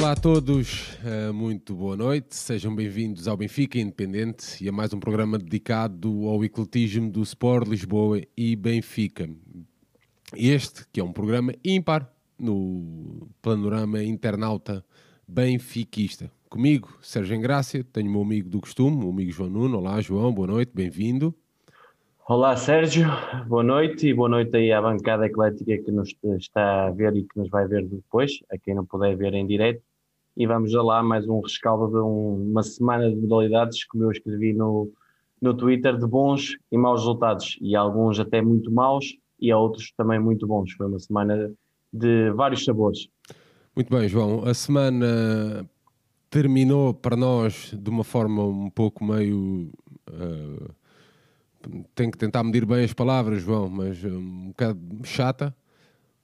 Olá a todos, eh, muito boa noite, sejam bem-vindos ao Benfica Independente e a mais um programa dedicado ao ecletismo do Sport Lisboa e Benfica. Este que é um programa ímpar no panorama internauta benfiquista. Comigo, Sérgio Engrácia, tenho o meu amigo do costume, o amigo João Nuno. Olá João, boa noite, bem-vindo. Olá Sérgio, boa noite e boa noite aí à bancada eclética que nos está a ver e que nos vai ver depois, a quem não puder ver em direto. E vamos a lá mais um rescaldo de um, uma semana de modalidades, como eu escrevi no, no Twitter, de bons e maus resultados, e alguns até muito maus e outros também muito bons. Foi uma semana de vários sabores. Muito bem, João. A semana terminou para nós de uma forma um pouco meio. Uh tenho que tentar medir bem as palavras, João, mas um bocado chata.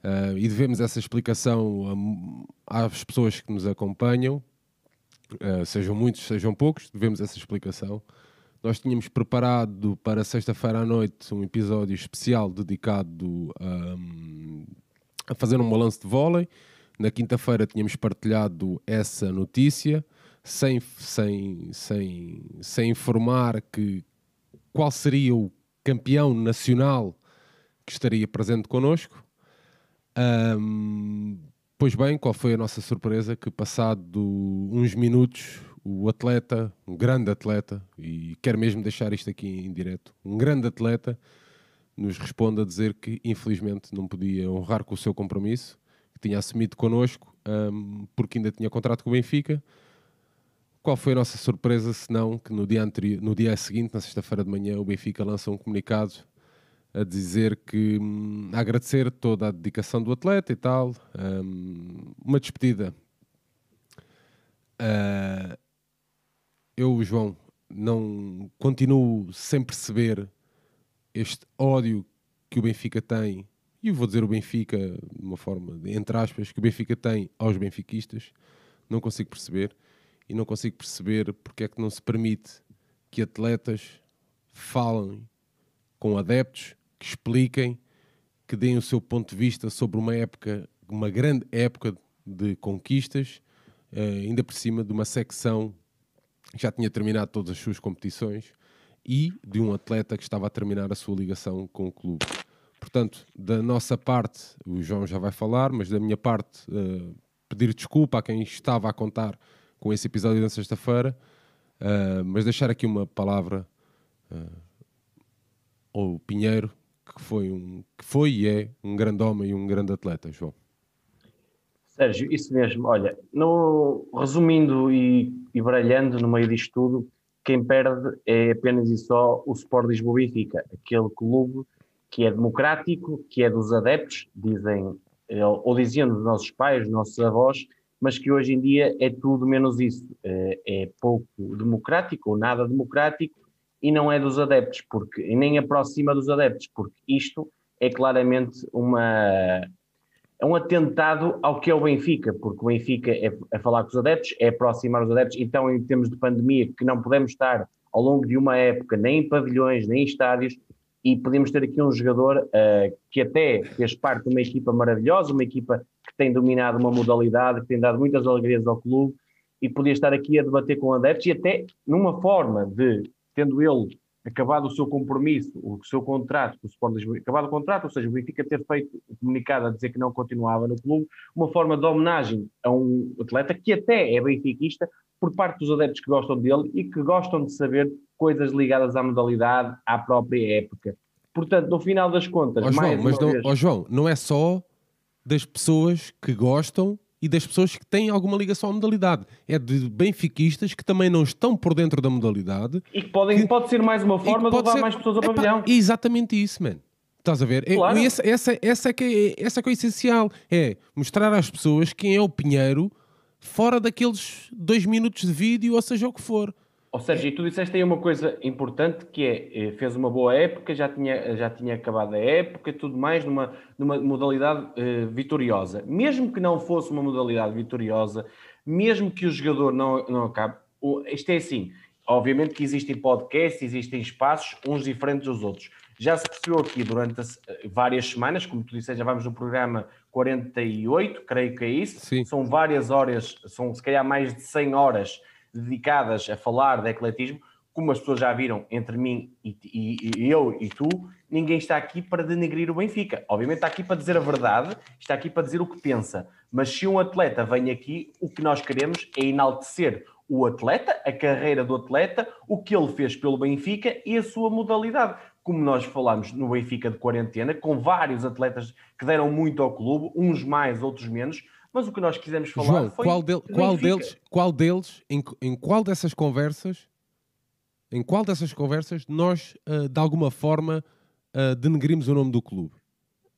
Uh, e devemos essa explicação às pessoas que nos acompanham, uh, sejam muitos, sejam poucos, devemos essa explicação. Nós tínhamos preparado para sexta-feira à noite um episódio especial dedicado a fazer um balanço de vôlei. Na quinta-feira tínhamos partilhado essa notícia, sem, sem, sem, sem informar que, qual seria o campeão nacional que estaria presente connosco. Um, pois bem, qual foi a nossa surpresa? Que passado uns minutos, o atleta, um grande atleta, e quero mesmo deixar isto aqui em direto, um grande atleta, nos responde a dizer que infelizmente não podia honrar com o seu compromisso, que tinha assumido connosco, um, porque ainda tinha contrato com o Benfica, qual foi a nossa surpresa, se não que no dia, anterior, no dia seguinte, na sexta-feira de manhã, o Benfica lança um comunicado a dizer que hum, a agradecer toda a dedicação do atleta e tal, hum, uma despedida. Uh, eu, João, não continuo sem perceber este ódio que o Benfica tem, e vou dizer o Benfica de uma forma, entre aspas, que o Benfica tem aos benfiquistas, não consigo perceber e não consigo perceber porque é que não se permite que atletas falem com adeptos, que expliquem, que deem o seu ponto de vista sobre uma época, uma grande época de conquistas, uh, ainda por cima de uma secção que já tinha terminado todas as suas competições e de um atleta que estava a terminar a sua ligação com o clube. Portanto, da nossa parte, o João já vai falar, mas da minha parte, uh, pedir desculpa a quem estava a contar com esse episódio da sexta-feira, uh, mas deixar aqui uma palavra ao Pinheiro, que foi, um, que foi e é um grande homem e um grande atleta, João. Sérgio, isso mesmo. Olha, no, resumindo e, e baralhando no meio disto tudo, quem perde é apenas e só o Sport Lisboa Benfica, aquele clube que é democrático, que é dos adeptos, dizem, eh, ou diziam os nossos pais, os nossos avós, mas que hoje em dia é tudo menos isso. É, é pouco democrático ou nada democrático e não é dos adeptos, porque nem aproxima dos adeptos, porque isto é claramente uma é um atentado ao que é o Benfica, porque o Benfica é, é falar com os adeptos, é aproximar os adeptos, então em termos de pandemia, que não podemos estar ao longo de uma época nem em pavilhões, nem em estádios, e podemos ter aqui um jogador uh, que até fez parte de uma equipa maravilhosa, uma equipa que tem dominado uma modalidade, que tem dado muitas alegrias ao clube, e podia estar aqui a debater com adeptos, e até numa forma de, tendo ele acabado o seu compromisso, o seu contrato com o Sport Lisboa, acabado o contrato, ou seja, o Benfica ter feito o comunicado a dizer que não continuava no clube, uma forma de homenagem a um atleta que até é benfiquista, por parte dos adeptos que gostam dele e que gostam de saber coisas ligadas à modalidade, à própria época. Portanto, no final das contas, oh, João, mas não, vez... oh, João, não é só das pessoas que gostam e das pessoas que têm alguma ligação à modalidade. É de benfiquistas que também não estão por dentro da modalidade. E que, podem, que pode ser mais uma forma de levar ser... mais pessoas ao Epá, pavilhão. É exatamente isso, mano. Estás a ver? É, claro. Essa, essa, essa, é que é, essa é que é essencial. É mostrar às pessoas quem é o Pinheiro fora daqueles dois minutos de vídeo, ou seja o que for. Ou seja, e tu disseste aí uma coisa importante que é, eh, fez uma boa época, já tinha, já tinha acabado a época, tudo mais, numa, numa modalidade uh, vitoriosa. Mesmo que não fosse uma modalidade vitoriosa, mesmo que o jogador não, não acabe, isto é assim, obviamente que existem podcasts, existem espaços, uns diferentes dos outros. Já se percebeu aqui durante as, várias semanas, como tu disseste, já vamos no programa 48, creio que é isso. Sim. São várias horas, são se calhar mais de 100 horas dedicadas a falar de ecletismo. Como as pessoas já viram entre mim e, e, e eu e tu, ninguém está aqui para denegrir o Benfica. Obviamente está aqui para dizer a verdade, está aqui para dizer o que pensa. Mas se um atleta vem aqui, o que nós queremos é enaltecer o atleta, a carreira do atleta, o que ele fez pelo Benfica e a sua modalidade. Como nós falamos no Benfica de quarentena, com vários atletas que deram muito ao clube, uns mais, outros menos, mas o que nós quisemos falar João, foi. qual, del- qual deles, qual deles, em, em qual dessas conversas, em qual dessas conversas nós, ah, de alguma forma, ah, denegrimos o nome do clube?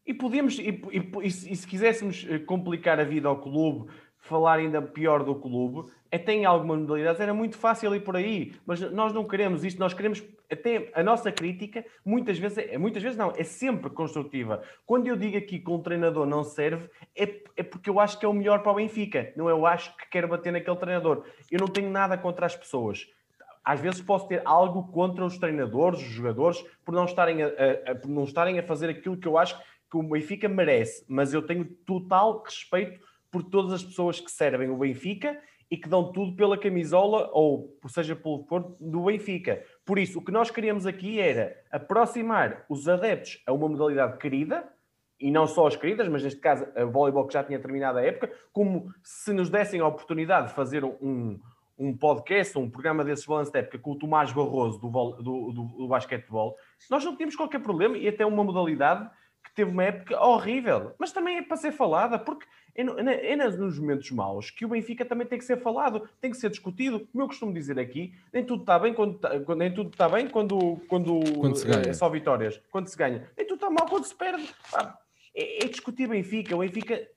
E podíamos, e, e- e se e se quiséssemos eh, complicar a vida ao clube, falar ainda pior do clube, até em algumas modalidades era muito fácil ir por aí, mas nós não queremos isto, nós queremos até a nossa crítica, muitas vezes, é, muitas vezes não, é sempre construtiva. Quando eu digo aqui que um treinador não serve, é, é porque eu acho que é o melhor para o Benfica, não eu acho que quero bater naquele treinador. Eu não tenho nada contra as pessoas. Às vezes posso ter algo contra os treinadores, os jogadores, por não estarem a, a- a- por não estarem a fazer aquilo que eu acho que o Benfica merece, mas eu tenho total respeito por todas as pessoas que servem o Benfica e que dão tudo pela camisola ou seja pelo cor do Benfica. Por isso, o que nós queríamos aqui era aproximar os adeptos a uma modalidade querida, e não só as queridas, mas neste caso a voleibol que já tinha terminado a época, como se nos dessem a oportunidade de fazer um, um podcast, um programa desses balanço de época com o Tomás Barroso do, do, do, do basquetebol, nós não tínhamos qualquer problema e até uma modalidade teve uma época horrível, mas também é para ser falada, porque é, é nas- nos momentos maus que o Benfica também tem que ser falado, tem que ser discutido. Como eu costumo dizer aqui, nem tudo está bem quando, tá- quando- nem tudo está bem quando, quando, Quando se ganha. é só vitórias, quando se ganha, nem tudo está mal quando se perde. Pá, é, é discutir Benfica. O Benfica,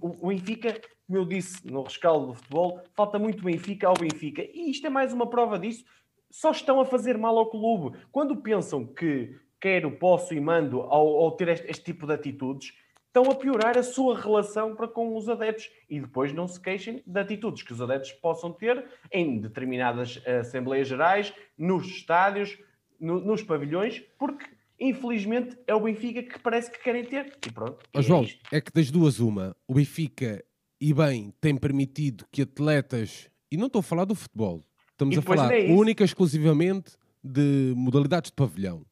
o Benfica, como eu disse no rescaldo do futebol, falta muito Benfica ao Benfica. E isto é mais uma prova disso. Só estão a fazer mal ao clube. Quando pensam que quero, posso e mando ao, ao ter este, este tipo de atitudes, estão a piorar a sua relação para com os adeptos. E depois não se queixem de atitudes que os adeptos possam ter em determinadas eh, Assembleias Gerais, nos estádios, no- nos pavilhões, porque infelizmente é o Benfica que parece que querem ter. E pronto. É João, isto. é que das duas uma, o Benfica e bem tem permitido que atletas, e não estou a falar do futebol, estamos a falar é única e exclusivamente de modalidades de pavilhão,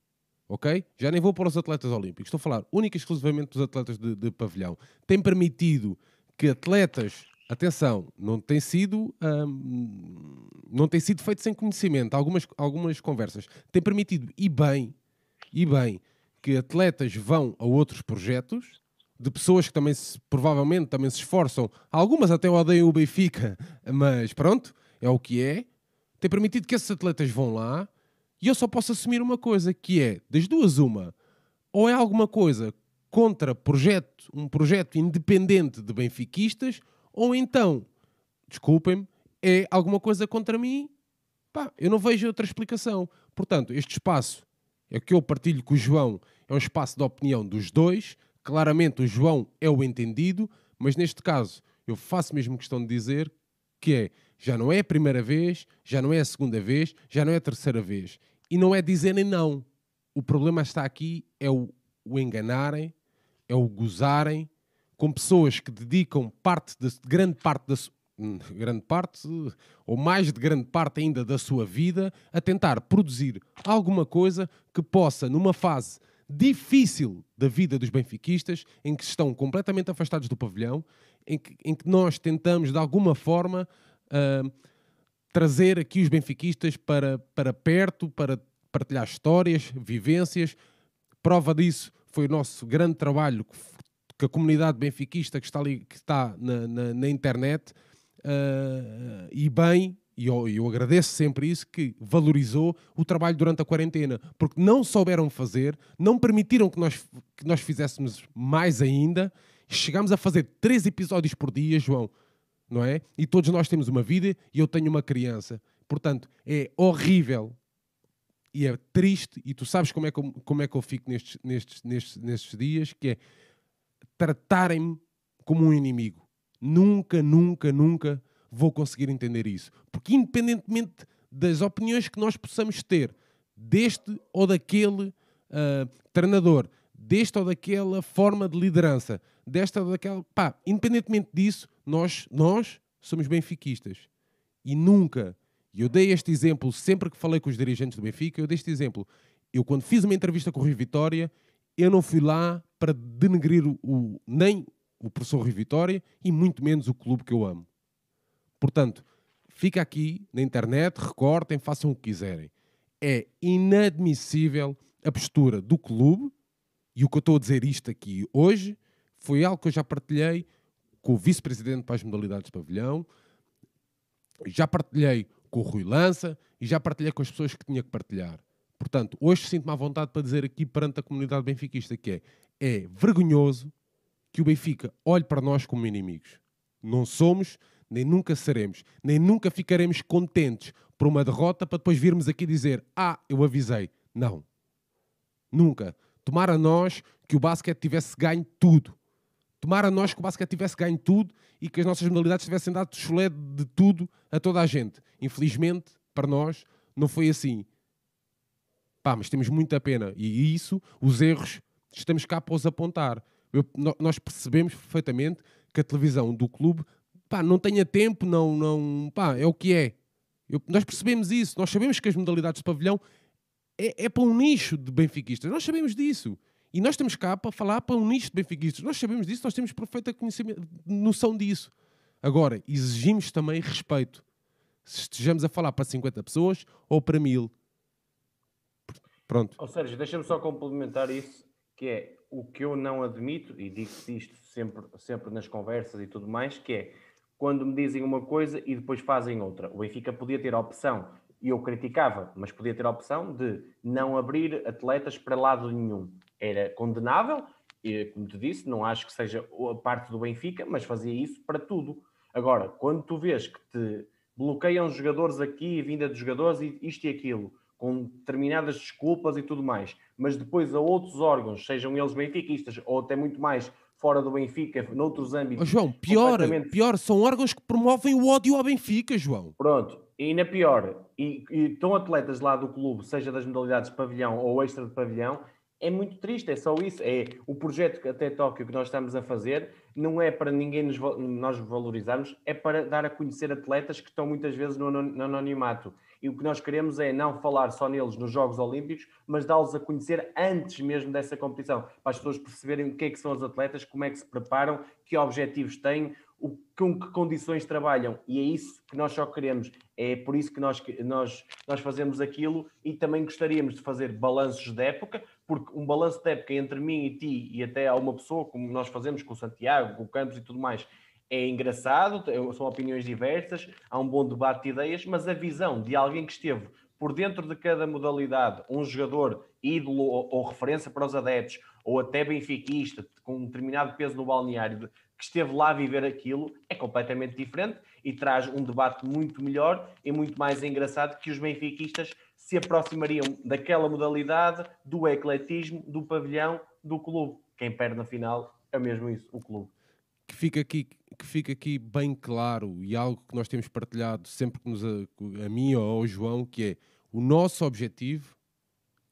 ok? Já nem vou para os atletas olímpicos, estou a falar única e exclusivamente dos atletas de, de pavilhão. Tem permitido que atletas, atenção, não tem sido, hum, não tem sido feito sem conhecimento, algumas, algumas conversas, tem permitido e bem, e bem, que atletas vão a outros projetos de pessoas que também se, provavelmente também se esforçam, algumas até odeiam o Benfica, mas pronto, é o que é. Tem permitido que esses atletas vão lá e eu só posso assumir uma coisa, que é, das duas uma, ou é alguma coisa contra projeto, um projeto independente de benfiquistas, ou então, desculpem-me, é alguma coisa contra mim, pá, eu não vejo outra explicação. Portanto, este espaço é que eu partilho com o João, é um espaço de opinião dos dois. Claramente o João é o entendido, mas neste caso eu faço mesmo questão de dizer que é, já não é a primeira vez, já não é a segunda vez, já não é a terceira vez. E não é dizerem não. O problema está aqui, é o, o enganarem, é o gozarem com pessoas que dedicam parte de, grande parte da hum, grande parte ou mais de grande parte ainda da sua vida a tentar produzir alguma coisa que possa numa fase difícil da vida dos benfiquistas, em que estão completamente afastados do pavilhão, em que, em que nós tentamos de alguma forma trazer aqui os benfiquistas para, para perto, para partilhar histórias, vivências. Prova disso foi o nosso grande trabalho que que a comunidade benfiquista que está ali, que está na, na- na internet, ah, e bem, e eu, eu agradeço sempre isso, que valorizou o trabalho durante a quarentena, porque não souberam fazer, não permitiram que nós, que nós fizéssemos mais ainda, chegámos a fazer três episódios por dia, João, não é? E todos nós temos uma vida e eu tenho uma criança. Portanto, é horrível e é triste, e tu sabes como é que eu, como é que eu fico nestes, nestes, nestes, nestes dias, que é tratarem-me como um inimigo. Nunca, nunca, nunca vou conseguir entender isso. Porque independentemente das opiniões que nós possamos ter deste ou daquele uh, treinador, desta ou daquela forma de liderança, desta ou daquela. Pá, independentemente disso, nós, nós somos benfiquistas. E nunca, e eu dei este exemplo sempre que falei com os dirigentes do Benfica, eu dei este exemplo. Eu, quando fiz uma entrevista com o Rui Vitória, eu não fui lá para denegrir o, nem o professor Rui Vitória e muito menos o clube que eu amo. Portanto, fica aqui na internet, recortem, façam o que quiserem. É inadmissível a postura do clube, e o que eu estou a dizer isto aqui hoje foi algo que eu já partilhei com o vice-presidente para as modalidades de pavilhão, já partilhei com o Rui Lança e já partilhei com as pessoas que tinha que partilhar. Portanto, hoje sinto-me à vontade para dizer aqui perante a comunidade benfiquista que é, é vergonhoso que o Benfica olhe para nós como inimigos. Não somos, nem nunca seremos, nem nunca ficaremos contentes por uma derrota para depois virmos aqui dizer ah, eu avisei. Não. Nunca. Tomara nós que o basquete tivesse ganho tudo. Tomara nós que o basquete tivesse ganho tudo e que as nossas modalidades tivessem dado chulé de tudo a toda a gente. Infelizmente, para nós, não foi assim. Pá, mas temos muita pena. E isso, os erros, estamos cá para os apontar. Eu, nós percebemos perfeitamente que a televisão do clube pá, não tenha tempo, não, não, pá, é o que é. Eu, nós percebemos isso, nós sabemos que as modalidades de pavilhão é, é para um nicho de benfiquistas, nós sabemos disso. E nós estamos cá para falar para um nicho de benfiquistas. Nós sabemos disso, nós temos perfeita noção disso. Agora, exigimos também respeito. Se estejamos a falar para 50 pessoas ou para mil. Pronto. Ou seja, deixa-me só complementar isso, que é o que eu não admito, e digo isto sempre, sempre nas conversas e tudo mais, que é quando me dizem uma coisa e depois fazem outra. O Benfica podia ter a opção, e eu criticava, mas podia ter a opção de não abrir atletas para lado nenhum. Era condenável, e, como te disse, não acho que seja a parte do Benfica, mas fazia isso para tudo. Agora, quando tu vês que te bloqueiam jogadores aqui, vinda de jogadores, e isto e aquilo, com determinadas desculpas e tudo mais, mas depois a outros órgãos, sejam eles benfiquistas ou até muito mais fora do Benfica, noutros âmbitos. João, pior, completamente... pior, são órgãos que promovem o ódio ao Benfica, João. Pronto, e na pior, e, e estão atletas lá do clube, seja das modalidades de pavilhão ou extra de pavilhão, é muito triste, é só isso. É o projeto até Tóquio que nós estamos a fazer não é para ninguém nos, nós valorizarmos, é para dar a conhecer atletas que estão muitas vezes no, no anonimato. E o que nós queremos é não falar só neles nos Jogos Olímpicos, mas dá-los a conhecer antes mesmo dessa competição, para as pessoas perceberem o que é que são os atletas, como é que se preparam, que objetivos têm, o, com que condições trabalham. E é isso que nós só queremos. É por isso que nós, nós, nós fazemos aquilo e também gostaríamos de fazer balanços de época, porque um balanço de época entre mim e ti e até a uma pessoa, como nós fazemos com o Santiago, com o Campos e tudo mais, é engraçado, são opiniões diversas, há um bom debate de ideias, mas a visão de alguém que esteve por dentro de cada modalidade, um jogador ídolo ou, ou referência para os adeptos, ou até benfiquista, com um determinado peso no balneário, que esteve lá a viver aquilo, é completamente diferente e traz um debate muito melhor e muito mais engraçado que os benfiquistas se aproximariam daquela modalidade, do ecletismo, do pavilhão, do clube. Quem perde na final é mesmo isso, o clube que fica aqui que fica aqui bem claro e algo que nós temos partilhado sempre que nos a, a mim ou ao João que é o nosso objetivo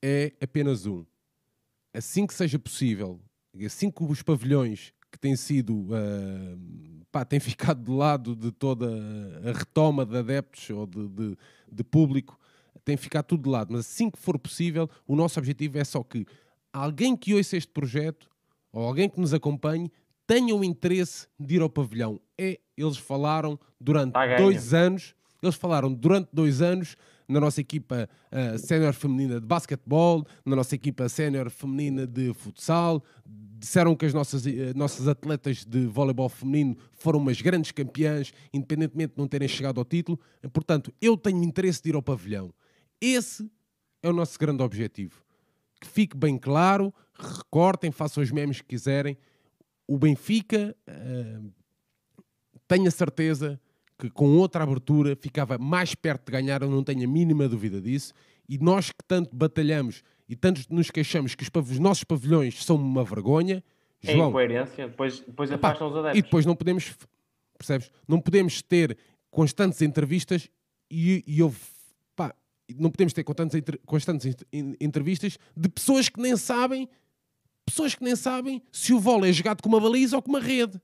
é apenas um assim que seja possível assim que os pavilhões que têm sido uh, pá, têm ficado de lado de toda a retoma de adeptos ou de, de, de público tem ficado tudo de lado mas assim que for possível o nosso objetivo é só que alguém que ouça este projeto ou alguém que nos acompanhe tenham interesse de ir ao pavilhão. É, eles falaram durante tá dois anos, eles falaram durante dois anos na nossa equipa uh, sénior feminina de basquetebol, na nossa equipa sénior feminina de futsal, disseram que as nossas, uh, nossas atletas de voleibol feminino foram umas grandes campeãs, independentemente de não terem chegado ao título. Portanto, eu tenho interesse de ir ao pavilhão. Esse é o nosso grande objetivo. Que fique bem claro, recortem, façam os memes que quiserem, o Benfica, uh, tenho a certeza que com outra abertura ficava mais perto de ganhar, eu não tenho a mínima dúvida disso. E nós que tanto batalhamos e tanto nos queixamos que os, os nossos pavilhões são uma vergonha. É João, incoerência, depois, depois afastam os adeptos. E depois não podemos, percebes? Não podemos ter constantes entrevistas e, e eu não podemos ter constantes, constantes entrevistas de pessoas que nem sabem, pessoas que nem sabem se o vôlei é jogado com uma baliza ou com uma rede.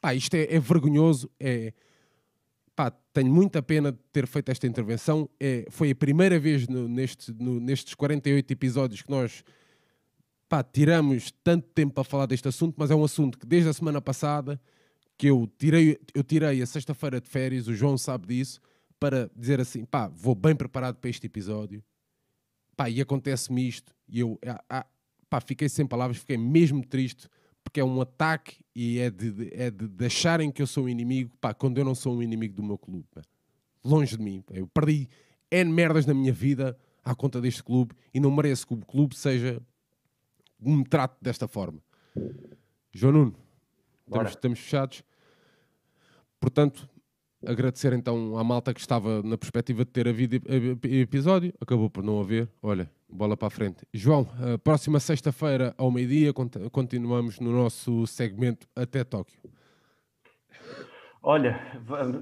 Pá, isto é, é vergonhoso, é, pá, tenho muita pena de ter feito esta intervenção. É, foi a primeira vez no, neste, no, nestes 48 episódios que nós pá, tiramos tanto tempo para falar deste assunto, mas é um assunto que desde a semana passada que eu tirei, eu tirei a sexta-feira de férias, o João sabe disso, para dizer assim, pá, vou bem preparado para este episódio, pá, e acontece-me isto, e eu, ah, ah, pá, fiquei sem palavras, fiquei mesmo triste, porque é um ataque e é de, é de, de acharem que eu sou um inimigo, pá, quando eu não sou um inimigo do meu clube, pá. longe de mim, pá. eu perdi N merdas na minha vida à conta deste clube e não mereço que o clube seja me trate desta forma. João Nuno, estamos, estamos, fechados. Portanto, agradecer então à malta que estava na perspectiva de ter havido episódio, acabou por não haver. Olha, bola para a frente. João, próxima sexta-feira ao meio-dia continuamos no nosso segmento até Tóquio. Olha,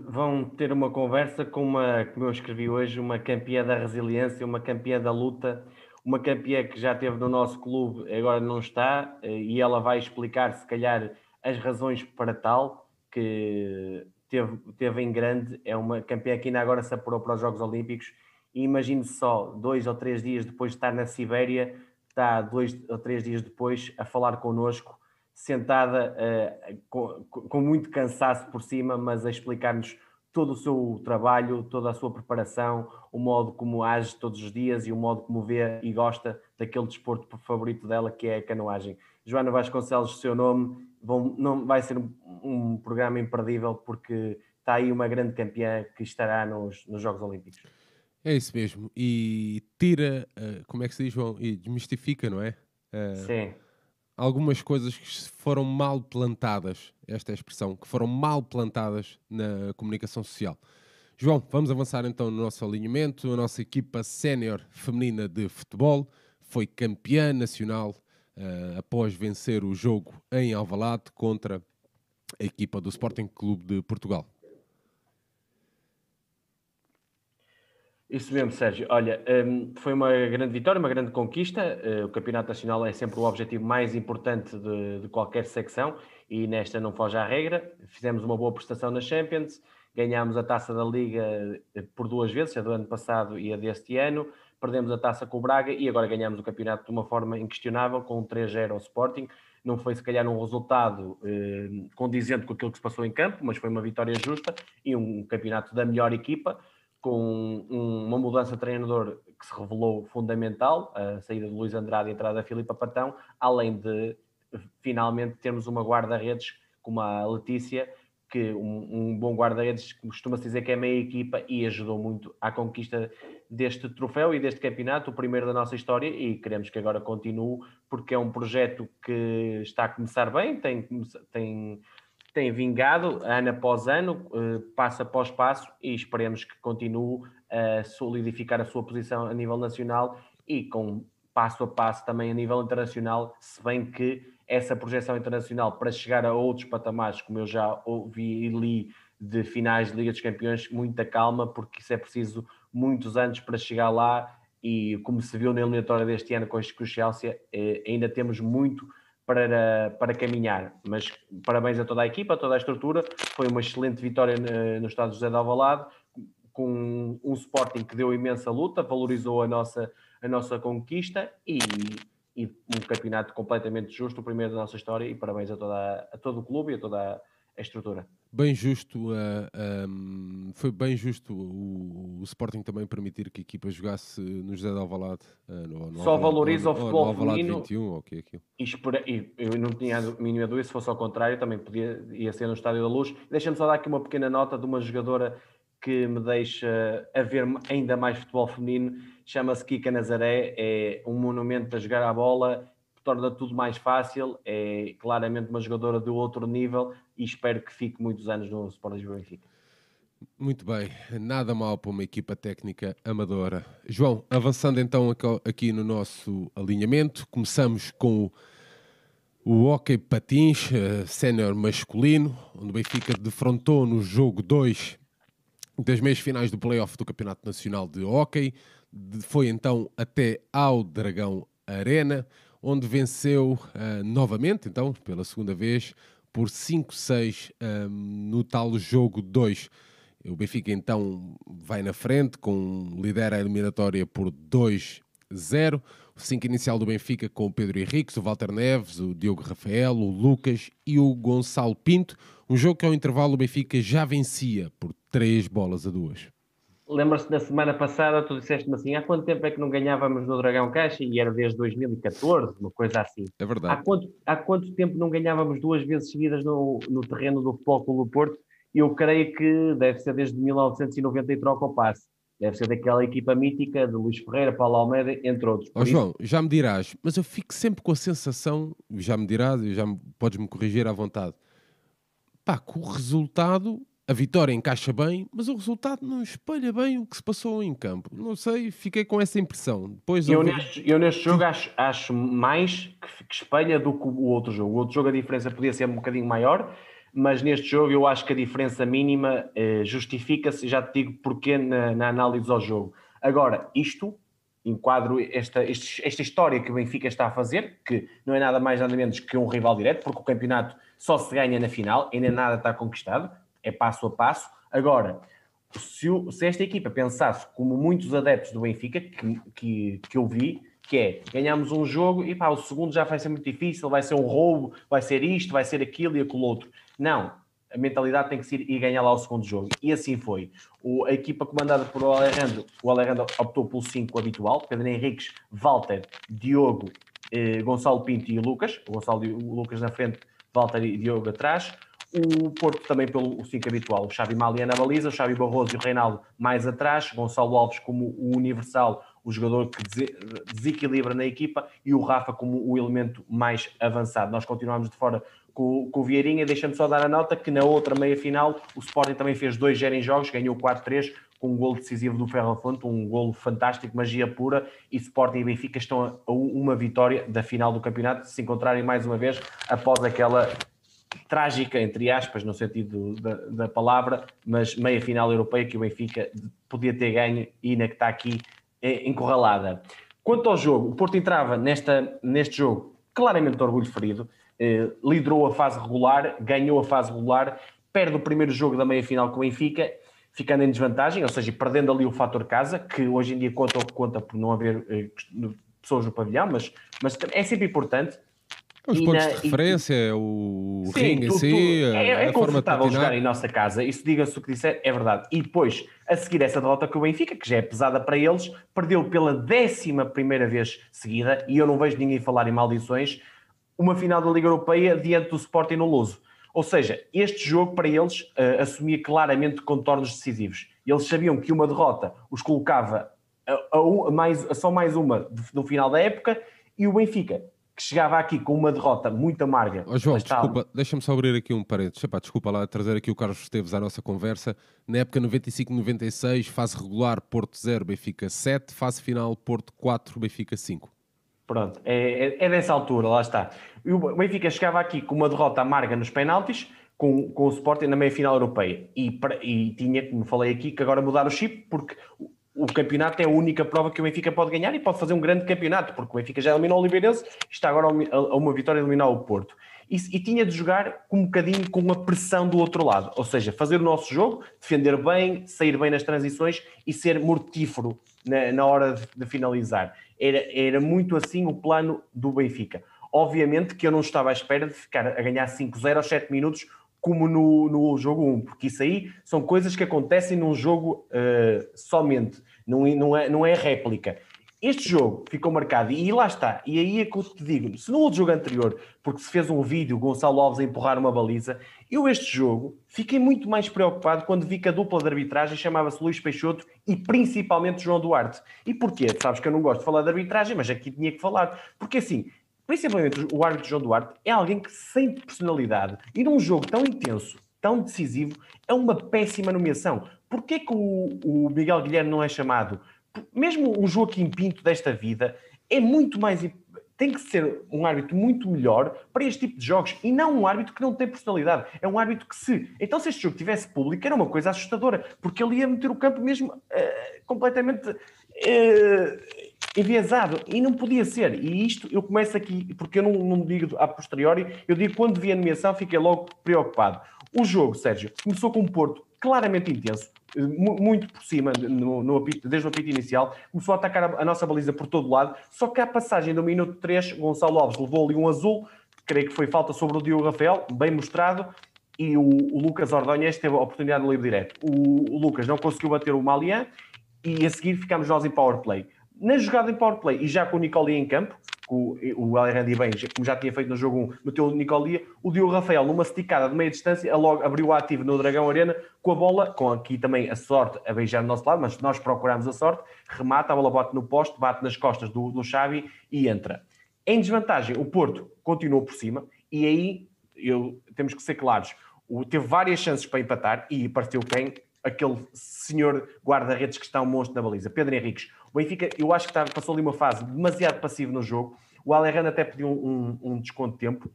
vão ter uma conversa com uma, como eu escrevi hoje, uma campeã da resiliência, uma campeã da luta uma campeã que já teve no nosso clube, agora não está, eh, e ela vai explicar, se calhar, as razões para tal, que teve, teve em grande, é uma campeã que ainda agora se apurou para os Jogos Olímpicos, e imagine só, dois ou três dias depois de estar na Sibéria, está dois ou três dias depois a falar connosco, sentada uh, com, com muito cansaço por cima, mas a explicar-nos todo o seu trabalho, toda a sua preparação, o modo como age todos os dias e o modo como vê e gosta daquele desporto favorito dela, que é a canoagem. Joana Vasconcelos, seu nome, vão, não, vai ser um, um, programa imperdível porque está aí uma grande campeã que estará nos, nos Jogos Olímpicos. É isso mesmo. E tira, uh, como é que se diz, João? E desmistifica, não é? Uh, Sim algumas coisas que foram mal plantadas, esta é a expressão, que foram mal plantadas na comunicação social. João, vamos avançar então no nosso alinhamento. A nossa equipa sénior feminina de futebol foi campeã nacional uh, após vencer o jogo em Alvalade contra a equipa do Sporting Clube de Portugal. Isso mesmo, Sérgio. Olha, um, foi uma grande vitória, uma grande conquista. Uh, o Campeonato Nacional é sempre o objetivo mais importante de, de, qualquer secção e nesta não foge à regra. Fizemos uma boa prestação na Champions, ganhámos a taça da Liga eh, por duas vezes, a do ano passado e a deste ano. Perdemos a taça com o Braga e agora ganhamos o campeonato de uma forma inquestionável, com um 3-0 ao Sporting. Não foi, se calhar, um resultado eh, condizente com aquilo que se passou em campo, mas foi uma vitória justa e um campeonato da melhor equipa com um, uma mudança de treinador que se revelou fundamental, a saída de Luís Andrade e a entrada da Filipa Patão, além de finalmente termos uma guarda-redes como a Letícia, que um, um bom guarda-redes costuma-se dizer que é meia equipa e ajudou muito à conquista deste troféu e deste campeonato, o primeiro da nossa história, e queremos que agora continue, porque é um projeto que está a começar bem, tem, tem tem vingado ano após ano, eh, passo após passo, e esperemos que continue a solidificar a sua posição a nível nacional e com passo a passo também a nível internacional, se bem que essa projeção internacional para chegar a outros patamares, como eu já ouvi e li de finais de Liga dos Campeões, muita calma, porque isso é preciso muitos anos para chegar lá e como se viu na eliminatória deste ano com o Chelsea, eh, ainda temos muito para, para caminhar. Mas parabéns a toda a equipa, a toda a estrutura. Foi uma excelente vitória no Estado José de Alvalade, com um Sporting que deu imensa luta, valorizou a nossa, a nossa conquista e, e um campeonato completamente justo, o primeiro da nossa história. E parabéns a, toda, a todo o clube e a toda a estrutura. Bem justo, uh, eh, um, foi bem justo o, o, Sporting também permitir que a equipa jogasse no José de Alvalade. Uh, no, no Só Alvalade, valoriza o futebol no feminino. 21, okay, aquilo. E, espera, e eu não tinha a mínima dúvida, se fosse ao contrário, também podia ia ser no Estádio da Luz. Deixa-me só dar aqui uma pequena nota de uma jogadora que me deixa a ver ainda mais futebol feminino. Chama-se Kika Nazaré, é um monumento a jogar a bola torna tudo mais fácil, é claramente uma jogadora de outro nível e espero que fique muitos anos no Sport Lisboa Benfica. Muito bem, nada mal para uma equipa técnica amadora. João, avançando então aqui no nosso alinhamento, começamos com o Hockey Patins uh, sénior masculino, onde o Benfica defrontou no jogo 2 das meias finais do playoff do Campeonato Nacional de Hockey. Foi então até ao Dragão Arena, onde venceu uh, novamente, então, pela segunda vez, por 5-6 um, no tal jogo 2. O Benfica então vai na frente, com lidera a eliminatória por 2-0. O 5 inicial do Benfica com o Pedro Henriques, o Walter Neves, o Diogo Rafael, o Lucas e o Gonçalo Pinto. Um jogo que ao intervalo o Benfica já vencia por 3 bolas a 2. Lembra-se da semana passada, tu disseste-me assim: há quanto tempo é que não ganhávamos no Dragão Caixa? E era desde 2014, uma coisa assim. É verdade. Há quanto, há quanto tempo não ganhávamos duas vezes seguidas no, no terreno do Futebol Clube do Porto? Eu creio que deve ser desde 1990 e troca o passe. Deve ser daquela equipa mítica de Luís Ferreira, Paulo Almeida, entre outros. Ó oh, João, já me dirás, mas eu fico sempre com a sensação, já me dirás, já me, podes me corrigir à vontade, pá, que o resultado, a vitória encaixa bem, mas o resultado não espelha bem o que se passou em campo. Não sei, fiquei com essa impressão. Depois eu, neste, eu neste jogo acho, acho mais que, que espelha do que o outro jogo. O outro jogo a diferença podia ser um bocadinho maior, mas neste jogo eu acho que a diferença mínima eh, justifica-se, já te digo porquê na, na, análise ao jogo. Agora, isto, enquadro esta, esta história que o Benfica está a fazer, que não é nada mais nada menos que um rival direto, porque o campeonato só se ganha na final, ainda nada está conquistado, é passo a passo. Agora, se, o, se esta equipa pensasse como muitos adeptos do Benfica, que, que, que eu vi, que é ganhamos um jogo e pá, o segundo já vai ser muito difícil, vai ser um roubo, vai ser isto, vai ser aquilo e aquilo outro. Não, a mentalidade tem que ser ir ganhar lá o segundo jogo. E assim foi. O, a equipa comandada por Alejandro, o Alejandro optou pelo 5 habitual, Pedro Henriques, Walter, Diogo, eh, Gonçalo Pinto e Lucas. O Gonçalo e o Lucas na frente, Walter e Diogo atrás. O Porto também pelo 5 habitual, o Xavi Malia na baliza, o Xavi Barroso e o Reinaldo mais atrás, Gonçalo Alves como o universal, o jogador que desequilibra na equipa, e o Rafa como o elemento mais avançado. Nós continuamos de fora com, com o Vieirinha. Deixa-me só dar a nota que na outra meia-final o Sporting também fez dois em jogos, ganhou 4-3 com um golo decisivo do Ferro Fonte, um golo fantástico, magia pura, e Sporting e Benfica estão a uma vitória da final do campeonato, se encontrarem mais uma vez após aquela trágica, entre aspas, no sentido da, da palavra, mas meia final europeia que o Benfica podia ter ganho e na que está aqui é, encurralada. Quanto ao jogo, o Porto entrava nesta, neste jogo claramente de orgulho ferido, eh, liderou a fase regular, ganhou a fase regular, perde o primeiro jogo da meia-final com o Benfica, ficando em desvantagem, ou seja, perdendo ali o fator casa, que hoje em dia conta o que conta por não haver eh, pessoas no pavilhão, mas, mas é sempre importante. Os e pontos na, de referência, e, o sim, ringue em si, é, é confortável jogar em nossa casa, isso diga-se o que disser, é verdade. E depois, a seguir essa derrota com o Benfica, que já é pesada para eles, perdeu pela décima primeira vez seguida, e eu não vejo ninguém falar em maldições, uma final da Liga Europeia diante do Sporting no Luso. Ou seja, este jogo para eles uh, assumia claramente contornos decisivos. Eles sabiam que uma derrota os colocava a, a, a mais, a só mais uma no final da época e o Benfica, que chegava aqui com uma derrota muito amarga. Oh, João, desculpa, deixa-me só abrir aqui um parênteses. Epá, desculpa lá trazer aqui o Carlos Esteves à nossa conversa. Na época 95-96, fase regular Porto 0, Benfica 7, fase final Porto 4, Benfica 5. Pronto, é, é, é, dessa altura, lá está. E o Benfica chegava aqui com uma derrota amarga nos penaltis, com, com o Sporting na meia-final europeia. E, e tinha, como falei aqui, que agora mudar o chip, porque o, campeonato é a única prova que o Benfica pode ganhar e pode fazer um grande campeonato, porque o Benfica já eliminou o Oliveirense está agora a, a uma vitória eliminar o Porto. E, e, tinha de jogar com um bocadinho com uma pressão do outro lado, ou seja, fazer o nosso jogo, defender bem, sair bem nas transições e ser mortífero na, na hora de, de finalizar. Era, era muito assim o plano do Benfica. Obviamente que eu não estava à espera de ficar a ganhar 5-0 aos 7 minutos, como no, no jogo 1, porque isso aí são coisas que acontecem num jogo uh, somente, não, não, é, não é réplica. Este jogo ficou marcado e lá está. E aí é que eu te digo: se no outro jogo anterior, porque se fez um vídeo, Gonçalo Alves a empurrar uma baliza, eu este jogo fiquei muito mais preocupado quando vi que a dupla de arbitragem chamava-se Luís Peixoto e principalmente João Duarte. E porquê? Sabes que eu não gosto de falar de arbitragem, mas aqui tinha que falar. Porque assim, principalmente o árbitro João Duarte é alguém que sem personalidade e num jogo tão intenso, tão decisivo, é uma péssima nomeação. Porquê que o, o Miguel Guilherme não é chamado? mesmo o Joaquim Pinto desta vida é muito mais tem que ser um árbitro muito melhor para este tipo de jogos e não um árbitro que não tem personalidade. É um árbitro que se. Então, se este jogo tivesse público, era uma coisa assustadora, porque ele ia meter o campo mesmo uh, completamente uh, enviesado e não podia ser. E isto eu começo aqui, porque eu não, não digo a posteriori, eu digo quando vi a nomeação, fiquei logo preocupado. O jogo, Sérgio, começou com um Porto claramente intenso, eh, muito por cima, no, no desde o apito inicial, começou a atacar a, a, nossa baliza por todo lado, só que à passagem do minuto 3, Gonçalo Alves levou ali um azul, creio que foi falta sobre o Diogo Rafael, bem mostrado, e o, o Lucas Ordonhas teve a oportunidade de livre direto. O, o, Lucas não conseguiu bater o Malian, e a seguir ficámos nós em power play. Na jogada em power play, e já com o Nicoli em campo, o, o bem, como já tinha feito no jogo 1, meteu o Nicolia, o Diogo Rafael, numa esticada de meia distância, logo abriu o ativo no Dragão Arena com a bola, com aqui também a sorte a beijar no nosso lado, mas nós procuramos a sorte, remata, a bola bate no poste, bate nas costas do, do Xavi e entra. Em desvantagem, o Porto continuou por cima e aí eu, temos que ser claros, o, teve várias chances para empatar e partiu quem? Aquele senhor guarda-redes que está um monstro na baliza, Pedro Henriques. O Benfica, eu acho que está, passou ali uma fase demasiado passiva no jogo. O Alejandro até pediu um, um, desconto de tempo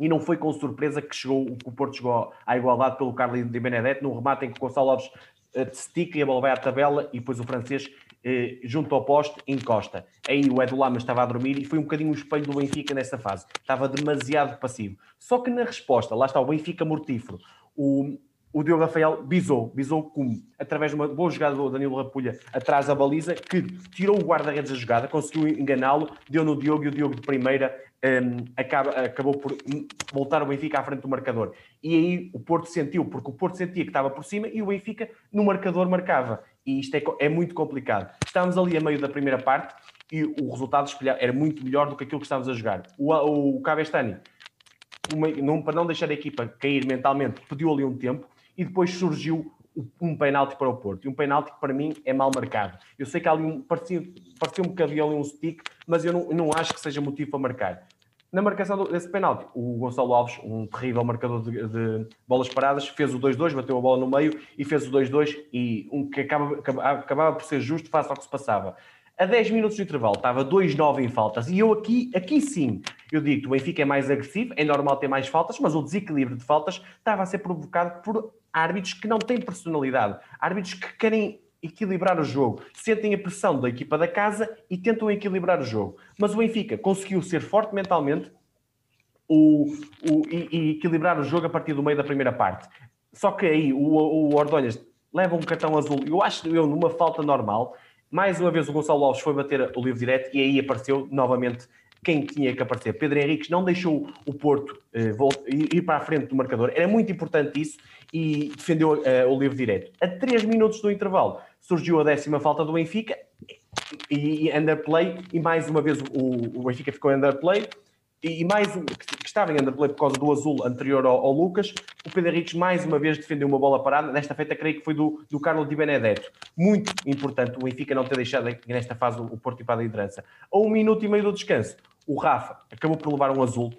e não foi com surpresa que chegou o Porto chegou à igualdade pelo Carlos de Benedetto, num remate em que o Gonçalo Alves uh, estica e a bola vai à tabela e depois o francês uh, junto ao poste encosta. Aí o Edu Lama estava a dormir e foi um bocadinho o espelho do Benfica nessa fase. Estava demasiado passivo. Só que na resposta, lá está o Benfica mortífero. O, o Diogo Rafael bisou, bisou como? Através de uma boa jogada do Danilo Rapulha atrás da baliza, que tirou o guarda-redes da jogada, conseguiu enganá-lo, deu no Diogo e o Diogo de primeira um, acaba, acabou por voltar o Benfica à frente do marcador. E aí o Porto sentiu, porque o Porto sentia que estava por cima e o Benfica no marcador marcava. E isto é, é muito complicado. Estávamos ali a meio da primeira parte e o resultado era muito melhor do que aquilo que estávamos a jogar. O, o, o Cabestani, uma, não, para não deixar a equipa cair mentalmente, pediu ali um tempo e depois surgiu um penalti para o Porto. E um penalti que para mim é mal marcado. Eu sei que ali um, parecia, parecia-me que havia ali um stick, mas eu não, não acho que seja motivo para marcar. Na marcação desse penalti, o Gonçalo Alves, um terrível marcador de, de bolas paradas, fez o 2-2, bateu a bola no meio e fez o 2-2 e um que acaba, acabava por ser justo face ao que se passava. A 10 minutos de intervalo estava 2-9 em faltas e eu aqui, aqui sim, eu digo que o Benfica é mais agressivo, é normal ter mais faltas, mas o desequilíbrio de faltas estava a ser provocado por árbitros que não têm personalidade, árbitros que querem equilibrar o jogo, sentem a pressão da equipa da casa e tentam equilibrar o jogo. Mas o Benfica conseguiu ser forte mentalmente o, o, e, e, equilibrar o jogo a partir do meio da primeira parte. Só que aí o, o Ordonhas leva um cartão azul, eu acho eu numa falta normal. Mais uma vez o Gonçalo Alves foi bater o livro direto e aí apareceu novamente quem tinha que aparecer. Pedro Henriques não deixou o Porto eh, ir para a frente do marcador, era muito importante isso e defendeu eh, o livro direto. A 3 minutos do intervalo surgiu a décima falta do Benfica e, e underplay, e mais uma vez o, o Benfica ficou underplay. E, e mais que estava em underplay por causa do azul anterior ao, ao, Lucas, o Pedro Henriques mais uma vez defendeu uma bola parada. Nesta feita, creio que foi do, do Carlos Di Benedetto. Muito importante o Benfica não ter deixado nesta fase o Porto ir para a liderança. A um minuto e meio do descanso, o Rafa acabou por levar um azul.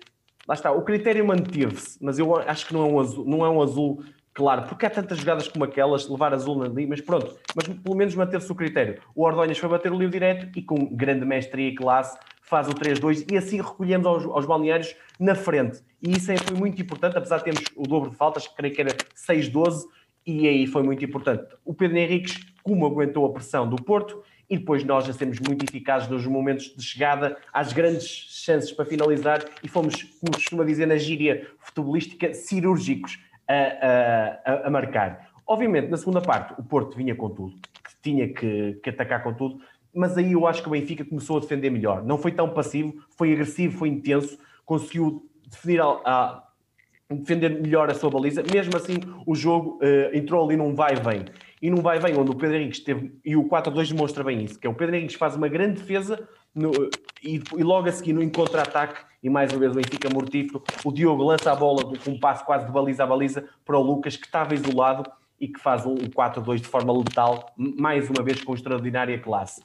Lá está, o critério manteve-se, mas eu acho que não é um azul, não é um azul claro, porque há tantas jogadas como aquelas, levar azul ali, mas pronto, mas pelo menos manter-se o critério. O Ordonhas foi bater o livro direto e com grande mestria e classe faz o 3-2 e assim recolhemos aos, aos balneários na frente. E isso foi muito importante, apesar de termos o dobro de faltas, creio que era 6-12, e aí foi muito importante. O Pedro Henriques, como aguentou a pressão do Porto, e depois nós já sermos muito eficazes nos momentos de chegada às grandes chances para finalizar e fomos, como costuma dizer na gíria futebolística, cirúrgicos a, a, a marcar. Obviamente, na segunda parte, o Porto vinha com tudo, que tinha que, que, atacar com tudo, mas aí eu acho que o Benfica começou a defender melhor. Não foi tão passivo, foi agressivo, foi intenso, conseguiu definir a, a defender melhor a sua baliza. Mesmo assim, o jogo uh, entrou ali num vai e num vai-vem onde o Pedro Henriques teve, e o 4-2 demonstra bem isso, que é o Pedro Henriques faz uma grande defesa no, e, e, logo a seguir no contra-ataque, e mais uma vez o Benfica mortífero, o Diogo lança a bola com um passo quase de baliza a baliza para o Lucas, que estava isolado e que faz um 4-2 de forma letal, mais uma vez com extraordinária classe.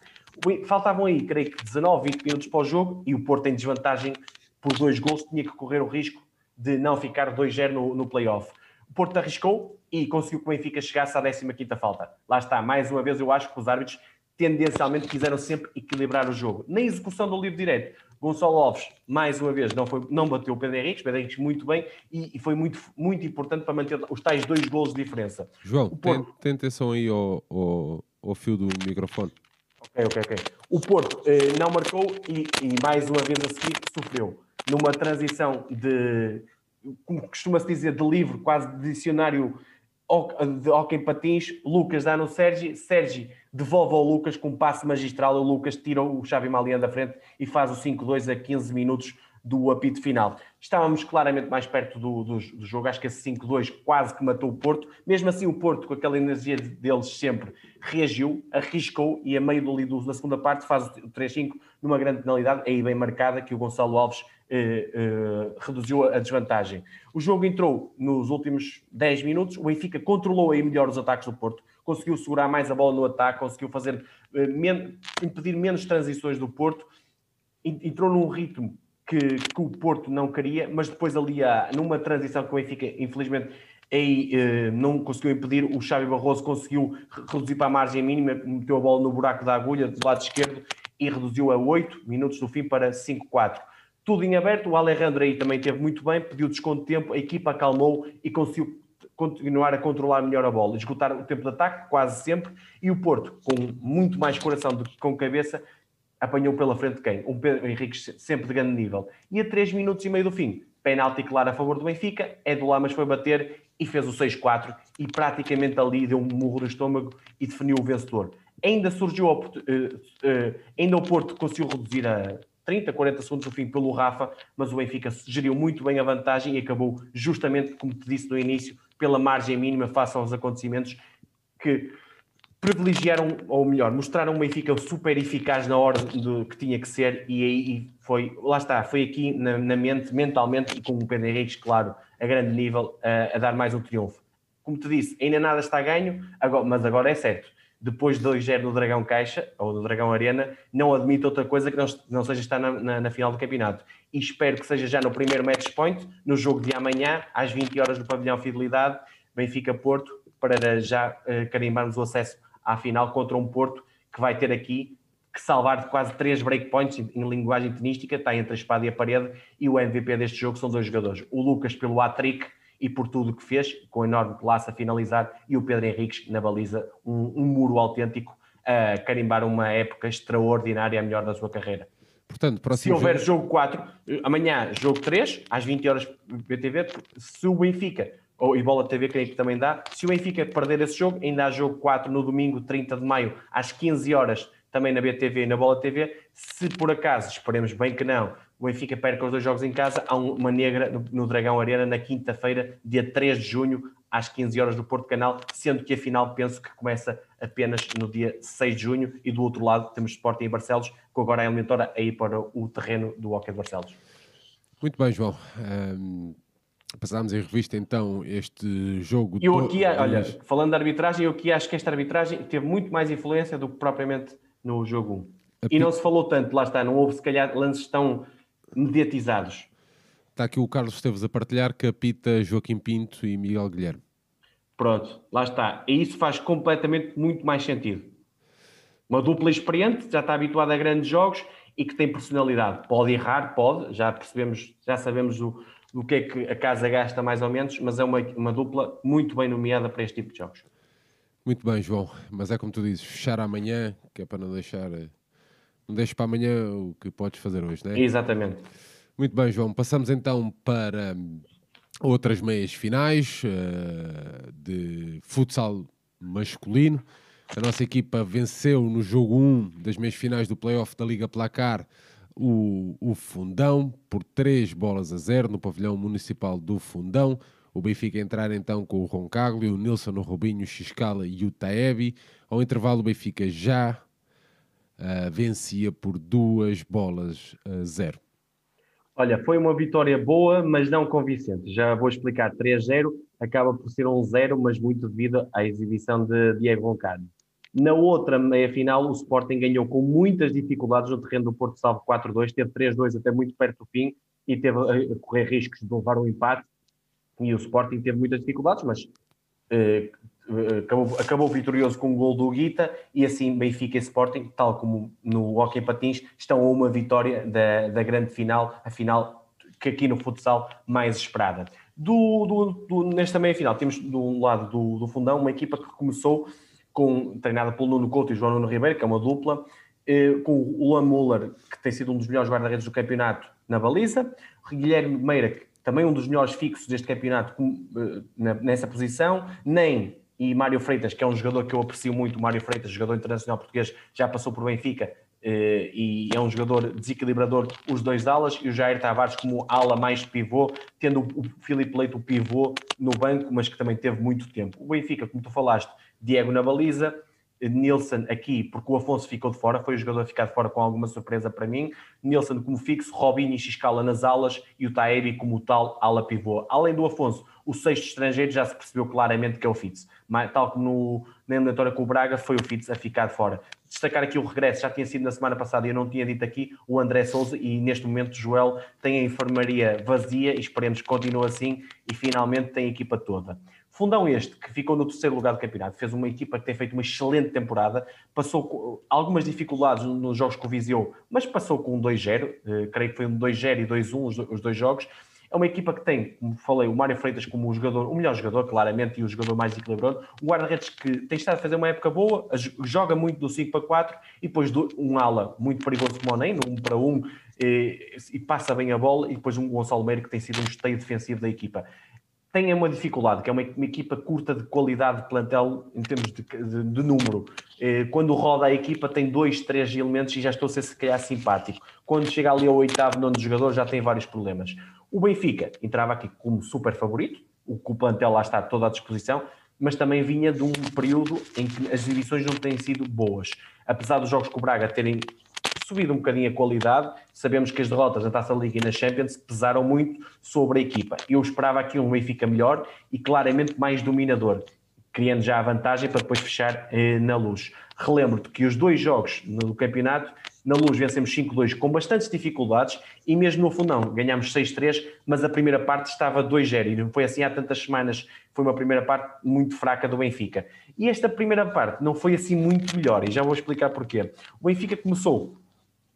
Faltavam aí, creio que 19, 20 minutos para o jogo e o Porto em desvantagem por dois gols, tinha que correr o risco de não ficar 2-0 no, no play-off. O Porto arriscou e conseguiu que o Benfica chegasse à 15 falta. Lá está, mais uma vez eu acho que os árbitros tendencialmente quiseram sempre equilibrar o jogo. Na execução do livro direto, Gonçalo Alves, mais uma vez, não, foi, não bateu o Pedro Henrique, Pedro muito bem e, e, foi muito, muito importante para manter os tais dois golos de diferença. João, Porto... tem, tem atenção aí ao, ao, ao, fio do microfone. Ok, ok, ok. O Porto eh, não marcou e, e, mais uma vez a seguir sofreu. Numa transição de, como costuma-se dizer, de livro, quase de dicionário de Hockey Patins, Lucas dá no Sérgio, Sérgio devolve ao Lucas com um passe magistral, o Lucas tira o Xavi Malian da frente e faz o 5-2 a 15 minutos do apito final. Estávamos claramente mais perto do, do, do jogo, acho que esse 5-2 quase que matou o Porto. Mesmo assim, o Porto, com aquela energia deles sempre, reagiu, arriscou e a meio do lido da segunda parte faz o 3-5 numa grande penalidade, aí bem marcada, que o Gonçalo Alves eh, eh, reduziu a desvantagem. O jogo entrou nos últimos 10 minutos, o Benfica controlou aí melhor os ataques do Porto, conseguiu segurar mais a bola no ataque, conseguiu fazer, eh, men impedir menos transições do Porto, entrou num ritmo que, que, o Porto não queria, mas depois ali, numa transição que o Benfica, infelizmente, aí eh, não conseguiu impedir, o Xavi Barroso conseguiu reduzir para a margem mínima, meteu a bola no buraco da agulha do lado esquerdo e reduziu a 8 minutos do fim para 5-4. Tudo em aberto, o Alejandro aí também teve muito bem, pediu desconto de tempo, a equipa acalmou e conseguiu continuar a controlar melhor a bola, esgotar o tempo de ataque, quase sempre, e o Porto, com muito mais coração do que com cabeça, apanhou pela frente quem? Um Pedro Henrique sempre de grande nível. E a 3 minutos e meio do fim, penalti claro a favor do Benfica, Edu Lamas foi bater e fez o 6-4 e praticamente ali deu um murro no estômago e definiu o vencedor. Ainda surgiu, uh, uh, ainda o Porto conseguiu reduzir a 30, 40 segundos do fim pelo Rafa, mas o Benfica geriu muito bem a vantagem e acabou justamente, como te disse no início, pela margem mínima face aos acontecimentos que privilegiaram, ou melhor, mostraram o Benfica super eficaz na hora do que tinha que ser e aí foi, lá está, foi aqui na, na mente, mentalmente e com o Pedro Henriques, claro, a grande nível, a, a dar mais um triunfo. Como te disse, ainda nada está ganho, agora, mas agora é certo, depois de 2-0 no Dragão Caixa, ou do Dragão Arena, não admito outra coisa que não, não seja estar na, na, na, final do campeonato. E espero que seja já no primeiro match point, no jogo de amanhã, às 20 horas no Pavilhão Fidelidade, Benfica-Porto, para já uh, carimbarmos o acesso à final contra um Porto que vai ter aqui que salvar quase três breakpoints em linguagem tenística, está entre a espada e a parede, e o MVP deste jogo são dois jogadores. O Lucas pelo hat-trick e por tudo que fez, com enorme classe a finalizar, e o Pedro Henriques na baliza, um, um muro autêntico, a carimbar uma época extraordinária, a melhor da sua carreira. Portanto, se houver jogo 4, amanhã jogo 3, às 20 horas BTV, se o Benfica ou e Bola TV, creio que também dá. Se o Benfica perder esse jogo, ainda há jogo 4 no domingo, 30 de maio, às 15 horas, também na BTV e na Bola TV. Se por acaso, esperemos bem que não, o Benfica perca os dois jogos em casa, há uma negra no, no Dragão Arena na quinta-feira, dia 3 de junho, às 15 horas do Porto Canal, sendo que a final penso que começa apenas no dia 6 de junho e do outro lado temos Sporting em Barcelos, com agora a eliminatória a ir para o terreno do Hockey de Barcelos. Muito bem, João. Um Passámos em revista então este jogo. Eu aqui, olha, falando de arbitragem, eu aqui acho que esta arbitragem teve muito mais influência do que propriamente no jogo 1. E não se falou tanto, lá está, não houve se calhar lances tão mediatizados. Está aqui o Carlos Esteves a partilhar que apita Joaquim Pinto e Miguel Guilherme. Pronto, lá está. E isso faz completamente muito mais sentido. Uma dupla experiente, já está habituada a grandes jogos e que tem personalidade. Pode errar, pode, já percebemos, já sabemos o, do que é que a casa gasta mais ou menos, mas é uma, uma dupla muito bem nomeada para este tipo de jogos. Muito bem, João, mas é como tu dizes, fechar amanhã, que é para não deixar, não deixes para amanhã o que podes fazer hoje, não é? Exatamente. Muito bem, João, passamos então para outras meias finais uh, de futsal masculino. A nossa equipa venceu no jogo 1 das meias finais do playoff da Liga Placar o, o Fundão por 3 bolas a 0 no pavilhão municipal do Fundão. O Benfica entrar então com o Roncaglio, o Nilson, o Robinho, o Xiscala e o Taebi. Ao intervalo, o Benfica já uh, vencia por duas bolas a zero. Olha, foi uma vitória boa, mas não convincente. Já vou explicar. 3-0 acaba por ser um 0, mas muito devido à exibição de Diego Roncardo. Na outra meia-final, o Sporting ganhou com muitas dificuldades no terreno do Porto Salvo 4-2, teve 3-2 até muito perto do fim e teve a correr riscos de levar um empate. E o Sporting teve muitas dificuldades, mas eh, eh, acabou, acabou vitorioso com o gol do Guita e assim Benfica e Sporting, tal como no Hockey Patins, estão a uma vitória da, da grande final, a final que aqui no futsal mais esperada. Do, do, do, nesta meia final temos do lado do, do fundão uma equipa que começou com, treinada pelo Nuno Couto e João Nuno Ribeiro, que é uma dupla, eh, com o Luan Muller, que tem sido um dos melhores guarda-redes do campeonato na baliza, Guilherme Meira, também um dos melhores fixos deste campeonato eh, nessa posição, nem e Mário Freitas, que é um jogador que eu aprecio muito, Mário Freitas, jogador internacional português, já passou por Benfica eh, e é um jogador desequilibrador, os dois alas, e o Jair Tavares como ala mais pivô, tendo o Filipe Leite o pivô no banco, mas que também teve muito tempo. O Benfica, como tu falaste, Diego na baliza, Nilson aqui, porque o Afonso ficou de fora, foi o jogador a ficar de fora com alguma surpresa para mim. Nilson como fixo, Robinho e Xiscala nas alas e o Taebi como tal ala pivô. Além do Afonso, o sexto estrangeiro já se percebeu claramente que é o Fitz. Tal como no, na eliminatória com o Braga, foi o Fitz a ficar de fora. Destacar aqui o regresso, já tinha sido na semana passada e eu não tinha dito aqui, o André Souza e neste momento Joel tem a enfermaria vazia e esperemos que continue assim e finalmente tem a equipa toda. Fundão este, que ficou no terceiro lugar do campeonato, fez uma equipa que tem feito uma excelente temporada, passou algumas dificuldades nos jogos com o Viseu, mas passou com um 2-0, eh, creio que foi um 2-0 e 2-1 os dois jogos. É uma equipa que tem, como falei, o Mário Freitas como o jogador, o melhor jogador, claramente, e o jogador mais equilibrado. Um guarda-redes que tem estado a fazer uma época boa, joga muito do 5 para 4 e depois um ala muito perigoso como o Ney, no 1 para 1, e, e, passa bem a bola, e depois um Gonçalo Meiro que tem sido um esteio defensivo da equipa tem uma dificuldade, que é uma, uma, equipa curta de qualidade de plantel em termos de, de, de, número. Eh, quando roda a equipa tem dois, três elementos e já estou a ser se calhar simpático. Quando chega ali ao oitavo, nono jogador já tem vários problemas. O Benfica entrava aqui como super favorito, o, o plantel lá está toda à disposição, mas também vinha de um período em que as divisões não têm sido boas. Apesar dos jogos com o Braga terem subido um bocadinho a qualidade. Sabemos que as derrotas na Taça Liga e na Champions pesaram muito sobre a equipa. Eu esperava aqui um Benfica melhor e claramente mais dominador, criando já a vantagem para depois fechar eh, na luz. Relembro-te que os dois jogos no campeonato, na luz vencemos 5-2 com bastantes dificuldades e mesmo no fundão ganhámos 6-3, mas a primeira parte estava 2-0 e não foi assim há tantas semanas, foi uma primeira parte muito fraca do Benfica. E esta primeira parte não foi assim muito melhor e já vou explicar porquê. O Benfica começou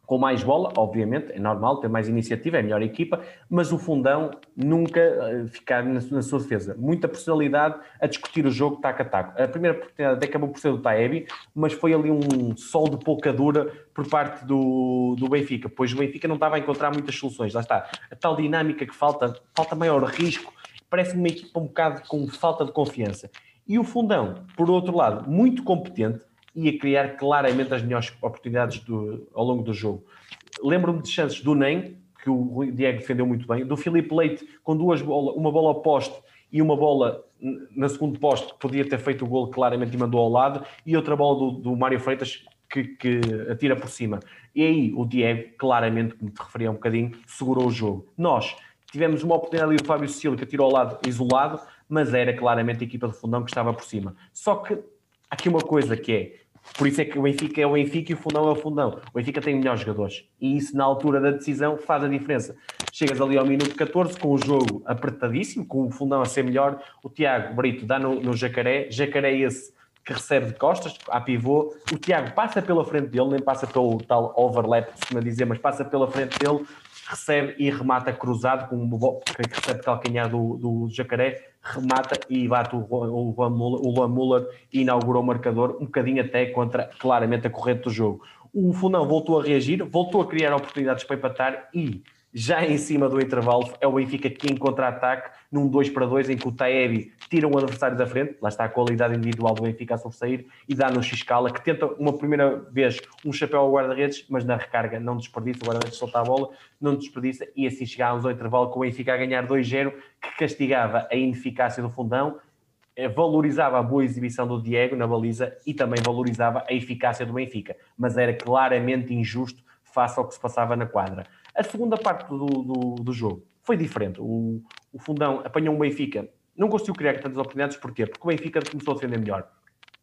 com mais bola, obviamente, é normal ter mais iniciativa, é melhor equipa, mas o fundão nunca uh, ficar na, na, sua defesa. Muita personalidade a discutir o jogo taco a taco. A primeira oportunidade acabou por ser do Taebi, mas foi ali um sol de pouca dura por parte do, do Benfica, pois o Benfica não estava a encontrar muitas soluções. Lá está, a tal dinâmica que falta, falta maior risco, parece uma equipa um bocado com falta de confiança. E o fundão, por outro lado, muito competente, e a criar claramente as melhores oportunidades do, ao longo do jogo. Lembro-me de chances do NEM, que o Diego defendeu muito bem, do Filipe Leite com duas bolas, uma bola ao poste e uma bola na segundo poste que podia ter feito o gol claramente e mandou ao lado, e outra bola do, do Mário Freitas que, que, atira por cima. E aí o Diego, claramente, como te referi um bocadinho, segurou o jogo. Nós tivemos uma oportunidade ali do Fábio Cecílio que atirou ao lado isolado, mas era claramente a equipa de fundão que estava por cima. Só que há aqui uma coisa que é, por isso é que o Benfica é o Benfica e o Fundão é o Fundão. O Benfica tem melhores jogadores. E isso, na altura da decisão, faz a diferença. Chegas ali ao minuto 14 com o jogo apertadíssimo, com o Fundão a ser melhor. O Tiago Brito dá no, no Jacaré. Jacaré esse que recebe de costas, a pivô. O Tiago passa pela frente dele, nem passa pelo tal overlap, me dizer, mas passa pela frente dele, recebe e remata cruzado, com um que recebe calcanhar do, do Jacaré remata e bate o, o, o Luan Muller e inaugurou o marcador, um bocadinho até contra claramente a corrente do jogo. O Fundão voltou a reagir, voltou a criar oportunidades para empatar e já em cima do intervalo é o Benfica que em contra-ataque, num 2 para 2, em que o Taebi tira um adversário da frente, lá está a qualidade individual do Benfica a sobressair, e dá no Xcala, que tenta uma primeira vez um chapéu ao guarda-redes, mas na recarga não desperdiça, o guarda-redes solta a bola, não desperdiça, e assim chegámos ao intervalo com o Benfica a ganhar 2-0, que castigava a ineficácia do fundão, eh, valorizava a boa exibição do Diego na baliza e também valorizava a eficácia do Benfica, mas era claramente injusto face ao que se passava na quadra. A segunda parte do, do, do jogo foi diferente. O, o Fundão apanhou um Benfica, não conseguiu criar tantas oportunidades, porquê? Porque o Benfica começou a defender melhor.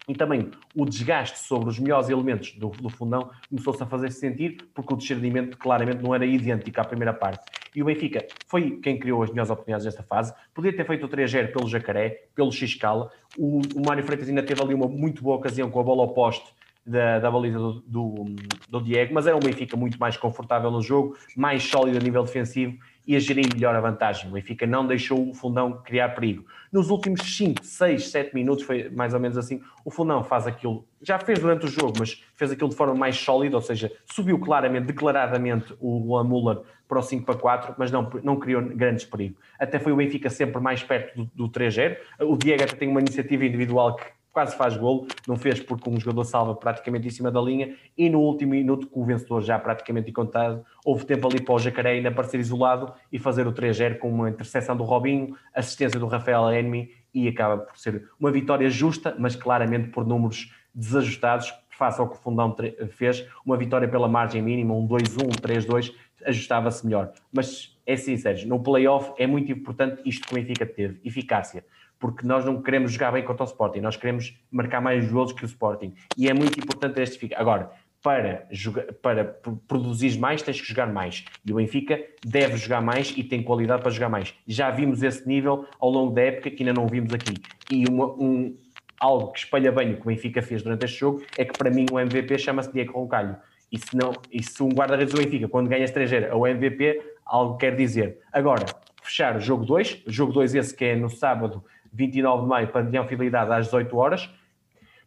E também o desgaste sobre os melhores elementos do, do fundão começou-se a fazer -se sentir, porque o discernimento claramente não era idêntico à primeira parte. E o Benfica foi quem criou as melhores oportunidades nesta fase. Podia ter feito o 3-0 pelo Jacaré, pelo Xcala. O, o Mário Freitas ainda teve ali uma muito boa ocasião com a bola ao poste da, da baliza do, do, do, Diego, mas era um Benfica muito mais confortável no jogo, mais sólido a nível defensivo e a gerir melhor a vantagem. O Benfica não deixou o Fundão criar perigo. Nos últimos 5, 6, 7 minutos, foi mais ou menos assim, o Fundão faz aquilo, já fez durante o jogo, mas fez aquilo de forma mais sólida, ou seja, subiu claramente, declaradamente o Muller para o 5 para 4, mas não, não criou grandes perigos. Até foi o Benfica sempre mais perto do, do 3-0. O Diego até tem uma iniciativa individual que quase faz golo, não fez porque um jogador salva praticamente em cima da linha. E no último minuto, com o vencedor já praticamente contado, houve tempo ali para o Jacaré ainda aparecer isolado e fazer o 3-0 com uma interseção do Robinho, assistência do Rafael Enmi e acaba por ser uma vitória justa, mas claramente por números desajustados, face ao que o Fundão fez, uma vitória pela margem mínima, um 2-1, um 3-2, ajustava-se melhor. Mas é assim, Sérgio, no play-off é muito importante isto que o Benfica teve, eficácia porque nós não queremos jogar bem contra o Sporting, nós queremos marcar mais golos que o Sporting. E é muito importante este ficar. Agora, para, jogar, para produzir mais, tens que jogar mais. E o Benfica deve jogar mais e tem qualidade para jogar mais. Já vimos esse nível ao longo da época que ainda não vimos aqui. E uma, um, algo que espalha bem o que o Benfica fez durante este jogo é que para mim o MVP chama-se Diego Roncalho. E se, não, e se um guarda-redes do Benfica, quando ganha estrangeira, é o MVP, algo quer dizer. Agora, fechar o jogo 2, jogo 2 esse que é no sábado 29 de maio, pavilhão Fidelidade às 18 horas,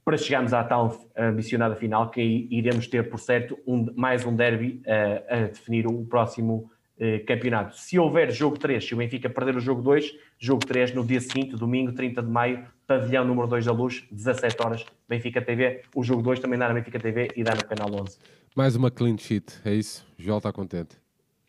para chegarmos à tal ambicionada final, que iremos ter, por certo, um, mais um derby uh, a definir o próximo uh, campeonato. Se houver jogo 3, se o Benfica perder o jogo 2, jogo 3 no dia seguinte, domingo, 30 de maio, pavilhão número 2 da Luz, 17 horas, Benfica TV. O jogo 2 também dá na Benfica TV e dá no canal 11. Mais uma clean sheet, é isso? João está contente.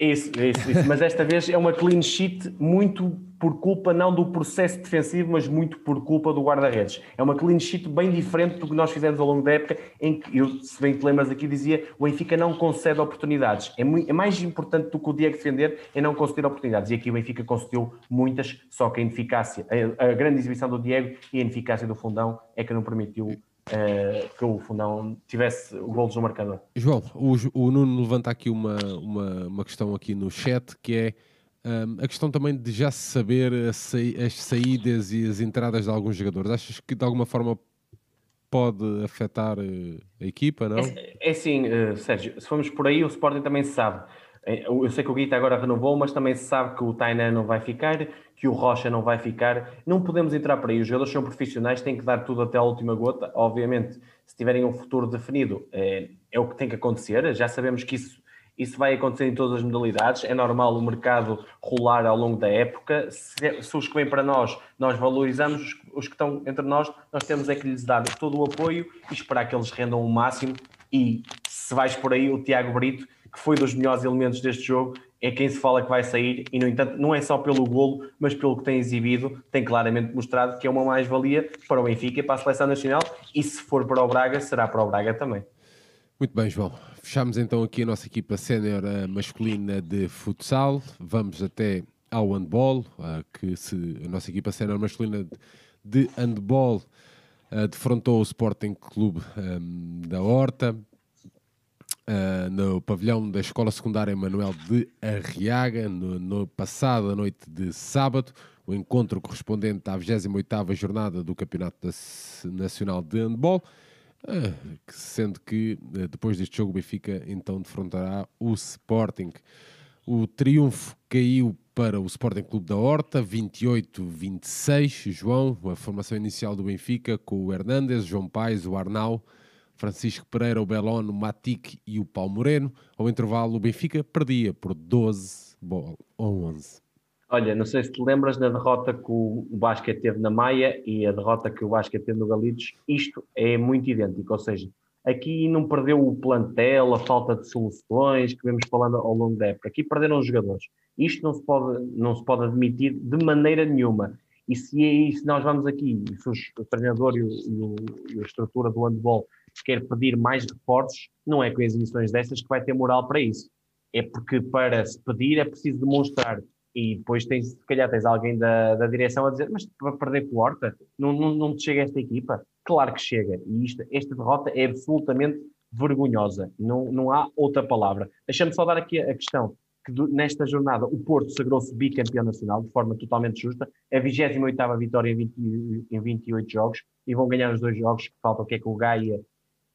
Isso, isso, isso. Mas desta vez é uma clean sheet muito por culpa não do processo defensivo, mas muito por culpa do guarda-redes. É uma clean sheet bem diferente do que nós fizemos ao longo da época, em que, eu, se bem te lembras aqui, dizia o Benfica não concede oportunidades. É, muito, é mais importante do que o Diego defender, é não conceder oportunidades. E aqui o Benfica concedeu muitas, só que a ineficácia, a, a grande exibição do Diego e a ineficácia do Fundão é que não permitiu Uh, que o Fundão tivesse golos no marcador. João, o, o, Nuno levanta aqui uma, uma, uma, questão aqui no chat que é um, a questão também de já saber as saídas e as entradas de alguns jogadores. Achas que de alguma forma pode afetar eh, a equipa, não? É, é sim, uh, Sérgio, se formos por aí, o Sporting também sabe. Eu sei que o Guita agora renovou, mas também se sabe que o Tainan não vai ficar, que o Rocha não vai ficar. Não podemos entrar por aí. Os jogadores são profissionais, têm que dar tudo até a última gota. Obviamente, se tiverem um futuro definido, é, é o que tem que acontecer. Já sabemos que isso, isso vai acontecer em todas as modalidades. É normal o mercado rolar ao longo da época. Se, se os que vêm para nós, nós valorizamos. Os que estão entre nós, nós temos é que lhes dar todo o apoio e esperar que eles rendam o máximo. E se vais por aí, o Tiago Brito que foi dos melhores elementos deste jogo, é quem se fala que vai sair e, no entanto, não é só pelo golo, mas pelo que tem exibido, tem claramente mostrado que é uma mais-valia para o Benfica e para a Seleção Nacional e se for para o Braga, será para o Braga também. Muito bem, João. Fechamos então aqui a nossa equipa sénior eh, masculina de futsal. Vamos até ao handball, eh, que se a nossa equipa sénior masculina de handball uh, defrontou o Sporting Clube um, da Horta uh, no pavilhão da Escola Secundária Manuel de Arriaga, no, no passada noite de sábado, o encontro correspondente à 28ª jornada do Campeonato Nacional de Handball, uh, sendo que uh, depois deste jogo o Benfica então defrontará o Sporting. O triunfo caiu para o Sporting Clube da Horta, 28-26. João, a formação inicial do Benfica com o Hernandes, João Paes, o Arnau, Francisco Pereira, o Belon, o Matic e o Paulo Moreno. Ao intervalo, o Benfica perdia por 12 ou 11. Olha, não sei se te lembras da derrota que o Basquete teve na Maia e a derrota que o Basquete teve no Galitos. Isto é muito idêntico, ou seja, aqui não perdeu o plantel, a falta de soluções que vemos falando ao longo da época. Aqui perderam os jogadores. Isto não se pode, não se pode admitir de maneira nenhuma. E se, é, se nós vamos aqui, se o treinador e, e, o, e a estrutura do handball quer pedir mais reforços, não é com exibições dessas que vai ter moral para isso. É porque para se pedir é preciso demonstrar. E depois tens, se calhar tens alguém da, da direção a dizer, mas para perder com Horta, não, não, não te chega esta equipa? Claro que chega. E isto, esta derrota é absolutamente vergonhosa. Não, não há outra palavra. Deixa-me só dar aqui a questão. que nesta jornada o Porto sagrou-se bicampeão nacional de forma totalmente justa, a 28ª vitória em, 20, em 28 jogos e vão ganhar os dois jogos que faltam, que é com o Gaia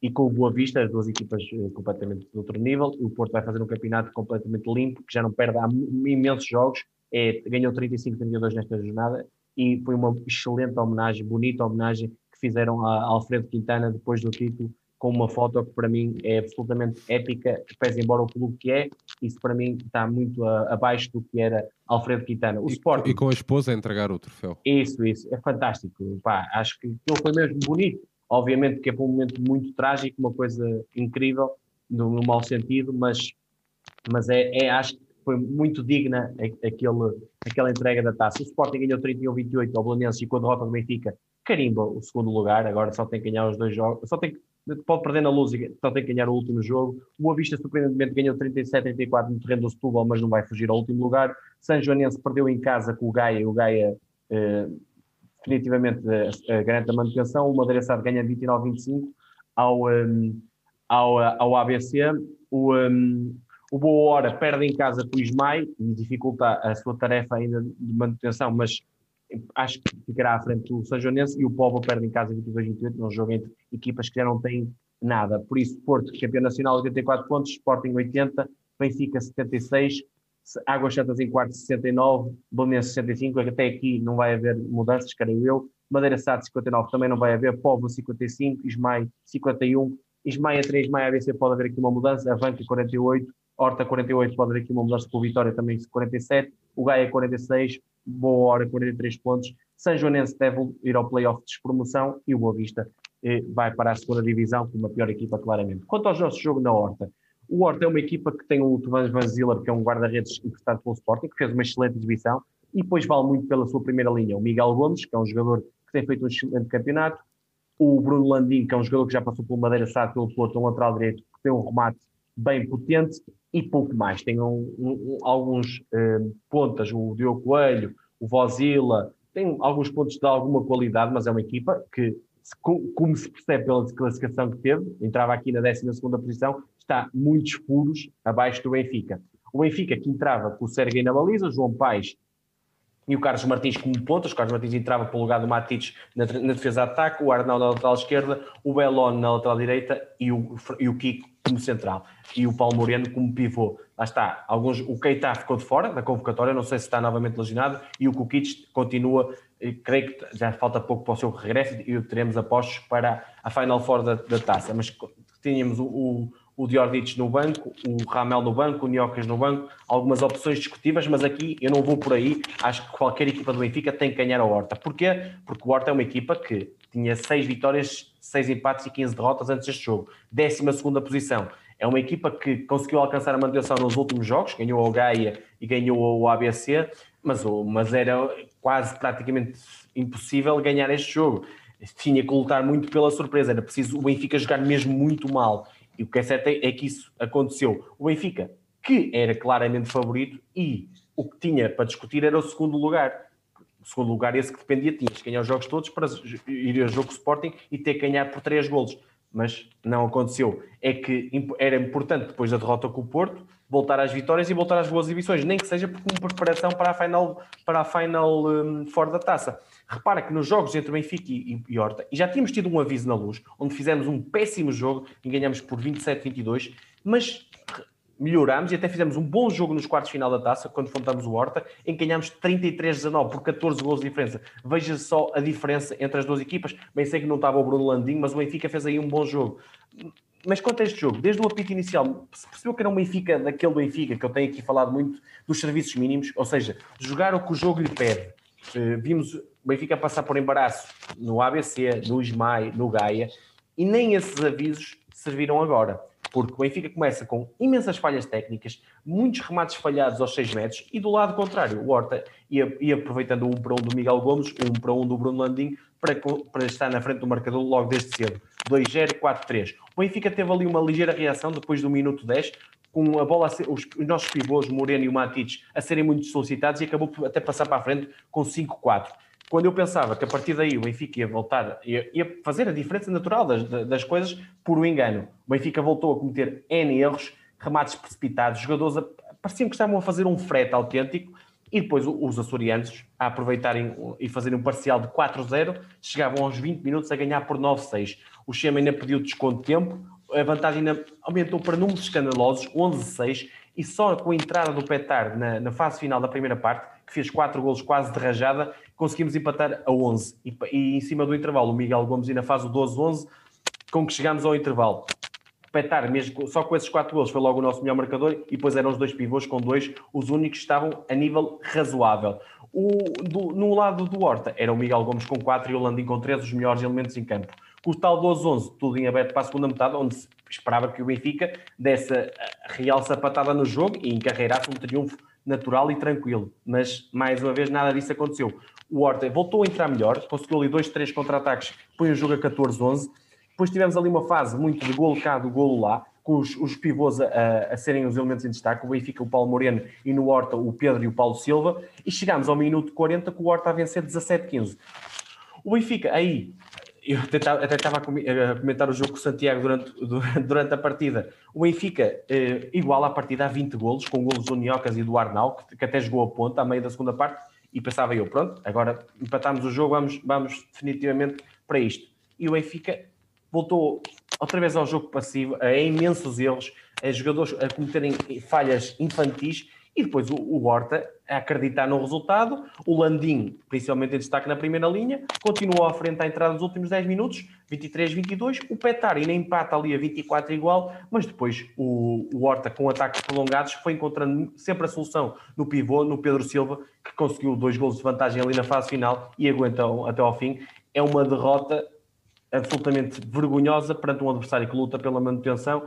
e com o Boa Vista, as duas equipas eh, completamente de outro nível. O Porto vai fazer um campeonato completamente limpo, que já não perde há imensos jogos, é, ganhou 35-32 nesta jornada e foi uma excelente homenagem, bonita homenagem que fizeram a Alfredo Quintana depois do título com uma foto que para mim é absolutamente épica, pese embora o clube que é, isso para mim está muito a, abaixo do que era Alfredo Quintana. O e, Sporting, e com a esposa a entregar o troféu. Isso, isso, é fantástico. Pá, acho que foi mesmo bonito. Obviamente que é para um momento muito trágico, uma coisa incrível, no, no mau sentido, mas, mas é, é, acho que foi muito digna aquele, aquela entrega da taça. O Sporting ganhou 31-28 ao Belenenses e com a derrota do Benfica carimba o segundo lugar, agora só tem que ganhar os dois jogos, só tem que pode perder na luz e só tem que ganhar o último jogo. O Boa Vista, surpreendentemente, ganhou 37-34 no terreno do Setúbal, mas não vai fugir ao último lugar. São Joanense perdeu em casa com o Gaia, o Gaia eh, definitivamente eh, garante a manutenção. O Madeira ganha 29-25 ao, um, eh, ao, eh, ao ABC. O, um, o Boa Hora perde em casa com o Ismael e dificulta a sua tarefa ainda de manutenção, mas acho que ficará à frente do São Joanense e o Povo perde em casa 22-28 num jogo entre equipas que já não têm nada. Por isso, Porto, campeão nacional, 84 pontos, Sporting 80, Benfica 76, Águas Santas em quarto 69, Bolonense 65, até aqui não vai haver mudanças, creio eu. Madeira Sade 59 também não vai haver, Povo 55, Ismael 51, Ismael 3, Ismael ABC pode haver aqui uma mudança, Avanca 48, Horta 48 pode haver aqui uma mudança com Vitória também 47, o Gaia 46, boa hora, 43 pontos. São Joanense deve ir ao playoff de despromoção e o Boa Vista eh, vai para a segunda divisão com uma pior equipa, claramente. Quanto ao nosso jogo na Horta, o Horta é uma equipa que tem o Tovan Van Ziller, que é um guarda-redes importante pelo Sporting, que fez uma excelente exibição e depois vale muito pela sua primeira linha. O Miguel Gomes, que é um jogador que tem feito um excelente campeonato, o Bruno Landim, que é um jogador que já passou pelo Madeira Sá, pelo Porto, um lateral direito, que tem um remate bem potente e pouco mais. Tem um, um, alguns um, pontas, o Diogo Coelho, o Vozila, tem alguns pontos de alguma qualidade, mas é uma equipa que, como se percebe pela classificação que teve, entrava aqui na 12 posição, está muitos furos abaixo do Benfica. O Benfica que entrava com o Serguei na baliza, João Paes e o Carlos Martins como pontas. O Carlos Martins entrava pelo lugar do Matites na, na, defesa de ataque, o Arnaldo na lateral esquerda, o Belon na lateral direita e o, e o Kiko como central. E o Paulo Moreno como pivô. Lá está. Alguns, o Keita ficou de fora da convocatória, não sei se está novamente lesionado, e o Kukic continua, creio que já falta pouco para o seu regresso e o teremos apostos para a Final Four da, da taça. Mas tínhamos o, o o no banco, o Ramel no banco, o Niocas no banco, algumas opções discutíveis, mas aqui eu não vou por aí. Acho que qualquer equipa do Benfica tem que ganhar a Horta. Porquê? Porque o Horta é uma equipa que tinha 6 vitórias, 6 empates e 15 derrotas antes deste jogo. 12 posição. É uma equipa que conseguiu alcançar a manutenção nos últimos jogos, ganhou o Gaia e ganhou o ABC, mas, mas era quase praticamente impossível ganhar este jogo. Tinha que lutar muito pela surpresa, era preciso o Benfica jogar mesmo muito mal e o que é certo é, que isso aconteceu. O Benfica, que era claramente favorito e o que tinha para discutir era o segundo lugar. O segundo lugar, esse que dependia, tinhas que ganhar os jogos todos para ir ao jogo Sporting e ter que ganhar por três golos. Mas não aconteceu. É que era importante, depois da derrota com o Porto, voltar às vitórias e voltar às boas exibições, nem que seja como preparação para a final, para a final um, fora da taça. Repara que nos jogos entre Benfica e, e Horta, e já tínhamos tido um aviso na luz, onde fizemos um péssimo jogo e ganhamos por 27-22, mas melhorámos e até fizemos um bom jogo nos quartos final da taça, quando enfrentamos o Horta, em que ganhámos 33-19 por 14 gols de diferença. Veja só a diferença entre as duas equipas. Bem sei que não estava o Bruno Landim, mas o Benfica fez aí um bom jogo. Mas quanto a este jogo, desde o apito inicial, se percebeu que era um Benfica, daquele Benfica, que eu tenho aqui falado muito, dos serviços mínimos, ou seja, jogar o que o jogo lhe pede. Eh, vimos o Benfica passar por embaraço no ABC, no Ismael, no Gaia, e nem esses avisos serviram agora porque o Benfica começa com imensas falhas técnicas, muitos remates falhados aos 6 metros, e do lado contrário, o Horta ia, ia aproveitando 1 para 1 do Miguel Gomes, 1 para 1 do Bruno Landim, para, para estar na frente do marcador logo desde cedo. 2-0, 4-3. O Benfica teve ali uma ligeira reação depois do minuto 10, com a bola ser, os, os, nossos pivôs, Moreno e o Matites, a serem muito solicitados e acabou até passar para a frente com 5-4 quando eu pensava que a partir daí o Benfica ia voltar, ia, ia fazer a diferença natural das, das coisas por um engano. O Benfica voltou a cometer N erros, remates precipitados, jogadores a pareciam que estavam a fazer um frete autêntico e depois os açorianos, a aproveitarem e fazerem um parcial de 4-0, chegavam aos 20 minutos a ganhar por 9-6. O Chema ainda pediu desconto de tempo, a vantagem ainda aumentou para números escandalosos, 11-6, e só com a entrada do Petar na, na, fase final da primeira parte, que fez 4 golos quase de rajada, conseguimos empatar a 11. E, e em cima do intervalo, o Miguel Gomes ainda faz o 12-11, com que chegamos ao intervalo. Petar, mesmo só com esses quatro gols, foi logo o nosso melhor marcador e depois eram os dois pivôs com dois, os únicos que estavam a nível razoável. O, do, no lado do Horta era o Miguel Gomes com quatro e o Landim com três, os melhores elementos em campo. Com o tal 12-11, tudo em aberto para a segunda metade, onde se esperava que o Benfica desse a real sapatada no jogo e encarreirasse um triunfo natural e tranquilo. Mas, mais uma vez, nada disso aconteceu. O Horta voltou a entrar melhor, conseguiu ali dois, três contra-ataques, põe o jogo a 14-11 depois tivemos ali uma fase muito de golo cá, do golo lá, com os, os pivôs a, a, serem os elementos em destaque, o Benfica, o Paulo Moreno e no Horta o Pedro e o Paulo Silva, e chegámos ao minuto 40 com o Horta a vencer 17-15. O Benfica, aí, eu até, estava a comentar o jogo com o Santiago durante, durante a partida. O Benfica eh, igual à partida a 20 golos, com golos do Niocas e do Arnau, que, que até jogou a ponta a meio da segunda parte, e pensava eu, pronto, agora empatámos o jogo, vamos, vamos definitivamente para isto. E o Benfica voltou outra vez ao jogo passivo, a imensos erros, a jogadores a cometerem falhas infantis e depois o, o Horta a acreditar no resultado, o Landim, principalmente em destaque na primeira linha, continuou à frente à entrada dos últimos 10 minutos, 23-22, o Petar ainda empata ali a 24 igual, mas depois o, o Horta com ataques prolongados foi encontrando sempre a solução no pivô, no Pedro Silva, que conseguiu dois gols de vantagem ali na fase final e aguentou até ao fim. É uma derrota absolutamente vergonhosa perante um adversário que luta pela manutenção.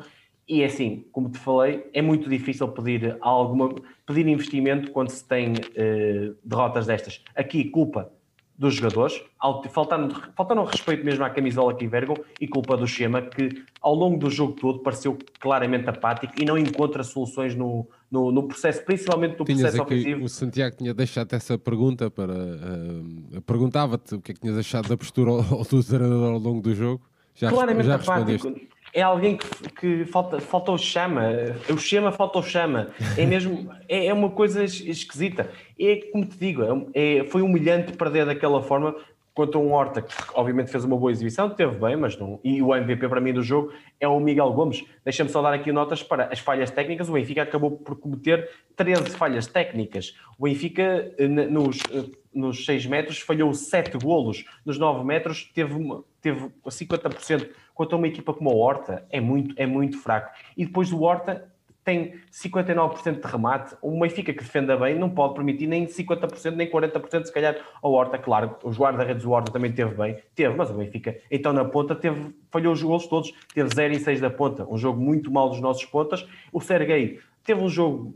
E é assim, como te falei, é muito difícil pedir alguma pedir investimento quando se tem uh, derrotas destas. Aqui, culpa dos jogadores, faltando, faltando respeito mesmo à camisola que envergam e culpa do Schema, que ao longo do jogo todo pareceu claramente apático e não encontra soluções no, no, no processo, principalmente no Tinhas processo ofensivo. O Santiago tinha deixado essa pergunta para. Uh, Perguntava-te o que é que tinhas achado da postura do treinador ao longo do jogo. Já, claramente já apático é alguém que, que falta, falta o chama, o chama falta o chama, é mesmo, é, é uma coisa esquisita. É como te digo, é, é, foi humilhante perder daquela forma contra um Horta que obviamente fez uma boa exibição, teve bem, mas não. E o MVP para mim do jogo é o Miguel Gomes. Deixa-me só dar aqui notas para as falhas técnicas. O Benfica acabou por cometer 13 falhas técnicas. O Benfica, eh, nos, eh, nos 6 metros, falhou 7 golos. Nos 9 metros, teve, teve 50% quanto a uma equipa como a Horta, é muito, é muito fraco. E depois do Horta tem 59% de remate, o Benfica que defenda bem não pode permitir nem 50%, nem 40% se calhar ao Horta, claro, os guarda-redes do Horta também teve bem, teve, mas o Benfica então na ponta teve, falhou os gols todos, teve 0 e 6 da ponta, um jogo muito mal dos nossos pontas, o Sergei teve um jogo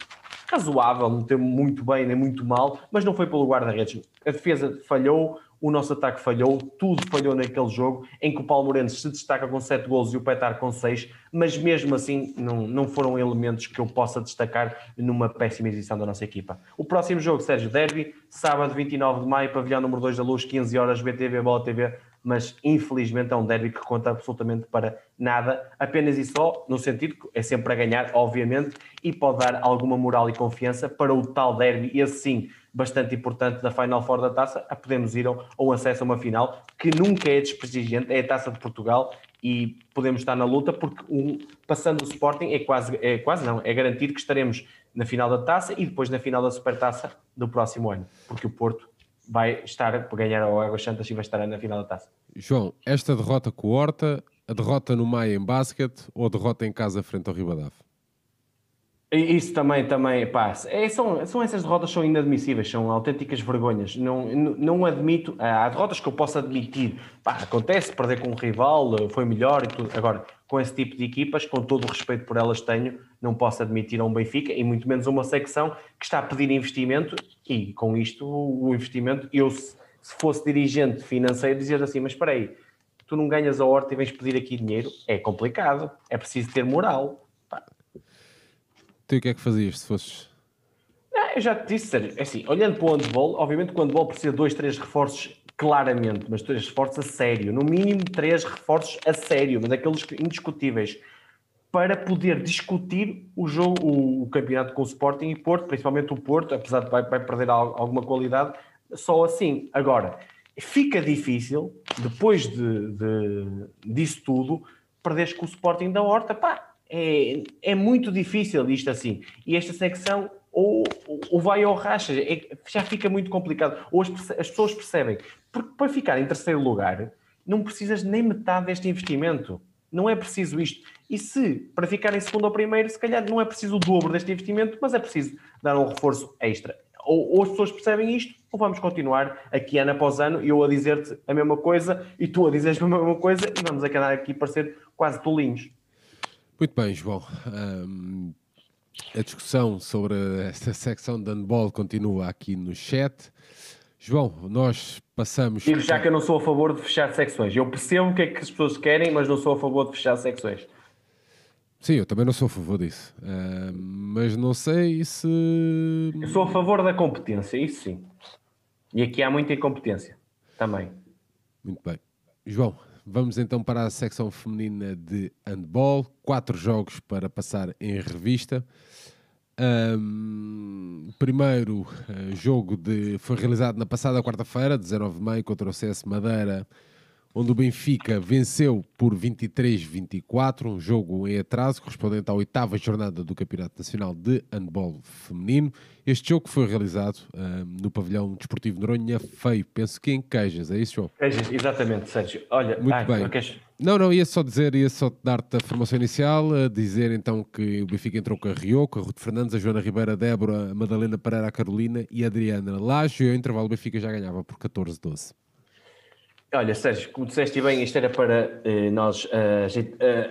razoável, não teve muito bem nem muito mal, mas não foi pelo guarda-redes, a defesa falhou, o nosso ataque falhou, tudo falhou naquele jogo, em que o Paulo Moreno se destaca com 7 golos e o Petar com 6, mas mesmo assim não, não foram elementos que eu possa destacar numa péssima exibição da nossa equipa. O próximo jogo, Sérgio Derby, sábado 29 de maio, pavilhão número 2 da Luz, 15 horas, BTV, Bola TV, mas infelizmente é um derby que conta absolutamente para nada, apenas e só no sentido que é sempre a ganhar, obviamente, e pode dar alguma moral e confiança para o tal derby, esse sim, bastante importante da Final Four da taça, a podemos ir ao, ao acesso a uma final que nunca é desprestigiante, é a taça de Portugal e podemos estar na luta porque um, passando o Sporting é quase, é quase não, é garantido que estaremos na final da taça e depois na final da Supertaça do próximo ano, porque o Porto vai estar para ganhar ao Águas Santas e vai estar na final da taça. João, esta derrota com o Horta, a derrota no Maia em basquete ou a derrota em casa frente ao Ribadave? Isso também, também, pá, é, são, são essas derrotas são inadmissíveis, são autênticas vergonhas. Não, não, admito, há derrotas que eu posso admitir, pá, acontece, perder com um rival, foi melhor e tudo. Agora, com esse tipo de equipas, com todo o respeito por elas tenho, não posso admitir a um Benfica e muito menos uma secção que está a pedir investimento e com isto o investimento, eu se fosse dirigente financeiro dizer assim, mas espera aí, tu não ganhas a horta e vens pedir aqui dinheiro, é complicado, é preciso ter moral Tu o que é que fazias se fosses? Não, eu já te disse, sério, é assim, olhando para o handball, obviamente o handball precisa de dois, três reforços claramente, mas três reforços a sério, no mínimo três reforços a sério, mas aqueles indiscutíveis. para poder discutir o jogo, o, o, campeonato com o Sporting e Porto, principalmente o Porto, apesar de vai, vai perder alguma qualidade, só assim. Agora, fica difícil, depois de, de, disso tudo, perderes com o Sporting da Horta, pá, é, é muito difícil isto assim. E esta secção ou, ou vai ao racha, é, já fica muito complicado. Ou as, as pessoas percebem, porque para ficar em terceiro lugar, não precisas nem metade deste investimento. Não é preciso isto. E se, para ficar em segundo ou primeiro, se calhar não é preciso o dobro deste investimento, mas é preciso dar um reforço extra. Ou, ou as pessoas percebem isto, ou vamos continuar aqui ano após ano, eu a dizer-te a mesma coisa, e tu a dizeres a mesma coisa, e vamos acabar aqui parecer quase tolinhos. Muito bem, João. Um, a discussão sobre esta secção de handball continua aqui no chat. João, nós passamos. Digo já que eu não sou a favor de fechar secções. Eu percebo o que é que as pessoas querem, mas não sou a favor de fechar secções. Sim, eu também não sou a favor disso. Uh, mas não sei se. Eu sou a favor da competência, isso sim. E aqui há muita incompetência também. Muito bem. João, vamos então para a secção feminina de handball. Quatro jogos para passar em revista. Um, primeiro uh, jogo de, foi realizado na passada quarta-feira, 19 de maio, contra o CS Madeira, onde o Benfica venceu por 23-24, um jogo em atraso, correspondente à oitava jornada do Campeonato Nacional de Handball Feminino. Este jogo foi realizado uh, no pavilhão desportivo Noronha Feio, penso que em Queijas, é isso, João? Queijas, exatamente, Sérgio. Olha, muito ai, bem. Não, não, ia só dizer, ia só dar-te a formação inicial, a dizer então que o Benfica entrou com a Rioco, a Ruth Fernandes, a Joana Ribeira, a Débora, a Madalena Pereira, a Carolina e a Adriana Laje, e ao intervalo o Benfica já ganhava por 14-12. Olha, Sérgio, como disseste bem, isto era para eh, nós eh, eh,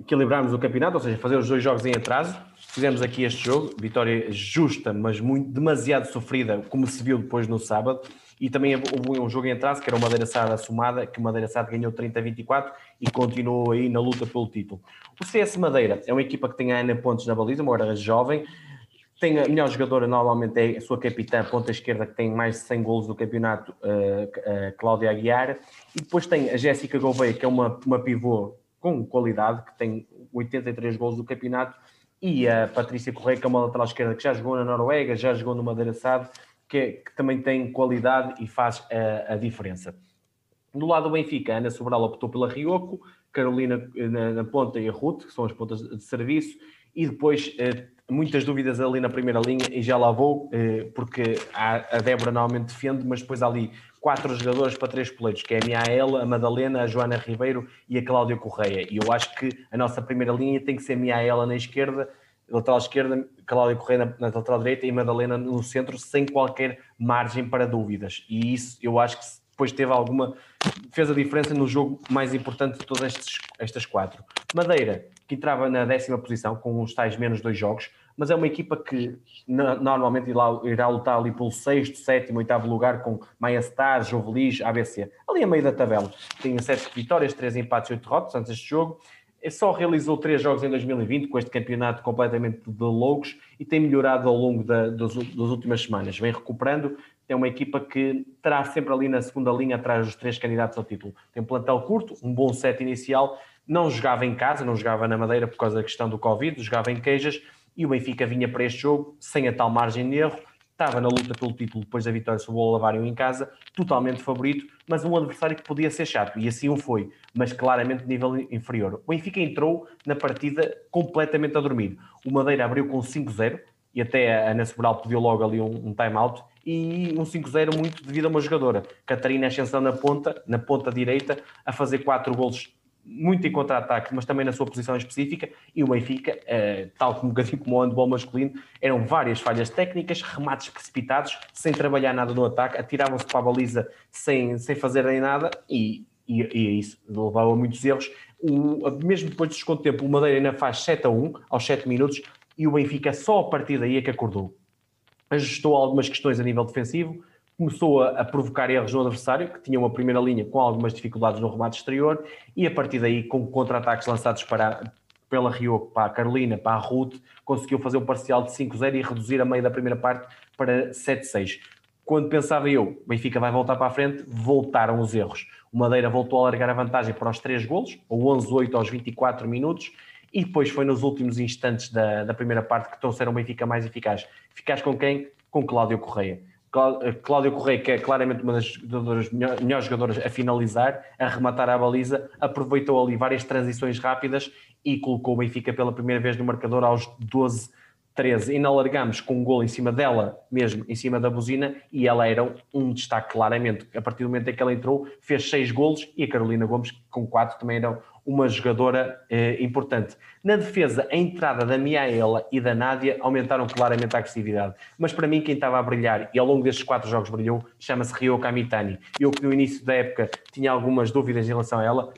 equilibrarmos o campeonato, ou seja, fazer os dois jogos em atraso. Fizemos aqui este jogo, vitória justa, mas muito demasiado sofrida, como se viu depois no sábado. E também houve um jogo em atraso, que era o Madeira Sada assumada, que o Madeira Sada ganhou 30-24 e continuou aí na luta pelo título. O CS Madeira é uma equipa que tem a Ana Pontes na baliza, uma hora jovem, tem a melhor jogadora normalmente é a sua capitã, ponta esquerda, que tem mais de 100 golos do campeonato, uh, Cláudia Aguiar. E depois tem a Jéssica Gouveia, que é uma, uma pivô com qualidade, que tem 83 golos do campeonato. E a Patrícia Correia, que é uma lateral esquerda, que já jogou na Noruega, já jogou no Madeira Sade, que, que, também tem qualidade e faz a, a diferença. Do lado do Benfica, a Ana Sobral optou pela Rioco, Carolina na, na, ponta e a Ruth, que são as pontas de serviço, e depois eh, muitas dúvidas ali na primeira linha e já lá vou, eh, porque a Débora normalmente defende, mas depois há ali quatro jogadores para três poleiros, que é a Miaela, a Madalena, a Joana Ribeiro e a Cláudia Correia. E eu acho que a nossa primeira linha tem que ser Miaela na esquerda, lateral esquerda, Cláudia Correia na, lateral direita e Madalena no centro, sem qualquer margem para dúvidas. E isso eu acho que depois teve alguma. Fez a diferença no jogo mais importante de todas estes, estas quatro. Madeira, que entrava na décima posição, com uns tais menos dois jogos, mas é uma equipa que normalmente irá, lutar ali pelo sexto, sétimo, oitavo lugar com Maia Star, Jovelis, ABC. Ali a meio da tabela. Tem sete vitórias, três empates e oito derrotas antes deste jogo. Só realizou três jogos em 2020 com este campeonato completamente de loucos e tem melhorado ao longo da, das últimas semanas. Vem recuperando, é uma equipa que terá sempre ali na segunda linha atrás dos três candidatos ao título. Tem um plantel curto, um bom set inicial, não jogava em casa, não jogava na Madeira por causa da questão do Covid, jogava em Queijas e o Benfica vinha para este jogo sem a tal margem de erro, estava na luta pelo título depois da vitória sobre o Olavário em casa, totalmente favorito, mas um adversário que podia ser chato, e assim o foi, mas claramente de nível inferior. O Benfica entrou na partida completamente a dormir. O Madeira abriu com 5-0, e até a Ana Sobral pediu logo ali um, um time-out, e um 5-0 muito devido a uma jogadora, Catarina Ascensão na ponta, na ponta direita, a fazer quatro golos muito em contra-ataque, mas também na sua posição específica, e o Benfica, eh, tal como um bocadinho como o handball masculino, eram várias falhas técnicas, remates precipitados, sem trabalhar nada no ataque, atiravam-se para a baliza sem, sem fazerem nada, e, e, e isso levava a muitos erros. O, mesmo depois do desconto tempo, o Madeira ainda faz 7 a 1 aos 7 minutos, e o Benfica só a partir daí é que acordou. Ajustou algumas questões a nível defensivo, começou a, a, provocar erros no adversário, que tinha uma primeira linha com algumas dificuldades no remate exterior, e a partir daí, com contra-ataques lançados para, pela Rio, para a Carolina, para a Ruth, conseguiu fazer um parcial de 5-0 e reduzir a meio da primeira parte para 7-6. Quando pensava eu, Benfica vai voltar para a frente, voltaram os erros. O Madeira voltou a largar a vantagem para os 3 golos, ou 11-8 aos 24 minutos, e depois foi nos últimos instantes da, da primeira parte que trouxeram o Benfica mais eficaz. Eficaz com quem? Com Cláudio Correia. Eh, Cláudio Correia, que é claramente uma das, melhores jogadoras a finalizar, a rematar a baliza, aproveitou ali várias transições rápidas e colocou o Benfica pela primeira vez no marcador aos 12 13 inalargamos com um gol em cima dela, mesmo em cima da buzina, e ela era um destaque claramente. A partir do momento em que ela entrou, fez seis golos e a Carolina Gomes, com quatro, também era uma jogadora eh, importante. Na defesa, a entrada da Miaela e da Nádia aumentaram claramente a agressividade. Mas para mim, quem estava a brilhar e ao longo destes quatro jogos brilhou, chama-se Rio Kamitani. Eu que no início da época tinha algumas dúvidas em relação a ela,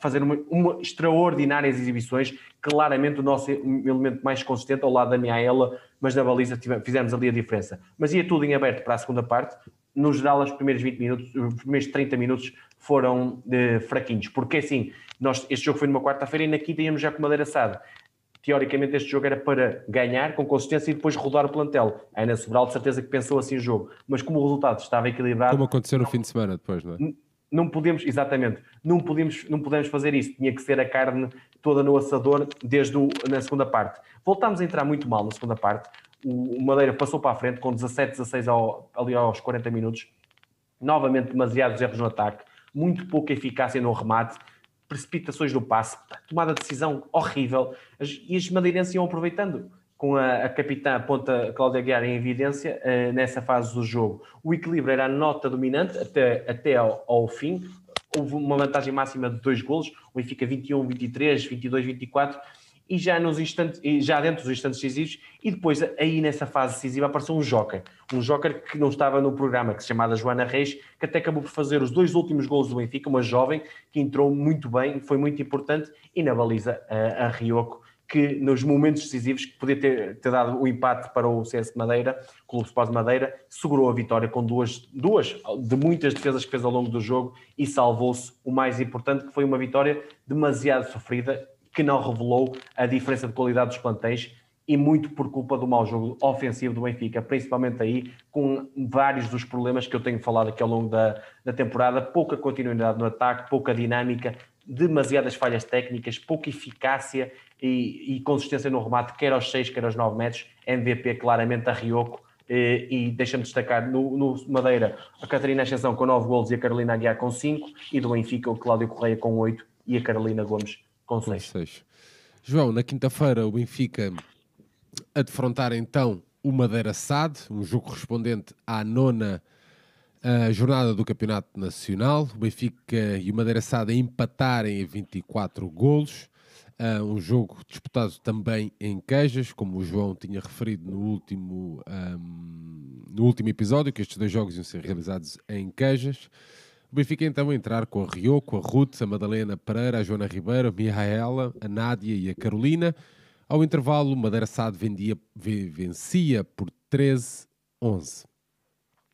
fazer uma, uma extraordinárias exibições, claramente o nosso elemento mais consistente ao lado da Miaela, mas na baliza fizemos ali a diferença. Mas ia tudo em aberto para a segunda parte, no geral, os primeiros 20 minutos, os primeiros 30 minutos foram uh, fraquinhos, porque assim, nós, este jogo foi numa quarta-feira e na quinta íamos já com madeira assada. Teoricamente, este jogo era para ganhar com consistência e depois rodar o plantel. A Ana Sobral, de certeza que pensou assim o jogo, mas como o resultado estava equilibrado. Como aconteceu no fim de semana depois, não é? Não podemos, exatamente, não podemos, não podemos fazer isso. Tinha que ser a carne toda no assador desde o, na segunda parte. Voltámos a entrar muito mal na segunda parte o Madeira passou para a frente com 17, 16 ao, ali aos 40 minutos. Novamente, demasiados erros no ataque, muito pouca eficácia no remate, precipitações no passe, tomada de decisão horrível. E os madeirenses iam aproveitando com a, a capitã a ponta Cláudia Guiar em evidência uh, nessa fase do jogo. O equilíbrio era a nota dominante até, até ao, ao fim. Houve uma vantagem máxima de dois golos, o Benfica 21, 23, 22, 24 e já nos instantes, já dentro dos instantes decisivos, e depois aí nessa fase decisiva apareceu um joker, um joker que não estava no programa, que se chamava Joana Reis, que até acabou por fazer os dois últimos gols do Benfica, uma jovem que entrou muito bem, foi muito importante, e na baliza a, a Rioco, que nos momentos decisivos, que podia ter, ter dado o empate para o CS de Madeira, Clube Sport de Madeira, segurou a vitória com duas, duas de muitas defesas que fez ao longo do jogo e salvou-se o mais importante, que foi uma vitória demasiado sofrida que não revelou a diferença de qualidade dos plantéis e muito por culpa do mau jogo ofensivo do Benfica, principalmente aí com vários dos problemas que eu tenho falado aqui ao longo da, da temporada, pouca continuidade no ataque, pouca dinâmica, demasiadas falhas técnicas, pouca eficácia e, e consistência no remate, quer aos 6, quer aos 9 metros, MVP claramente a Rioco, e, e deixa-me destacar no, no, Madeira a Catarina Ascensão com 9 golos e a Carolina Aguiar com 5, e do Benfica o Cláudio Correia com 8 e a Carolina Gomes com 6. João, na quinta-feira o Benfica a defrontar então o Madeira SAD, um jogo correspondente à nona uh, jornada do Campeonato Nacional. O Benfica e o Madeira SAD a empatarem em 24 golos. Uh, um jogo disputado também em Queijas, como o João tinha referido no último, um, no último episódio, que estes dois jogos iam ser realizados em Queijas. O Benfica então a entrar com a Rioco, a Ruth, a Madalena Pereira, a Joana Ribeiro, a Mihaela, a Nádia e a Carolina. Ao intervalo, Madeira Sade vendia, vencia por 13-11.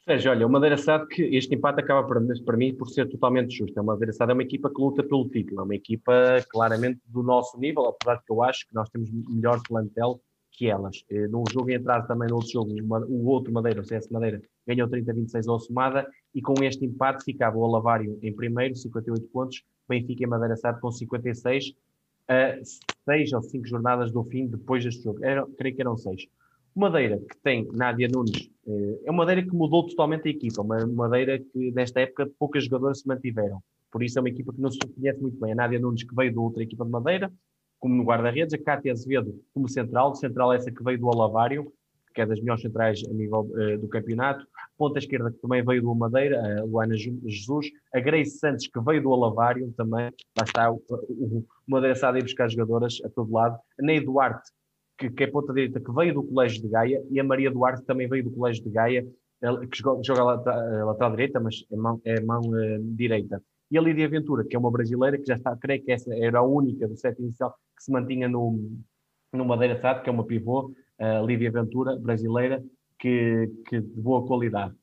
Sérgio, olha, o Madeira Sade que este empate acaba para, para mim por ser totalmente justo. A Madeira Sade é uma equipa que luta pelo título, é uma equipa claramente do nosso nível, apesar de que eu acho que nós temos melhor plantel que elas. Eh, num jogo em atraso também no outro jogo, o outro Madeira, o CS Madeira, ganhou 30-26 ao Somada e com este empate ficava o Alavário em primeiro, 58 pontos, Benfica e Madeira Sade com 56, a 6 ou 5 jornadas do fim depois deste jogo. Era, creio que eram 6. Madeira, que tem Nádia Nunes, eh, é uma Madeira que mudou totalmente a equipa, uma Madeira que nesta época poucas jogadoras se mantiveram. Por isso é uma equipa que não se conhece muito bem. A Nádia Nunes, que veio da outra equipa de Madeira, como no guarda-redes, a Cátia Azevedo como central, central essa que veio do Alavário, que é das melhores centrais a nível uh, do campeonato, ponta esquerda que também veio do Madeira, a Luana Jesus, a Grace Santos que veio do Alavário também, lá está o, o, o Madeira sabe buscar jogadoras a todo lado, a Ney Duarte, que, que é ponta direita, que veio do Colégio de Gaia, e a Maria Duarte também veio do Colégio de Gaia, que joga, joga lateral, direita, mas é mão, é mão uh, direita. E a Lídia Ventura, que é uma brasileira, que já está, creio que essa era a única do set inicial que se mantinha no, no Madeira SAD, que é uma pivô, a Lídia Ventura, brasileira, que, que de boa qualidade.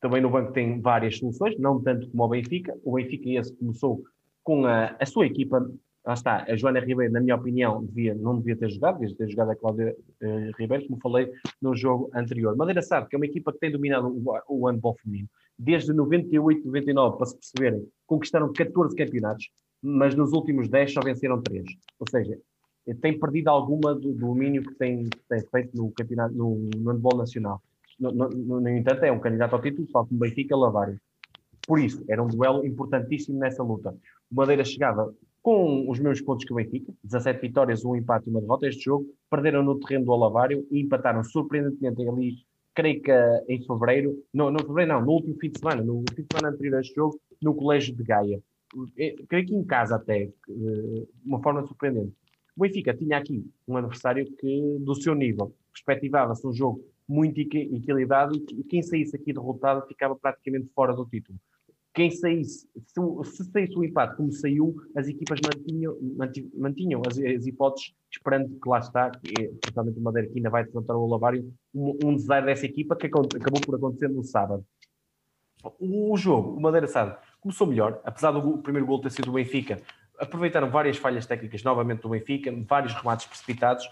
Também no banco tem várias soluções, não tanto como o Benfica. O Benfica esse começou com a, a sua equipa lá está, a Joana Ribeiro, na minha opinião, devia, não devia ter jogado, devia ter jogado a Cláudia uh, Ribeiro, como falei no jogo anterior. Madeira sabe que é uma equipa que tem dominado o, o handball feminino. Desde 98, 99, para se perceberem, conquistaram 14 campeonatos, mas nos últimos 10 só venceram 3. Ou seja, tem perdido alguma do, do domínio que tem, tem, feito no campeonato, no, no handball nacional. No, no, no, entanto, é um candidato ao título, só como Benfica, Lavário. Por isso, era um duelo importantíssimo nessa luta. O Madeira chegava com os mesmos pontos que o Benfica, 17 vitórias, um empate e uma derrota este jogo, perderam no terreno do Alavário e empataram surpreendentemente ali, creio que em fevereiro, não, fevereiro não, no último fim de semana, no fim de semana anterior a este jogo, no Colégio de Gaia. É, creio que em casa até, de eh, uma forma surpreendente. O Benfica tinha aqui um adversário que, do seu nível, perspectivava-se um jogo muito equilibrado e quem saísse aqui derrotado ficava praticamente fora do título quem saísse, se, se saísse o empate como saiu, as equipas mantinham, mantinham as, as, hipóteses, esperando que lá está, que totalmente o Madeira que ainda vai defrontar o Olavário, um, um desaire dessa equipa que acabou por acontecer no sábado. O, jogo, o Madeira sabe, começou melhor, apesar do primeiro gol ter sido o Benfica, aproveitaram várias falhas técnicas novamente do Benfica, vários remates precipitados.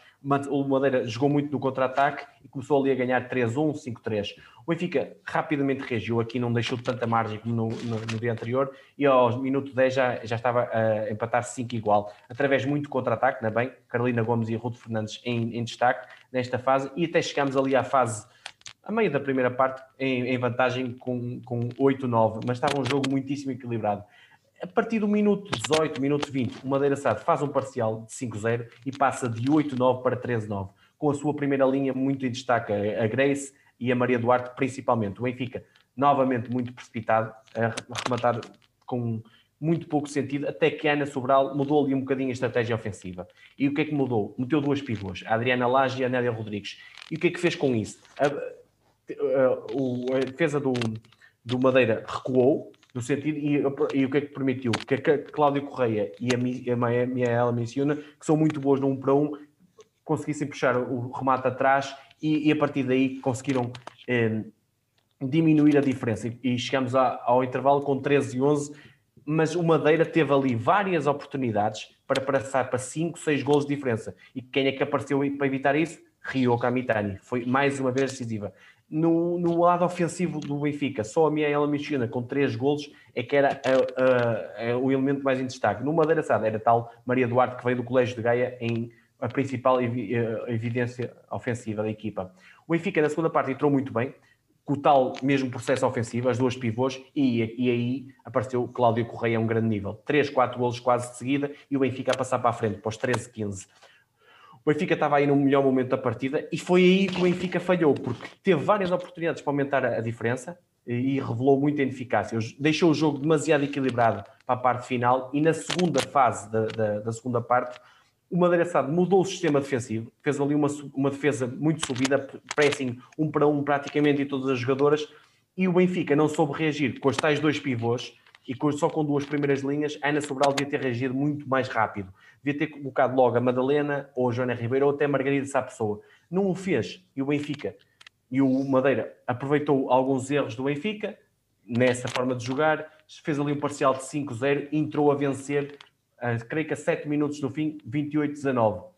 O Madeira jogou muito no contra-ataque e começou ali a ganhar 3-1, 5-3. O Benfica rapidamente reagiu aqui, não deixou tanta margem como no, no, no dia anterior e aos minuto 10 já, já estava a empatar 5 igual, através muito contra-ataque, na bem, Carolina Gomes e Ruto Fernandes em, em, destaque nesta fase e até chegámos ali à fase a meio da primeira parte em, em vantagem com, com 8-9, mas estava um jogo muitíssimo equilibrado. A partir do minuto 18, minuto 20, o Madeira Sade faz um parcial de 5-0 e passa de 8-9 para 13-9, com a sua primeira linha muito em destaque, a Grace e a Maria Duarte principalmente. O Benfica, novamente muito precipitado, a rematar com muito pouco sentido, até que a Ana Sobral mudou ali um bocadinho a estratégia ofensiva. E o que é que mudou? Meteu duas pivôs, a Adriana Lage e a Nélia Rodrigues. E o que é que fez com isso? A, a, a defesa do, do Madeira recuou, no sentido, e, e, o que é que permitiu? Que a Cláudia Correia e a, Miaela Menciona, que são muito boas no 1 para 1, conseguissem puxar o remate atrás e, e a partir daí conseguiram eh, diminuir a diferença. E, e chegamos a, ao intervalo com 13 e 11, mas o Madeira teve ali várias oportunidades para passar para 5, 6 gols de diferença. E quem é que apareceu para evitar isso? Rio Kamitani. Foi mais uma vez decisiva. No, no lado ofensivo do Benfica, só a Miaela Michina com três golos é que era a, a, a, o elemento mais em destaque. No Madeira Sada era tal Maria Duarte, que veio do Colégio de Gaia, em a principal evidência ofensiva da equipa. O Benfica, na segunda parte, entrou muito bem, com o tal mesmo processo ofensivo, as duas pivôs, e, e aí apareceu Cláudio Correia a um grande nível. 3, 4 golos quase de seguida, e o Benfica a passar para a frente, para os 13, 15. O Benfica estava aí no melhor momento da partida e foi aí que o Benfica falhou, porque teve várias oportunidades para aumentar a, diferença e revelou muita ineficácia. Deixou o jogo demasiado equilibrado para a parte final e na segunda fase da, da, da segunda parte o Madeira mudou o sistema defensivo, fez ali uma, uma defesa muito subida, pressing um para um praticamente em todas as jogadoras, e o Benfica não soube reagir com os tais dois pivôs e só com duas primeiras linhas, Ana Sobral devia ter reagido muito mais rápido. Devia ter colocado logo a Madalena, ou a Joana Ribeiro, ou até a Margarida Sapessoa. Não o fez. E o Benfica e o Madeira aproveitou alguns erros do Benfica nessa forma de jogar, fez ali um parcial de 5-0, entrou a vencer, uh, creio que a 7 minutos do fim, 28-19. Uh,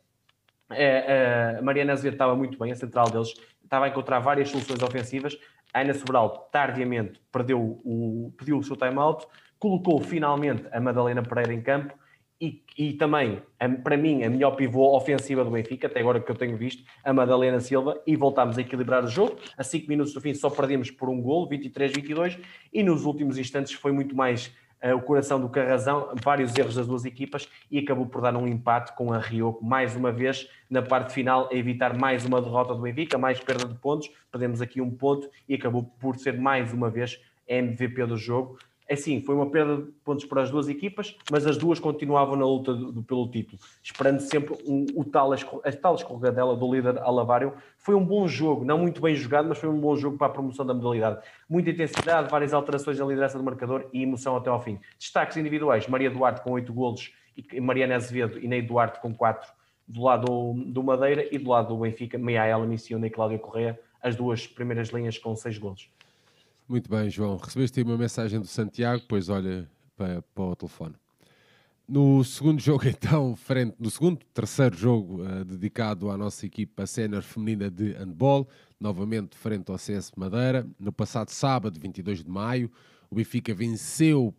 a Mariana Azevedo estava muito bem, a central deles, estava a encontrar várias soluções ofensivas, a Ana Sobral, tardiamente, perdeu o, pediu o seu time-out, colocou finalmente a Madalena Pereira em campo e, e também, para mim, a melhor pivô ofensiva do Benfica, até agora que eu tenho visto, a Madalena Silva, e voltámos a equilibrar o jogo. A 5 minutos do fim só perdemos por um gol, 23-22, e nos últimos instantes foi muito mais o coração do que a razão, vários erros das duas equipas, e acabou por dar um empate com a Rio, mais uma vez, na parte final, a evitar mais uma derrota do Benfica, mais perda de pontos, perdemos aqui um ponto, e acabou por ser mais uma vez MVP do jogo. Assim, foi uma perda de pontos para as duas equipas, mas as duas continuavam na luta do, do, pelo título, esperando sempre um, o tal, a tal escorregadela do líder Alavário. Foi um bom jogo, não muito bem jogado, mas foi um bom jogo para a promoção da modalidade. Muita intensidade, várias alterações na liderança do marcador e emoção até ao fim. Destaques individuais: Maria Duarte com 8 golos, e Mariana Azevedo e Ney Duarte com 4 do lado do Madeira e do lado do Benfica, Meia Missiona e Cláudia Correia, as duas primeiras linhas com 6 golos. Muito bem, João. Recebeste aí uma mensagem do Santiago, pois olha para, para o telefone. No segundo jogo, então, frente, no segundo, terceiro jogo uh, dedicado à nossa equipa sénior feminina de handball, novamente frente ao CS Madeira. No passado sábado, 22 de maio, o Benfica venceu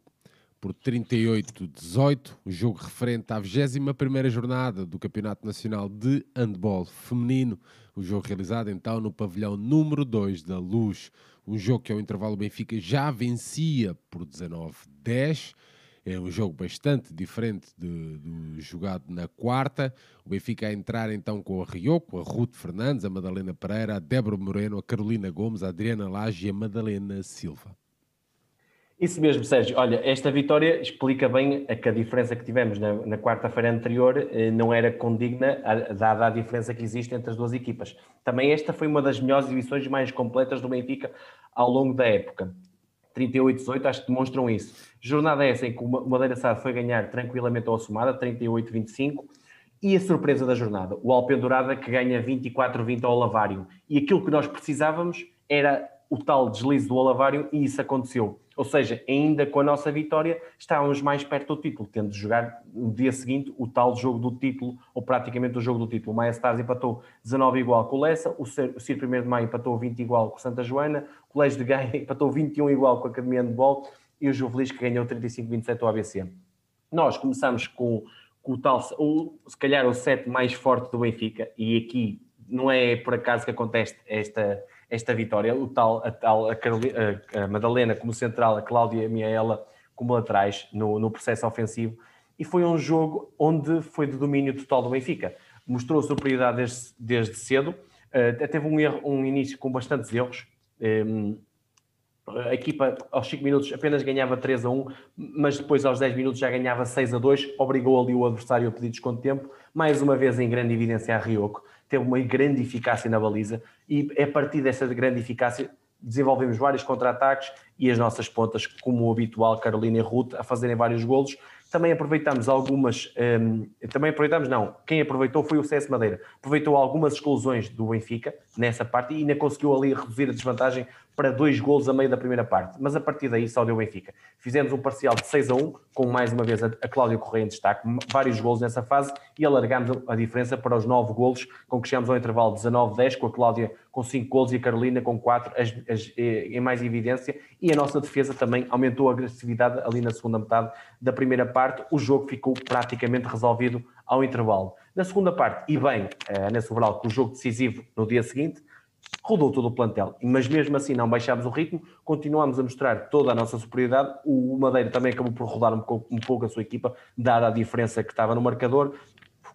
por 38-18, o jogo referente à 21ª jornada do Campeonato Nacional de Handball Feminino, o jogo realizado então no pavilhão número 2 da Luz, um jogo que ao intervalo o Benfica já vencia por 19-10, é um jogo bastante diferente de, do jogado na quarta. O Benfica a entrar então com a Rioco, a Ruth Fernandes, a Madalena Pereira, a Débora Moreno, a Carolina Gomes, a Adriana Lage e a Madalena Silva. Isso mesmo, Sérgio. Olha, esta vitória explica bem a que a diferença que tivemos na, na quarta-feira anterior eh, não era condigna, dada a diferença que existe entre as duas equipas. Também esta foi uma das melhores exibições mais completas do Benfica ao longo da época. 38-18, acho que demonstram isso. Jornada essa em que o Madeira Sá foi ganhar tranquilamente ao Assumada, 38-25, e a surpresa da jornada, o Alpendurada que ganha 24-20 ao Lavário. E aquilo que nós precisávamos era o tal deslize do Olavário e isso aconteceu. Ou seja, ainda com a nossa vitória, estávamos mais perto do título, tendo de jogar no dia seguinte o tal jogo do título, ou praticamente o jogo do título. O Maia Stars empatou 19 igual com o Lessa, o Ciro 1 de Maio empatou 20 igual com o Santa Joana, o Colégio de Gaia empatou 21 igual com a Academia de Bol e o Juvelis que ganhou 35-27 ao ABC. Nós começamos com, com o tal, ou, se calhar o set mais forte do Benfica, e aqui não é por acaso que acontece esta esta vitória. O tal, a, tal, a, Carolina, a Madalena como central, a Cláudia Miaela como laterais no, no processo ofensivo. E foi um jogo onde foi de domínio total do Benfica. Mostrou superioridade desde, desde cedo. Uh, teve um, erro, um início com bastantes erros. Um, a equipa aos 5 minutos apenas ganhava 3 a 1, mas depois aos 10 minutos já ganhava 6 a 2, obrigou ali o adversário a pedir desconto de tempo, mais uma vez em grande evidência a Rioco, teve uma grande eficácia na baliza e a partir dessa grande eficácia desenvolvemos vários contra-ataques e as nossas pontas, como o habitual, Carolina e Ruth, a fazerem vários golos. Também aproveitamos algumas, um, também aproveitamos, não, quem aproveitou foi o CS Madeira. Aproveitou algumas exclusões do Benfica nessa parte e ainda conseguiu ali reduzir a desvantagem para dois golos a meio da primeira parte, mas a partir daí só deu Benfica. Fizemos um parcial de 6 a 1, com mais uma vez a, Cláudia Correia em destaque, vários golos nessa fase e alargámos a diferença para os 9 golos, com que chegamos ao intervalo 19-10, com a Cláudia com 5 golos e a Carolina com 4 as, as, eh, em mais evidência, e a nossa defesa também aumentou a agressividade ali na segunda metade da primeira parte. O jogo ficou praticamente resolvido ao intervalo. Na segunda parte, e bem, Ana Sobral com o jogo decisivo no dia seguinte, rodou todo o plantel, mas mesmo assim não baixámos o ritmo, continuámos a mostrar toda a nossa superioridade. O Madeira também acabou por rodar um pouco, um pouco a sua equipa, dada a diferença que estava no marcador.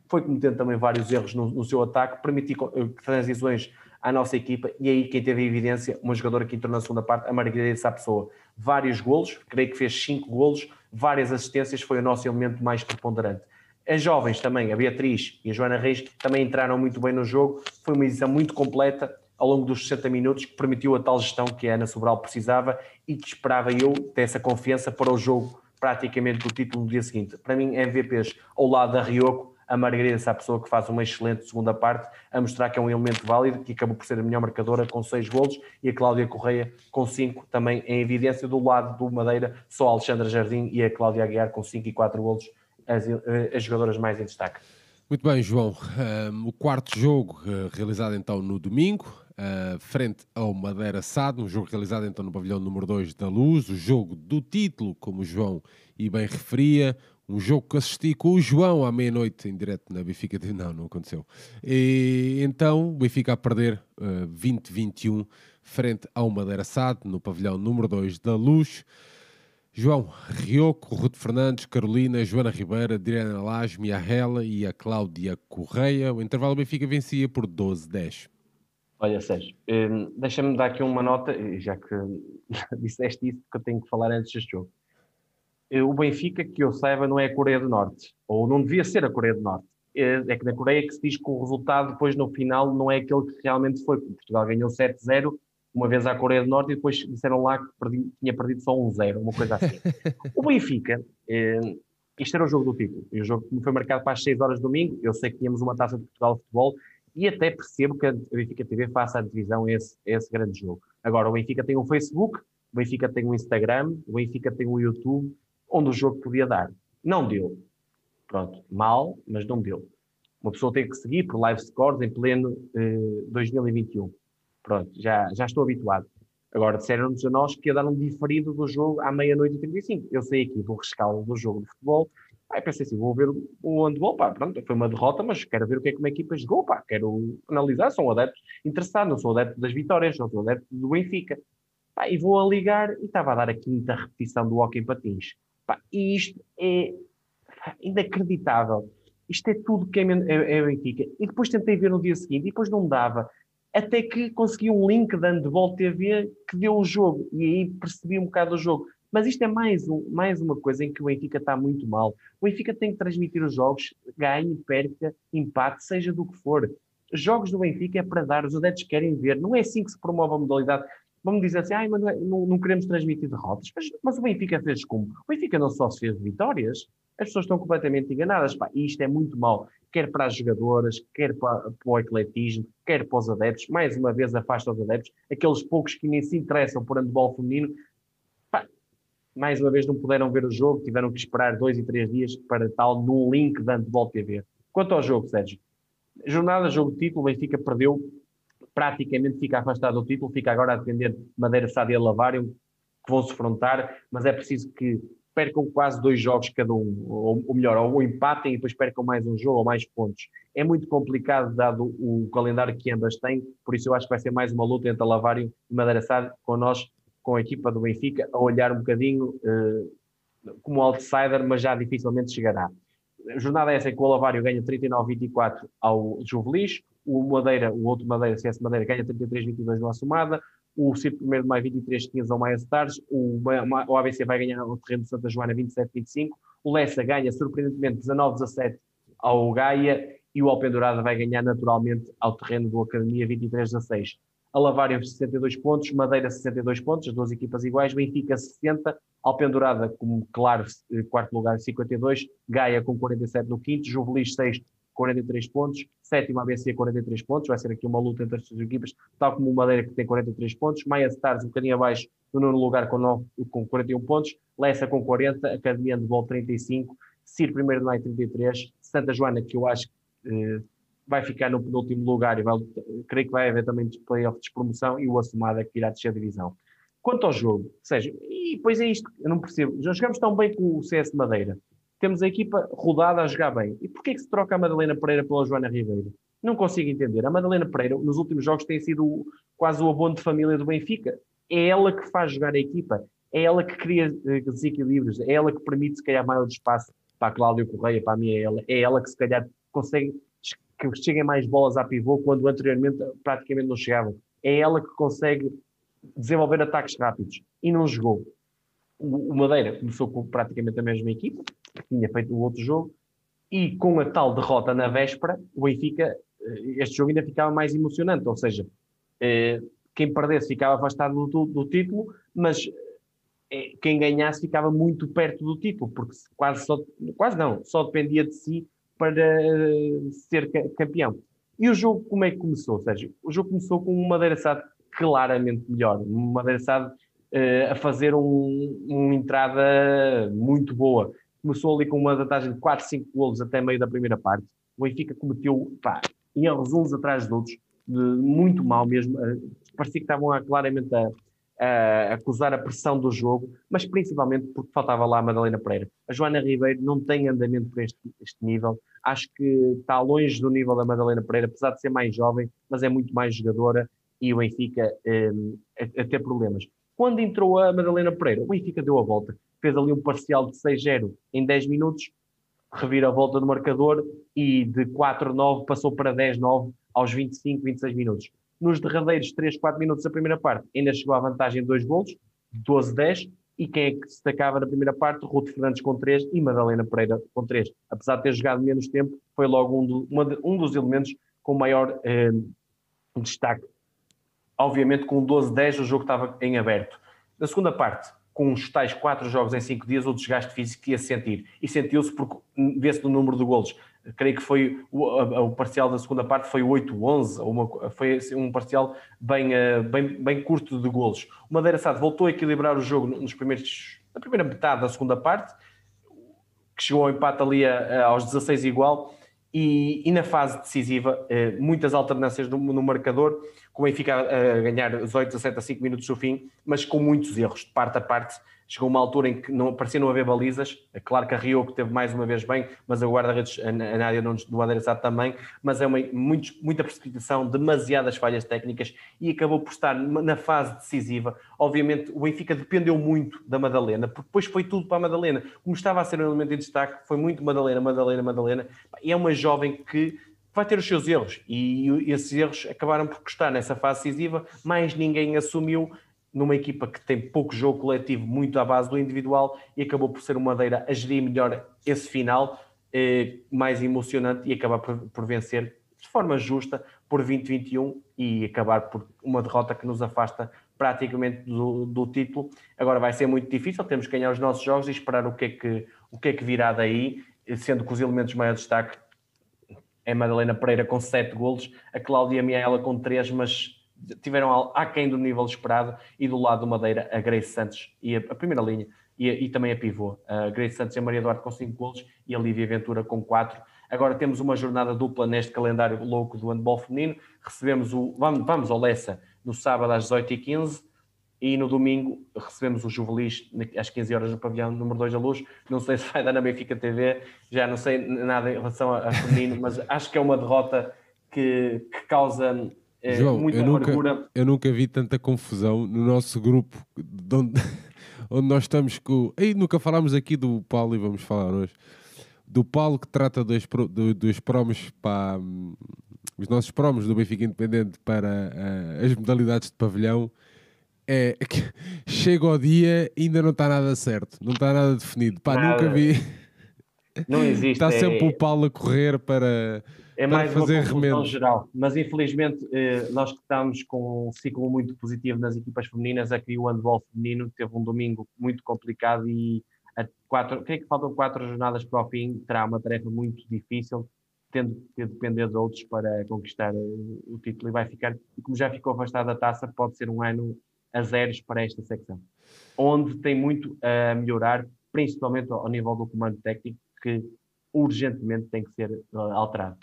Foi cometendo também vários erros no, no seu ataque, permitiu eh, transições à nossa equipa e aí quem teve evidência, uma jogadora que entrou na segunda parte, a Margarida Sapessoa. Vários golos, creio que fez cinco golos, várias assistências, foi o nosso elemento mais preponderante. As jovens também, a Beatriz e a Joana Reis, também entraram muito bem no jogo. Foi uma edição muito completa, ao longo dos 60 minutos que permitiu a tal gestão que a Ana Sobral precisava e que esperava eu ter essa confiança para o jogo praticamente do título no dia seguinte. Para mim, MVPs ao lado da Rioco, a Margarida é a pessoa que faz uma excelente segunda parte, a mostrar que é um elemento válido, que acabou por ser a melhor marcadora com 6 golos, e a Cláudia Correia com 5 também em evidência. Do lado do Madeira, só a Alexandra Jardim e a Cláudia Aguiar com 5 e 4 golos, as, eh, as jogadoras mais em destaque. Muito bem, João. Um, o quarto jogo, uh, realizado então no domingo, uh, frente ao Madeira Sado, um jogo realizado então no pavilhão número 2 da Luz, o jogo do título, como o João e bem referia, um jogo que assisti com o João à meia-noite em direto na Benfica. Não, não aconteceu. E então o Benfica a perder uh, 20-21 frente ao Madeira Sado, no pavilhão número 2 da Luz. João Rioco, Ruto Fernandes, Carolina, Joana Ribeira, Adriana Lage, Miahela e a Cláudia Correia. O intervalo Benfica vencia por 12-10. Olha, Sérgio, hum, deixa-me dar aqui uma nota, já que disseste isso, que eu tenho que falar antes deste jogo. O Benfica, que eu saiba, não é a Coreia do Norte, ou não devia ser a Coreia do Norte. É, é que na Coreia que se diz que o resultado depois no final não é aquele que realmente foi. Portugal ganhou 7-0 uma vez à Coreia do Norte e depois disseram lá que perdi, tinha perdido só um zero, uma coisa assim. o Benfica, eh, isto era o jogo do título, e o jogo foi marcado para as 6 horas de domingo, eu sei que tínhamos uma taça de Portugal de futebol, e até percebo que a Benfica TV faça a divisão esse, esse grande jogo. Agora, o Benfica tem um Facebook, o Benfica tem um Instagram, o Benfica tem um YouTube, onde o jogo podia dar. Não deu. Pronto, mal, mas não deu. Uma pessoa tem que seguir por live scores em pleno eh, 2021. Pronto, já, já estou habituado. Agora disseram-nos a nós que ia dar um diferido do jogo à meia-noite e 35. Eu saí aqui do rescaldo do jogo de futebol. Aí pensei assim, vou ver o handball, pá, pronto, foi uma derrota, mas quero ver o que é que uma equipa jogou, pá, quero analisar, sou um adepto interessado, não sou adepto das vitórias, não sou adepto do Benfica. Pá, e vou a ligar e estava a dar a quinta repetição do Hockey Patins. Pá, e isto é inacreditável. Isto é tudo que é, é, é Benfica. E depois tentei ver no dia seguinte e depois não dava até que consegui um link da Handball TV que deu o jogo, e aí percebi um bocado o jogo. Mas isto é mais, um, mais uma coisa em que o Benfica está muito mal. O Benfica tem que transmitir os jogos, ganhe, perca, empate, seja do que for. Jogos do Benfica é para dar, os adeptos querem ver, não é assim que se promove a modalidade. Vamos dizer assim, ah, mas não, não, queremos transmitir derrotas. Mas, mas, o Benfica fez como? O Benfica não só se fez vitórias, as pessoas estão completamente enganadas. Pá, isto é muito mau quer para as jogadoras, quer para, para o atletismo, quer para os adeptos. Mais uma vez afasta os adeptos, aqueles poucos que nem se interessam por handball feminino. Mais uma vez não puderam ver o jogo, tiveram que esperar dois e três dias para tal num link da Handball TV. Quanto ao jogo, Sérgio, jornada, jogo de título, Benfica perdeu, praticamente fica afastado do título, fica agora a depender Madeira, Sádia e Lavário, que vão se frontar, mas é preciso que percam quase dois jogos cada um, ou, ou melhor, ou empatem e depois percam mais um jogo ou mais pontos. É muito complicado dado o calendário que ambas têm, por isso eu acho que vai ser mais uma luta entre Lavário e Madeira Sade com nós, com a equipa do Benfica, a olhar um bocadinho uh, como outsider, mas já dificilmente chegará. A jornada é essa em que o Lavário ganha 39-24 ao Juvelis, o Madeira, o outro Madeira, CS Madeira, ganha 33-22 no Assumada, o CIP 1 de maio 23 15 ao Maia Stars, o, o ABC vai ganhar o terreno de Santa Joana 27-25, o Lessa ganha surpreendentemente 19-17 ao Gaia e o Alpendurada vai ganhar naturalmente ao terreno do Academia 23-16. A Lavário 62 pontos, Madeira 62 pontos, as duas equipas iguais, Benfica 60, Alpendurada como claro quarto lugar 52, Gaia com 47 no quinto, Juvelis 6 43 pontos, sétimo ABC 43 pontos, vai ser aqui uma luta entre as duas equipas, tal como o Madeira que tem 43 pontos, Maia Stars um bocadinho abaixo no nono lugar com, 9, com 41 pontos, Lessa com 40, Academia de Vol 35, Cir primeiro de maio 33, Santa Joana que eu acho que eh, vai ficar no penúltimo lugar e vai, creio que vai haver também playoff de promoção e o Assumada que irá descer a divisão. Quanto ao jogo, ou seja, e depois é isto, eu não percebo, já jogamos tão bem com o CS de Madeira, temos a equipa rodada a jogar bem. E porquê que se troca a Madalena Pereira pela Joana Ribeiro? Não consigo entender. A Madalena Pereira, nos últimos jogos, tem sido quase o abono de família do Benfica. É ela que faz jogar a equipa. É ela que cria eh, desequilíbrios. É ela que permite, se calhar, maior espaço para a Cláudia Correia, para a minha é ela. É ela que, se calhar, consegue que cheguem mais bolas à pivô quando anteriormente praticamente não chegavam. É ela que consegue desenvolver ataques rápidos. E não jogou. O Madeira começou com praticamente a mesma equipa, tinha feito o outro jogo, e com a tal derrota na véspera, o Benfica, eh, este jogo ainda ficava mais emocionante, ou seja, eh, quem perdesse ficava afastado do, do título, mas eh, quem ganhasse ficava muito perto do título, porque quase só, quase não, só dependia de si para ser campeão. E o jogo como é que começou, Sérgio? O jogo começou com uma Madeira Sade claramente melhor, uma Madeira Sade a fazer um, uma entrada muito boa começou ali com uma vantagem de 4, 5 golos até meio da primeira parte. O Benfica cometeu, pá, erros uns atrás de outros, de, muito mal mesmo. Uh, parecia que estavam a, claramente a, a, acusar a pressão do jogo, mas principalmente porque faltava lá a Madalena Pereira. A Joana Ribeiro não tem andamento para este, este nível. Acho que está longe do nível da Madalena Pereira, apesar de ser mais jovem, mas é muito mais jogadora e o Benfica um, a, a ter problemas. Quando entrou a Madalena Pereira, o Benfica deu a volta fez ali um parcial de 6-0 em 10 minutos, revira a volta do marcador e de 4-9 passou para 10-9 aos 25, 26 minutos. Nos derradeiros 3, 4 minutos da primeira parte, ainda chegou à vantagem de 2 golos, 12-10, e quem é que destacava na primeira parte? Ruth Fernandes com 3 e Madalena Pereira com 3. Apesar de ter jogado menos tempo, foi logo um, do, uma, um dos elementos com maior eh, destaque. Obviamente, com 12-10 o jogo estava em aberto. Na segunda parte, com os tais quatro jogos em cinco dias, o desgaste físico ia sentir. E sentiu-se porque vê-se no número de golos. Creio que foi o, o, parcial da segunda parte foi 8-11, foi assim, um parcial bem, uh, bem, bem curto de golos. O Madeira Sade voltou a equilibrar o jogo nos primeiros, na primeira metade da segunda parte, que chegou ao empate ali a, a, aos 16 igual, e, e, na fase decisiva, uh, muitas alternâncias no, no marcador. com o Benfica a ganhar 18, 17 a 5 minutos do fim, mas com muitos erros, de parte a parte. Chegou uma altura em que não, parecia não haver balizas. É claro que a Rio que teve mais uma vez bem, mas a guarda-redes, a Nádia do adereçado também. Mas é uma, muito, muita precipitação, demasiadas falhas técnicas e acabou por estar na fase decisiva. Obviamente, o Benfica dependeu muito da Madalena, porque depois foi tudo para a Madalena. Como estava a ser um elemento de destaque, foi muito Madalena, Madalena, Madalena. E é uma jovem que vai ter os seus erros e esses erros acabaram por custar nessa fase decisiva, mais ninguém assumiu numa equipa que tem pouco jogo coletivo, muito à base do individual e acabou por ser o Madeira a gerir melhor esse final, eh, mais emocionante e acabar por, por, vencer de forma justa por 2021 e acabar por uma derrota que nos afasta praticamente do, do título. Agora vai ser muito difícil, temos que ganhar os nossos jogos e esperar o que é que, o que, é que virá daí, sendo que os elementos maior destaque é Madalena Pereira com 7 golos, a Cláudia Miela com 3, mas tiveram aquém do nível esperado, e do lado do Madeira, a Grace Santos e a, a primeira linha, e, e, também a pivô, a Grace Santos e a Maria Duarte com 5 golos, e a Lívia Ventura com 4. Agora temos uma jornada dupla neste calendário louco do handball feminino, recebemos o, vamos, vamos ao Lessa no sábado às 18h15, e no domingo recebemos o Juvelis às 15 horas no pavilhão número 2 da Luz. Não sei se vai dar na Benfica TV, já não sei nada em relação a, a feminino, mas acho que é uma derrota que, que causa é, João, muita eu nunca, eu nunca vi tanta confusão no nosso grupo onde, onde nós estamos com. Aí nunca falámos aqui do Paulo e vamos falar hoje. Do Paulo que trata dos, dos promos para os nossos promos do Benfica Independente para uh, as modalidades de pavilhão é que chega ao dia e ainda não está nada certo, não está nada definido. Pá, nada. nunca vi. Não existe. está sempre é... o Paulo a correr para é mais fazer uma confusão geral, mas infelizmente eh, nós que estamos com um ciclo muito positivo nas equipas femininas, aqui o handball feminino teve um domingo muito complicado e a quatro, creio que faltam quatro jornadas para o fim, terá uma tarefa muito difícil, tendo que depender de outros para conquistar eh, o título e vai ficar, e como já ficou afastada a taça, pode ser um ano a zeros para esta secção, onde tem muito a melhorar, principalmente ao nível do comando técnico, que urgentemente tem que ser uh, alterado.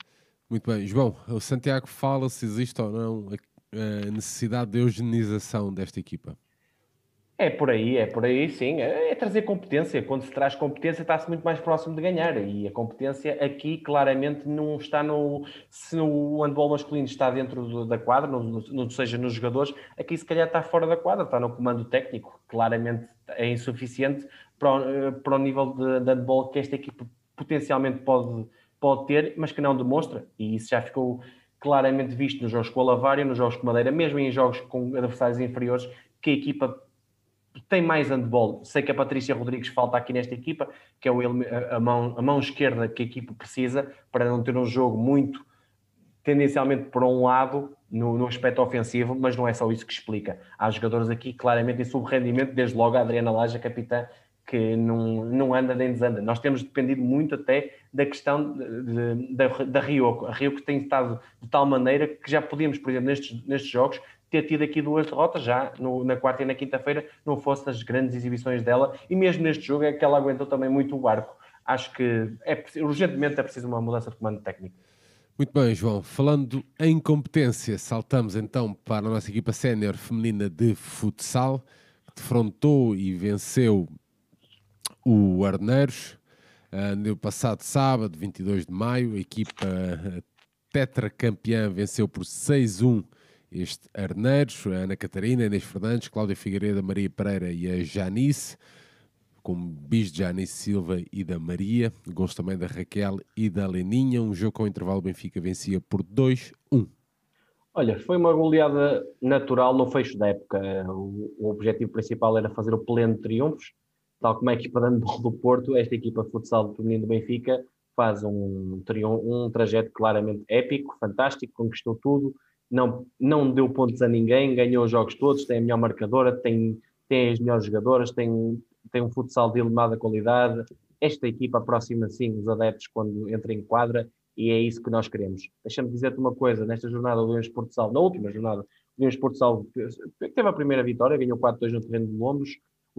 Muito bem. João, o Santiago fala se existe ou não a necessidade de eugenização desta equipa. É por aí, é por aí, sim. É, é trazer competência. Quando se traz competência, está-se muito mais próximo de ganhar. E a competência aqui, claramente, não está no. Se o handball masculino está dentro do, da quadra, no, no, seja nos jogadores, aqui se calhar está fora da quadra, está no comando técnico. Claramente é insuficiente para o, para o nível de, de handball que esta equipa potencialmente pode pode ter, mas que não demonstra, e isso já ficou claramente visto nos jogos com o Lavário, nos jogos com Madeira, mesmo em jogos com adversários inferiores, que a equipa tem mais handball. Sei que a Patrícia Rodrigues falta aqui nesta equipa, que é o, a, mão, a mão esquerda que a equipa precisa para não ter um jogo muito tendencialmente por um lado no, no, aspecto ofensivo, mas não é só isso que explica. Há jogadores aqui claramente em subrendimento, desde logo a Adriana Laja, capitã, que não, não anda nem desanda. Nós temos dependido muito até da questão da, Rio. A que tem estado de tal maneira que já podíamos, por exemplo, nestes, nestes jogos, ter tido aqui duas derrotas já no, na quarta e na quinta-feira, não fosse as grandes exibições dela, e mesmo neste jogo é que ela aguentou também muito o barco. Acho que é, urgentemente é preciso uma mudança de comando técnico. Muito bem, João. Falando em competência, saltamos então para a nossa equipa sénior feminina de futsal, que defrontou e venceu o Arneiros. Uh, no passado sábado, 22 de maio, a equipa tetracampeã venceu por 6-1 este Arneiros, a Ana Catarina, Inês Fernandes, Cláudia Figueiredo, Maria Pereira e a Janice, com bis de Janice Silva e da Maria, gosto também da Raquel e da Leninha, um jogo com intervalo Benfica vencia por 2-1. Olha, foi uma goleada natural no fecho da época. O, o objetivo principal era fazer o pleno de triunfos, tal como a equipa de handball do Porto, esta equipa de futsal feminino do Benfica faz um, um trajeto claramente épico, fantástico, conquistou tudo, não, não deu pontos a ninguém, ganhou os jogos todos, tem a melhor marcadora, tem, tem as melhores jogadoras, tem, tem um futsal de elevada qualidade. Esta equipa aproxima sim os adeptos quando entra em quadra e é isso que nós queremos. Deixa-me dizer-te uma coisa, nesta jornada do Leões Porto na última jornada, o Leões Porto teve a primeira vitória, ganhou 4-2 no terreno de Lombos,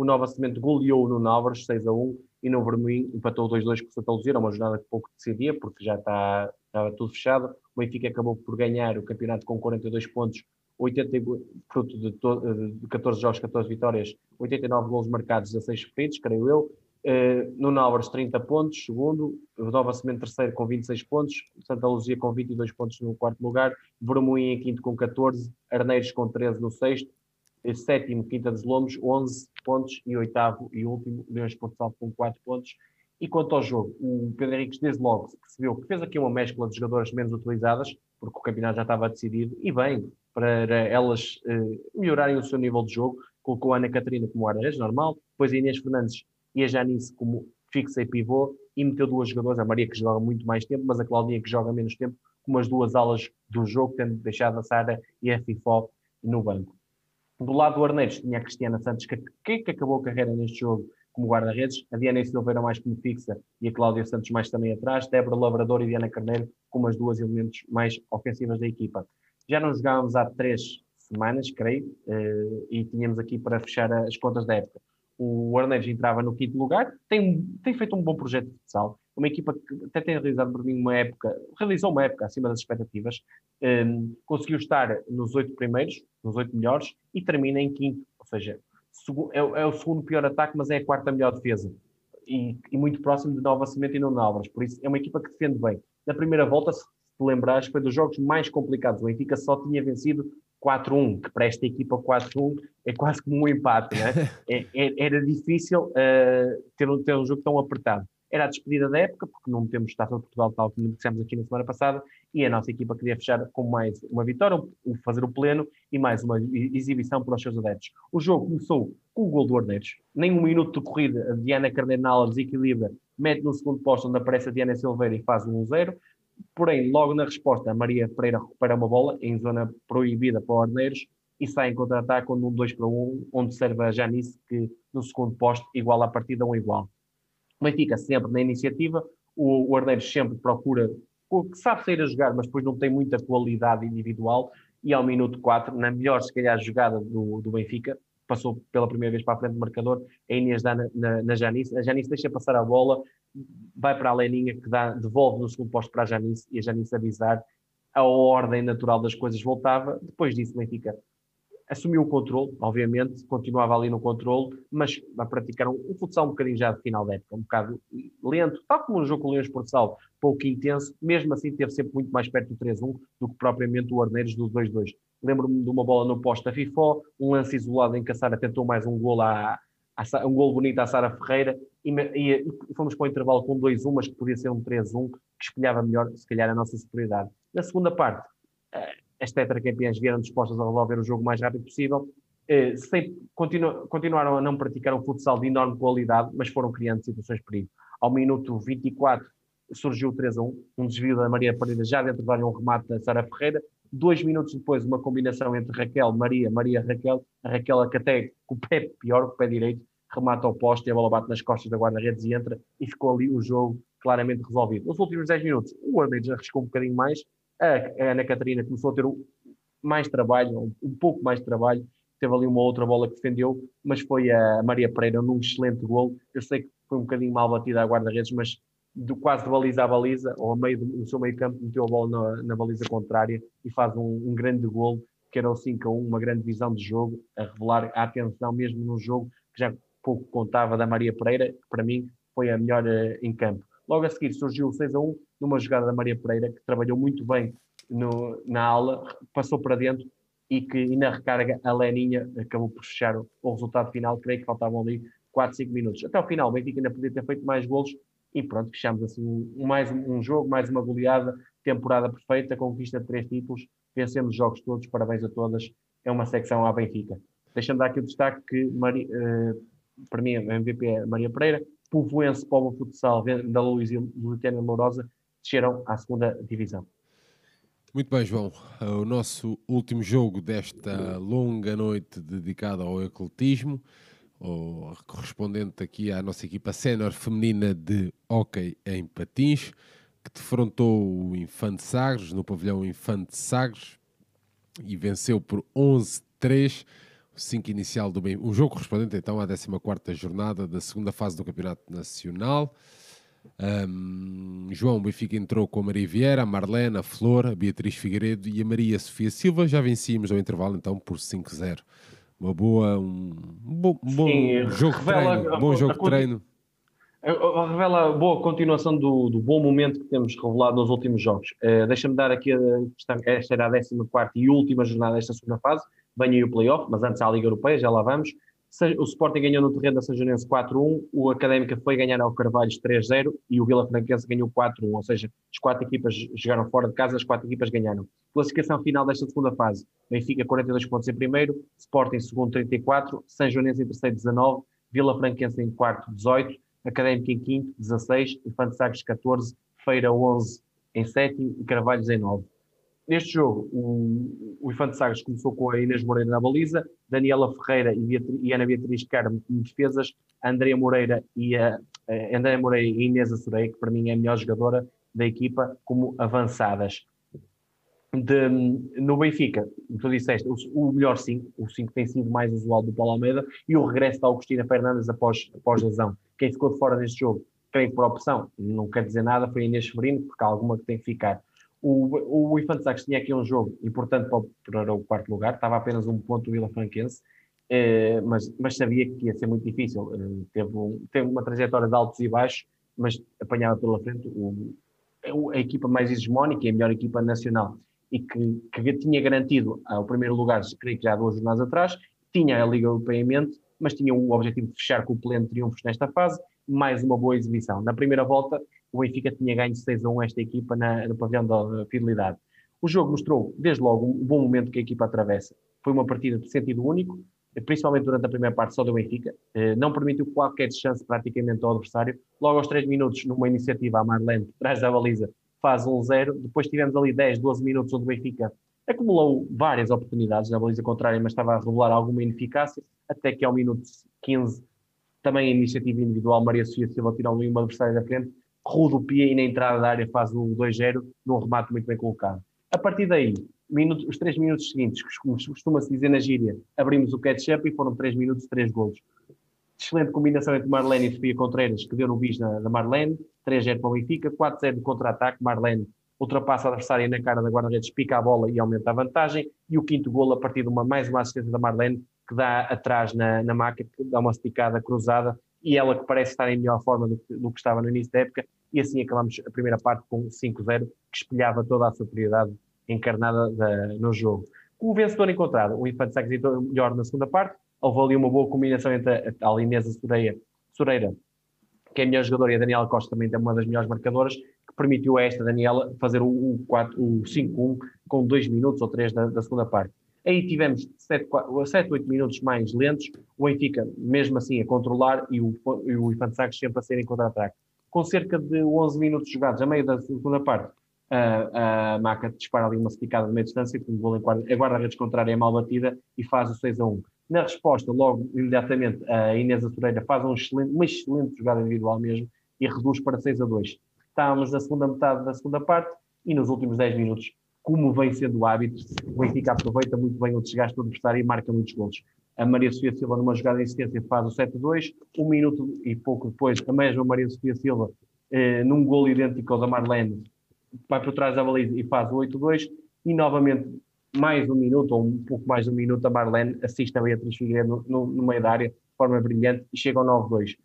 o Nova Cimento goleou no Álvares 6 a 1 e no Vermelho empatou 2-2 com o Santa Luzia, uma jornada que pouco decidia porque já está, estava tudo fechado. O Benfica acabou por ganhar o campeonato com 42 pontos, 80, fruto de, to, de 14 jogos, 14 vitórias, 89 gols marcados, 16 feridos, creio eu. Uh, Nuno Álvares, 30 pontos, segundo. Nova Cimento, terceiro, com 26 pontos. Santa Luzia, com 22 pontos no quarto lugar. Vermoim, em quinto, com 14. Arneiros, com 13 no sexto. Sétimo, Quinta dos Lomos, 11 pontos. E oitavo e último, Leões Porto Salvo, com 4 pontos. E quanto ao jogo, o Pedro Henriques, desde logo, percebeu que fez aqui uma mescla de jogadores menos utilizadas, porque o campeonato já estava decidido, e bem, para elas uh, melhorarem o seu nível de jogo, colocou a Ana Catarina como guarda-redes, normal, depois a Inês Fernandes e a Janice como fixa e pivô, e meteu duas jogadoras, a Maria que joga muito mais tempo, mas a Claudinha que joga menos tempo, como as duas alas do jogo, tendo deixado a Sara e a Fifó no banco. Do lado do Arneiros tinha a Cristiana Santos, que, que acabou a carreira neste jogo como guarda-redes, a Diana Silveira mais como fixa e a Cláudia Santos mais também atrás, Débora Lavrador e Diana Carneiro como as duas elementos mais ofensivas da equipa. Já não jogávamos há três semanas, creio, eh, e tínhamos aqui para fechar as contas da época. O Arneiros entrava no quinto lugar, tem, tem feito um bom projeto de futsal, uma equipa que até tem realizado por mim uma época, realizou uma época acima das expectativas, um, conseguiu estar nos oito primeiros, nos oito melhores, e termina em quinto, ou seja, é, é, o segundo pior ataque, mas é a quarta melhor defesa. E, e muito próximo de Nova Cimento e Nuno Álvares. Por isso, é uma equipa que defende bem. Na primeira volta, se te lembrares, foi dos jogos mais complicados. O Benfica só tinha vencido 4-1, que para esta equipa 4-1 é quase como um empate. Né? é, é, era difícil uh, ter, um, ter um jogo tão apertado era a despedida da época, porque não temos Taça de Portugal, tal como dissemos aqui na semana passada, e a nossa equipa queria fechar com mais uma vitória, fazer o pleno e mais uma exibição para os seus adeptos. O jogo começou com o gol do Arneiros, nem um minuto de corrida, a Diana Cardenal desequilibra, mete no segundo posto onde aparece a Diana Silveira e faz um 1-0, porém, logo na resposta, a Maria Pereira recupera uma bola em zona proibida para o Arneiros e sai em contra-ataque onde um 2 para 1, onde serve a Janice que no segundo posto iguala a partida um igual. O Benfica sempre na iniciativa, o, o sempre procura, que sabe sair a jogar, mas depois não tem muita qualidade individual, e ao minuto 4, na melhor, se calhar, jogada do, do Benfica, passou pela primeira vez para a frente do marcador, a Inês dá na, na, na Janice, a Janice deixa passar a bola, vai para a Leninha, que dá, devolve no segundo posto para a Janice, e a Janice avisar, a ordem natural das coisas voltava, depois disso o Benfica assumiu o controle, obviamente, continuava ali no controle, mas a praticar um, um futsal um bocadinho já de final da época, um bocado lento, tal como um jogo com o Leões Portugal, pouco intenso, mesmo assim teve sempre muito mais perto do 3-1 do que propriamente o Arneiros do 2-2. Lembro-me de uma bola no posto da FIFO, um lance isolado em que a Sara tentou mais um gol à, à, um gol bonito à Sara Ferreira e, e, e, fomos para o intervalo com 2-1, mas que podia ser um 3-1, que espelhava melhor, se calhar, a nossa superioridade. Na segunda parte, eh, as tetracampeãs vieram dispostas a resolver o jogo o mais rápido possível. Eh, sem, continu, continuaram a não praticar um futsal de enorme qualidade, mas foram criando situações de perigo. Ao minuto 24 surgiu o 3 a 1, um desvio da Maria Pereira já dentro da área, um remate da Sara Ferreira. Dois minutos depois, uma combinação entre Raquel, Maria, Maria, Raquel. A Raquel que até com o pé pior, com o pé direito, remata ao poste e a bola bate nas costas da guarda-redes e entra e ficou ali o jogo claramente resolvido. Nos últimos 10 minutos, o Arneides arriscou um bocadinho mais, a Ana Catarina começou a ter mais trabalho, um pouco mais de trabalho. Teve ali uma outra bola que defendeu, mas foi a Maria Pereira num excelente gol. Eu sei que foi um bocadinho mal batida a guarda-redes, mas do, quase de baliza a baliza, ou a meio do, no seu meio campo, meteu a bola na, na baliza contrária e faz um, um grande gol, que era o 5 a 1, uma grande visão de jogo, a revelar a atenção mesmo no jogo, que já pouco contava da Maria Pereira, que para mim foi a melhor uh, em campo. Logo a seguir surgiu o 6 a 1, numa jogada da Maria Pereira, que trabalhou muito bem no, na aula, passou para dentro e que e na recarga a Leninha acabou por fechar o, o resultado final. Creio que faltavam ali 4, 5 minutos. Até o final, o Benfica ainda podia ter feito mais golos e pronto, fechamos assim um, mais um, jogo, mais uma goleada, temporada perfeita, conquista de três títulos, vencemos os jogos todos, parabéns a todas. É uma secção à Benfica. Deixando aqui o destaque que Maria, uh, para mim a MVP é Maria Pereira, Povoense, Povo Futsal, da Luís e Luciana Lourosa desceram à segunda divisão. Muito bem, João. O nosso último jogo desta longa noite dedicada ao ecletismo, ou correspondente aqui à nossa equipa sénior feminina de hóquei em patins, que defrontou o Infante Sagres no pavilhão Infante Sagres e venceu por 11-3 o 5 inicial do bem. O jogo correspondente então à 14 jornada da segunda fase do Campeonato Nacional. Um, João Benfica entrou com a Maria Vieira, a Marlene, a Flor, a Beatriz Figueiredo e a Maria Sofia Silva. Já vencíamos ao intervalo então por 5-0. Uma boa, um, bom, bom Sim, jogo de treino. Um bom jogo de treino. Revela boa continuação do, do, bom momento que temos revelado nos últimos jogos. Uh, Deixa-me dar aqui, a, esta era a 14 e última jornada desta segunda fase. Vem aí o playoff, mas antes a Liga Europeia, já lá vamos. O Sporting ganhou no terreno da São Joanense 4-1, o Académica foi ganhar ao Carvalhos 3-0 e o Vila Franquense ganhou 4-1, ou seja, as quatro equipas jogaram fora de casa, as quatro equipas ganharam. Classificação final desta segunda fase, Benfica 42 pontos em primeiro, Sporting em segundo 34, São Joanense em terceiro 19, Vila Franquense em quarto 18, Académica em quinto 16, Infante Sagres 14, Feira 11 em sétimo e Carvalhos em 9. Neste jogo, o, o Infante Sagres começou com a Inês Moreira na baliza, Daniela Ferreira e, Beatriz, e Ana Beatriz Carmo como defesas, Andréa Moreira e a, a Andréa Moreira e Inês Assurei, que para mim é a melhor jogadora da equipa, como avançadas. De, no Benfica, tu disseste, o, o melhor 5, o 5 tem sido mais usual do Paulo Almeida, e o regresso da Augustina Fernandes após, após lesão. Quem ficou de fora neste jogo, creio por opção, não quer dizer nada, foi Inês Severino, porque há alguma que tem que ficar. O, o Infante Sagres tinha aqui um jogo importante para, o quarto lugar, estava apenas um ponto do Vila Franquense, eh, mas, mas, sabia que ia ser muito difícil. Eh, teve, um, teve, uma trajetória de altos e baixos, mas apanhava pela frente o, a equipa mais hegemónica e a melhor equipa nacional e que, que tinha garantido o primeiro lugar, creio que já duas jornadas atrás, tinha a Liga Europeia em mente, mas tinha o objetivo de fechar com o pleno triunfos nesta fase, mais uma boa exibição. Na primeira volta, o Benfica tinha ganho 6 a 1 esta equipa na, no pavilhão da fidelidade. O jogo mostrou, desde logo, um bom momento que a equipa atravessa. Foi uma partida de sentido único, principalmente durante a primeira parte só do Benfica. Eh, não permitiu qualquer chance praticamente ao adversário. Logo aos 3 minutos, numa iniciativa, a Marlene, atrás da baliza, faz 1-0. Depois tivemos ali 10, 12 minutos onde o Benfica acumulou várias oportunidades na baliza contrária, mas estava a revelar alguma ineficácia, até que ao minuto 15, também a iniciativa individual, Maria Sofia Silva tirou ali uma adversária da frente, rodopia e na entrada da área faz o 2-0 num remate muito bem colocado. A partir daí, os três minutos seguintes, como costuma-se dizer na gíria, abrimos o catch-up e foram três minutos, três golos. Excelente combinação entre Marlene e Sofia Contreiras, que deu no bis da Marlene, 3-0 para o Benfica, 4-0 de contra-ataque, Marlene ultrapassa a adversária na cara da guarda-redes, pica a bola e aumenta a vantagem, e o quinto golo a partir de uma mais uma assistência da Marlene, que dá atrás na, na maca, que dá uma esticada cruzada, e ela que parece estar em melhor forma do que, do que estava no início da época, e assim acabamos a primeira parte com 5-0, que espelhava toda a superioridade encarnada da, no jogo. Com o vencedor encontrado, o Infante Sagres entrou melhor na segunda parte, houve ali uma boa combinação entre a, a Inês Soreira, Soreira, que é a melhor jogadora, e a Daniela Costa também é uma das melhores marcadoras, que permitiu a esta Daniela fazer o, o, o 5-1 com 2 minutos ou 3 da, da segunda parte. Aí tivemos 7, 7, 8 minutos mais lentos, o Benfica mesmo assim a controlar e o, e o Infante Sagres sempre a ser em contra-ataque com cerca de 11 minutos jogados, a meio da segunda parte, a, a Maca dispara ali uma esticada de meia distância, com o a guarda-redes contrária é mal batida e faz o 6 a 1. Na resposta, logo, imediatamente, a Inês Atureira faz um excelente, uma excelente jogada individual mesmo e reduz para 6 a 2. Estávamos na segunda metade da segunda parte e nos últimos 10 minutos, como vem sendo o hábito, o Benfica aproveita muito bem o desgaste do adversário e marca muitos gols. A Maria Sofia Silva, numa jogada de insistência, faz o 7-2. Um minuto e pouco depois, a mesma Maria Sofia Silva, eh, num gol idêntico ao da Marlene, vai por trás da baliza e faz o 8-2. E novamente, mais um minuto, ou um pouco mais de um minuto, a Marlene assiste a Beatriz Figueiredo no, no, meio da área, de forma brilhante, e chega ao 9-2.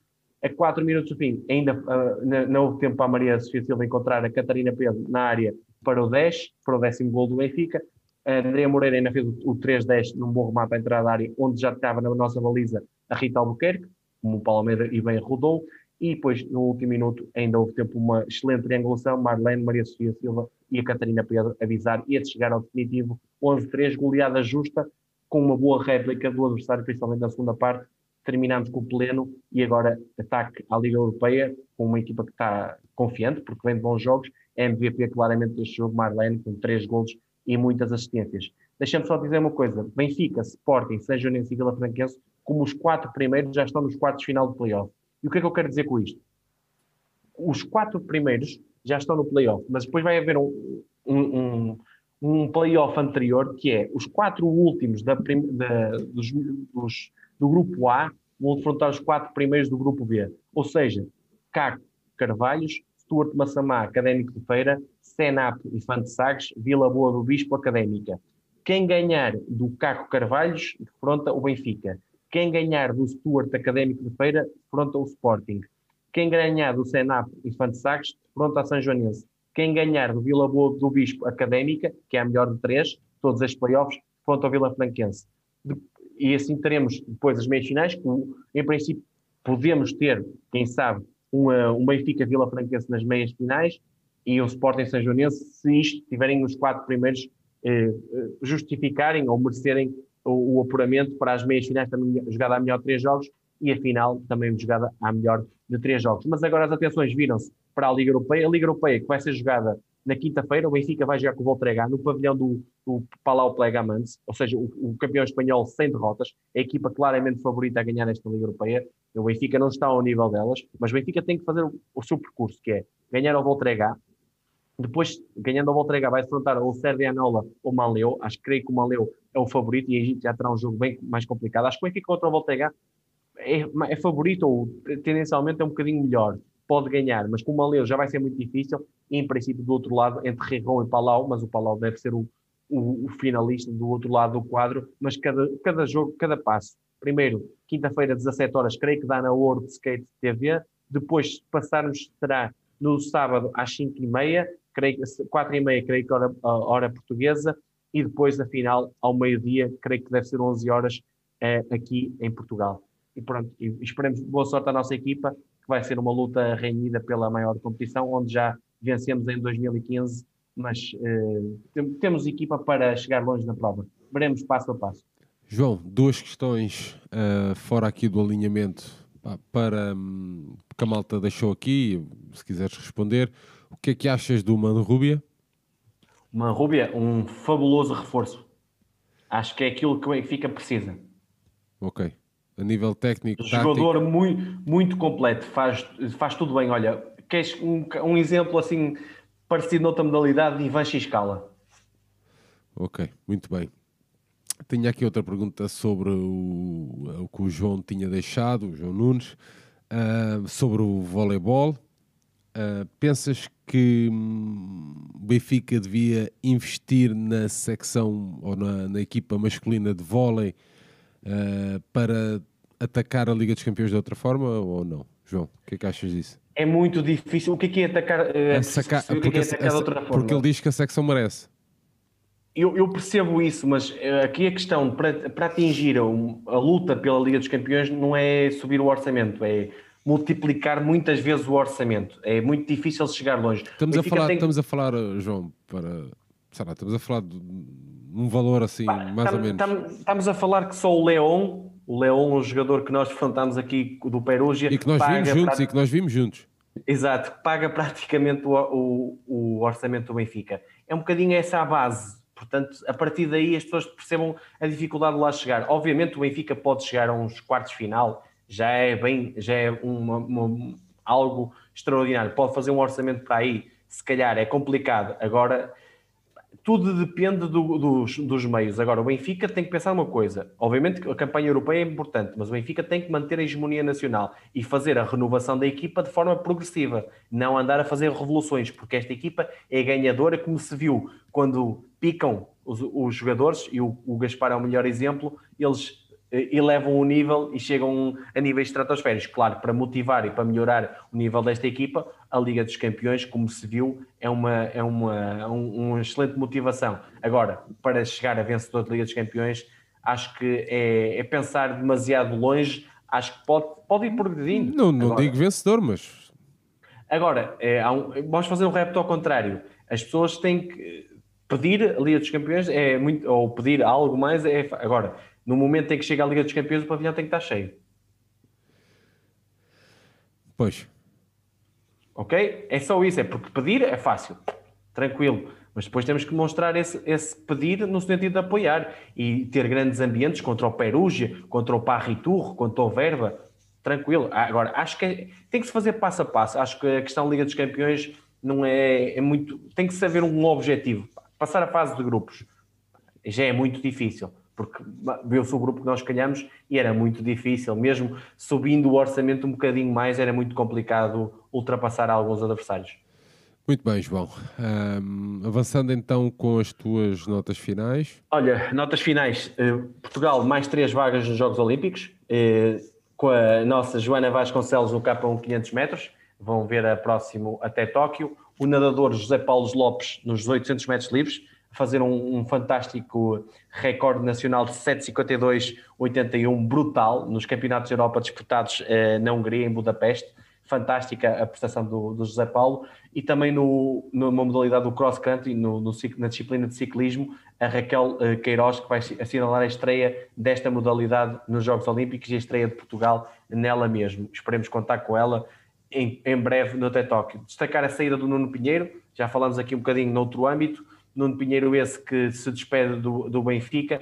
A 4 minutos do fim, ainda uh, não houve tempo para a Maria Sofia Silva encontrar a Catarina Pedro na área para o 10, para o décimo gol do Benfica. A Andrea Moreira ainda fez o 3-10 num bom remate à entrada da área, onde já estava na nossa baliza a Rita Albuquerque, como o Paulo Almeida e bem rodou, e depois no último minuto ainda houve tempo uma excelente triangulação, Marlene, Maria Sofia Silva e a Catarina Pedro avisar e a chegar ao definitivo. 11-3, goleada justa, com uma boa réplica do adversário, principalmente na segunda parte, terminamos com o pleno. E agora ataque à Liga Europeia, com uma equipa que está confiante, porque vem de bons jogos, MVP claramente deste jogo, Marlene, com três golos e muitas assistências. Deixa-me só dizer uma coisa: Benfica, Sporting, São Joanense e Vila Franquense, como os quatro primeiros já estão nos quartos de final do playoff. E o que é que eu quero dizer com isto? Os quatro primeiros já estão no playoff, mas depois vai haver um, um, um, um playoff anterior que é os quatro últimos da, da, dos, dos, do grupo A vão defrontar os quatro primeiros do grupo B. Ou seja, cá Carvalhos, Stuart Massamá, Académico de Feira, Senap e Fante Sagres, Vila Boa do Bispo, Académica. Quem ganhar do Caco Carvalhos, defronta o Benfica. Quem ganhar do Stuart Académico de Feira, defronta o Sporting. Quem ganhar do Senap e Fante Sagres, defronta a São Joanense. Quem ganhar do Vila Boa do Bispo Académica, que é a melhor de três, todos estes playoffs, defronta o Vila Franquense. E assim teremos depois as meias finais, que em princípio podemos ter, quem sabe, uma, um Benfica Vila Franquense nas meias finais e um Sporting São Joanense, se isto tiverem os quatro primeiros eh, eh, justificarem ou merecerem o, o, apuramento para as meias finais também jogada a melhor de três jogos e a final também jogada a melhor de três jogos. Mas agora as atenções viram-se para a Liga Europeia. A Liga Europeia que vai ser jogada na quinta-feira, o Benfica vai jogar com o Voltregá no pavilhão do, do Palau Plegamans, ou seja, o, o, campeão espanhol sem derrotas, a equipa claramente favorita a ganhar esta Liga Europeia. O Benfica não está ao nível delas, mas o Benfica tem que fazer o, o seu percurso, que é ganhar ao Voltregá, depois, ganhando ao Voltregá, vai enfrentar ou o Serdianola ou o Maleu. Acho que creio que o Maleu é o favorito e aí já terá um jogo bem mais complicado. Acho que o Benfica contra o Voltregá é, é favorito ou tendencialmente é um bocadinho melhor pode ganhar, mas com o Maleu já vai ser muito difícil. Em princípio, do outro lado, entre Rigon e Palau, mas o Palau deve ser o, o, o, finalista do outro lado do quadro. Mas cada, cada jogo, cada passo. Primeiro, quinta-feira, 17 horas, creio que dá na World Skate TV. Depois, passarmos, será no sábado às 5 e meia, creio, 4 e meia, creio que hora, hora portuguesa. E depois, a final, ao meio-dia, creio que deve ser 11 horas eh, aqui em Portugal. E pronto, e esperemos boa sorte à nossa equipa que vai ser uma luta renhida pela maior competição, onde já vencemos em 2015, mas eh, temos equipa para chegar longe na prova. Veremos passo a passo. João, duas questões uh, fora aqui do alinhamento para um, que a malta deixou aqui, se quiseres responder. O que é que achas do Manrubia? Manrubia, um fabuloso reforço. Acho que é aquilo que o Benfica precisa. Ok a nível técnico. Jogador muito, muito completo, faz, faz tudo bem. Olha, queres um, um exemplo assim parecido noutra modalidade de Ivan Xiscala? Ok, muito bem. Tenho aqui outra pergunta sobre o, o que o João tinha deixado, o João Nunes, uh, sobre o voleibol. Uh, pensas que hum, o Benfica devia investir na secção ou na, na equipa masculina de vôlei uh, para atacar a Liga dos Campeões de outra forma ou não? João, o que é que achas disso? É muito difícil. O que é que é atacar, uh, saca... porque, que é atacar de outra forma? Porque ele diz que a secção merece. Eu, eu percebo isso, mas uh, aqui a questão para, para atingir a, a, luta pela Liga dos Campeões não é subir o orçamento, é multiplicar muitas vezes o orçamento. É muito difícil chegar longe. Estamos, a falar, tem... estamos a falar, João, para. Lá, estamos a falar de um valor assim, mais tam, ou menos. Tam, estamos a falar que só o Leão, o Leão, um jogador que nós enfrentamos aqui do Perugia. E que nós vimos juntos, e que nós vimos juntos. Exato, paga praticamente o, o, o, orçamento do Benfica. É um bocadinho essa a base. Portanto, a partir daí as pessoas percebam a dificuldade de lá chegar. Obviamente o Benfica pode chegar a uns quartos final, já é bem, já é uma, uma, algo extraordinário. Pode fazer um orçamento para aí, se calhar é complicado. Agora tudo depende do, dos, dos, meios. Agora, o Benfica tem que pensar uma coisa. Obviamente a campanha europeia é importante, mas o Benfica tem que manter a hegemonia nacional e fazer a renovação da equipa de forma progressiva. Não andar a fazer revoluções, porque esta equipa é ganhadora, como se viu quando picam os, os jogadores, e o, o Gaspar é o melhor exemplo, eles elevam o nível e chegam a níveis estratosféricos. Claro, para motivar e para melhorar o nível desta equipa, a Liga dos Campeões, como se viu, é uma, é uma, um, uma excelente motivação. Agora, para chegar a vencedor da Liga dos Campeões, acho que é, é, pensar demasiado longe, acho que pode, pode ir progredindo. Não, não Agora, digo vencedor, mas... Agora, é, um, vamos fazer um repto ao contrário. As pessoas têm que pedir a Liga dos Campeões, é muito, ou pedir algo mais, é, agora no momento em que chega a Liga dos Campeões, o pavilhão tem que estar cheio. Pois. Ok? É só isso, é porque pedir é fácil, tranquilo. Mas depois temos que mostrar esse, esse pedir no sentido de apoiar e ter grandes ambientes contra o Perugia, contra o Parriturro, contra o Verba, tranquilo. Ah, agora, acho que é, tem que se fazer passo a passo. Acho que a questão da Liga dos Campeões não é, é muito. Tem que saber um objetivo. Passar a fase de grupos já é muito difícil porque viu-se o grupo que nós calhamos e era muito difícil, mesmo subindo o orçamento um bocadinho mais, era muito complicado ultrapassar alguns adversários. Muito bem, João. Um, avançando então com as tuas notas finais. Olha, notas finais. Uh, Portugal, mais três vagas nos Jogos Olímpicos, uh, com a nossa Joana Vasconcelos no K1 500 metros. Vão ver a próximo até Tóquio. O nadador José Paulo Lopes nos 800 metros livres, fazer um, um fantástico recorde nacional de 7,52,81, brutal, nos Campeonatos da Europa disputados uh, na Hungria, em Budapeste fantástica a prestação do, do José Paulo e também no, numa modalidade do cross country, no, no, na disciplina de ciclismo, a Raquel uh, Queiroz, que vai assinalar a estreia desta modalidade nos Jogos Olímpicos e a estreia de Portugal nela mesmo. Esperemos contar com ela em, em breve no TED. Destacar a saída do Nuno Pinheiro, já falamos aqui um bocadinho noutro âmbito, Nuno Pinheiro esse que se despede do, do Benfica,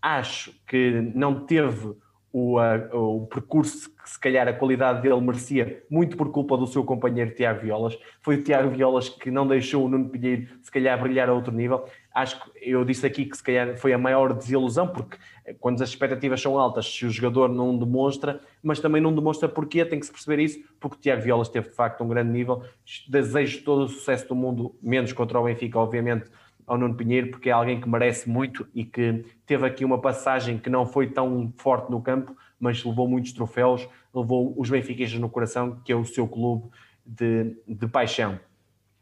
acho que não teve o, o percurso que se calhar a qualidade dele merecia, muito por culpa do seu companheiro Tiago Violas. Foi o Tiago Violas que não deixou o Nuno Pinheiro se calhar brilhar a outro nível. Acho que eu disse aqui que se calhar foi a maior desilusão, porque quando as expectativas são altas, se o jogador não demonstra, mas também não demonstra porquê, tem que se perceber isso, porque o Tiago Violas teve de facto um grande nível. Desejo todo o sucesso do mundo, menos contra o Benfica, obviamente, ao Nuno Pinheiro, porque é alguém que merece muito e que teve aqui uma passagem que não foi tão forte no campo, mas levou muitos troféus, levou os benfiquistas no coração, que é o seu clube de, de paixão.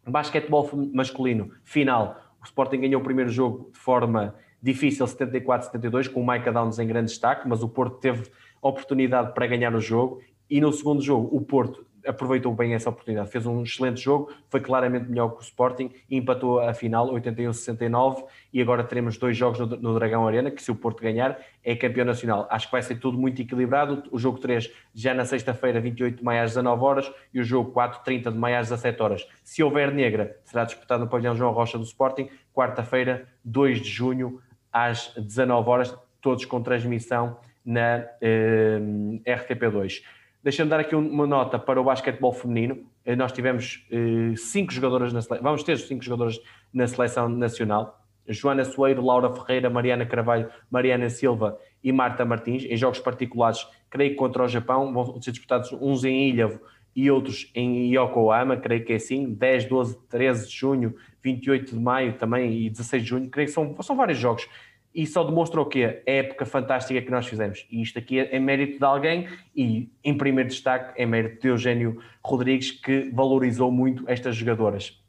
Basquetebol masculino, final. O Sporting ganhou o primeiro jogo de forma difícil, 74-72, com o Micah Downs em grande destaque, mas o Porto teve oportunidade para ganhar o jogo. E no segundo jogo, o Porto aproveitou bem essa oportunidade, fez um excelente jogo, foi claramente melhor que o Sporting e empatou a final 81-69 e agora teremos dois jogos no, no, Dragão Arena, que se o Porto ganhar é campeão nacional. Acho que vai ser tudo muito equilibrado, o jogo 3 já na sexta-feira 28 de maio às 19 horas e o jogo 4 30 de maio às 17 horas. Se houver negra, será disputado no pavilhão João Rocha do Sporting, quarta-feira 2 de junho às 19 horas, todos com transmissão na eh, RTP2. Deixa-me dar aqui uma nota para o basquetebol feminino. Eh, nós tivemos eh, cinco jogadoras na seleção, vamos ter cinco jogadoras na seleção nacional. Joana Soeiro, Laura Ferreira, Mariana Carvalho, Mariana Silva e Marta Martins, em jogos particulares, creio que contra o Japão, vão ser disputados uns em Ilhavo e outros em Yokohama, creio que é assim, 10, 12, 13 de junho, 28 de maio também e 16 de junho, creio que são, são vários jogos e só demonstra o quê? A época fantástica que nós fizemos. E isto aqui é, é mérito de alguém e, em primeiro destaque, é mérito de Eugênio Rodrigues, que valorizou muito estas jogadoras.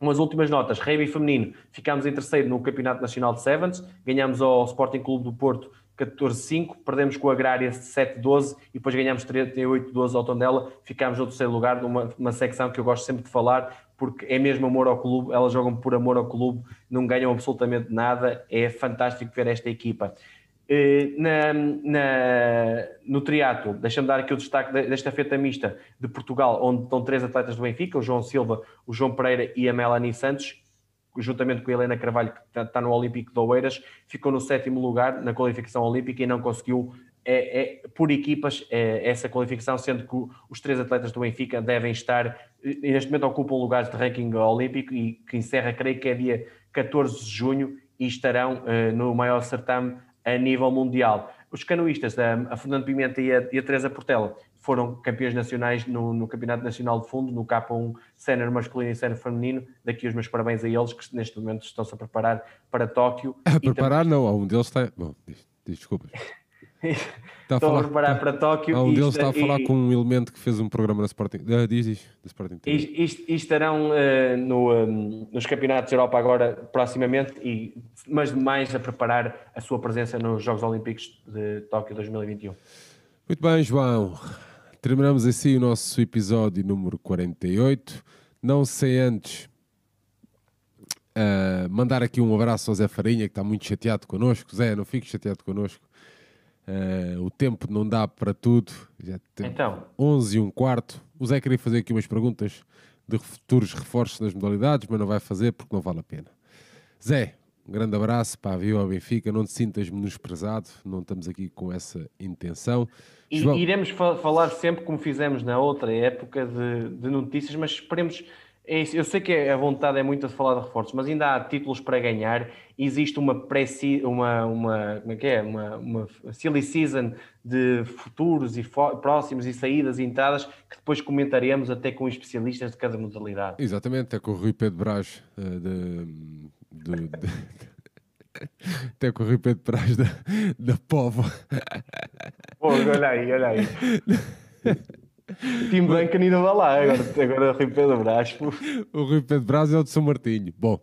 Umas últimas notas. Rugby feminino, ficámos em terceiro no Campeonato Nacional de Sevens, ganhámos ao Sporting Clube do Porto 14-5, perdemos com a Agrária 7-12 e depois ganhámos 38-12 ao Tondela, ficámos no terceiro lugar numa uma secção que eu gosto sempre de falar, porque é mesmo amor ao clube, elas jogam por amor ao clube, não ganham absolutamente nada, é fantástico ver esta equipa. Eh, na, na, no triatlo, deixa-me dar aqui o destaque desta feta mista de Portugal, onde estão três atletas do Benfica, o João Silva, o João Pereira e a Melanie Santos, juntamente com a Helena Carvalho, que está no Olímpico de Oeiras, ficou no sétimo lugar na qualificação olímpica e não conseguiu é, é, por equipas é, essa qualificação, sendo que os três atletas do Benfica devem estar, neste momento ocupam lugares de ranking olímpico e que encerra, creio que é dia 14 de junho e estarão uh, no maior certame a nível mundial. Os canoístas, a, a Fernando Pimenta e a, e a Teresa Portela, foram campeões nacionais no, no, Campeonato Nacional de Fundo, no K1 Sénior masculino e Sénior feminino. Daqui os meus parabéns a eles, que neste momento estão-se a preparar para Tóquio. A preparar, também... não, um deles está. Bom, desculpas. Está Estão a, falar, preparar para Tóquio. Um deles está a falar e, com um elemento que fez um programa na Sporting. Uh, diz, diz, da Sporting e, e, estarão uh, no, um, nos campeonatos da Europa agora, proximamente, e, mas mais a preparar a sua presença nos Jogos Olímpicos de Tóquio 2021. Muito bem, João. Terminamos assim o nosso episódio número 48. Não sei antes uh, mandar aqui um abraço ao Zé Farinha, que está muito chateado connosco. Zé, não fique chateado connosco. Uh, o tempo não dá para tudo. Já então. 11 e um quarto. O Zé queria fazer aqui umas perguntas de futuros reforços nas modalidades, mas não vai fazer porque não vale a pena. Zé, um grande abraço, para viu ao Benfica. Não te sintas menosprezado, não estamos aqui com essa intenção. E, João... Iremos fa falar sempre como fizemos na outra época de, de notícias, mas esperemos É isso. Eu sei que a vontade é muito de falar de reforços, mas ainda há títulos para ganhar. Existe uma pré uma, uma, como é que é? Uma, uma silly season de futuros e próximos e saídas e entradas que depois comentaremos até com especialistas de cada modalidade. Exatamente, é com o Rui Pedro Braz uh, de, de, de, até com o Rui Pedro Braz da, da Povo. Pô, olha aí, olha aí. Tim Branca ainda vai lá, agora, agora o Rui Pedro Brás. O Rui Pedro Brás é o de São Martinho. Bom,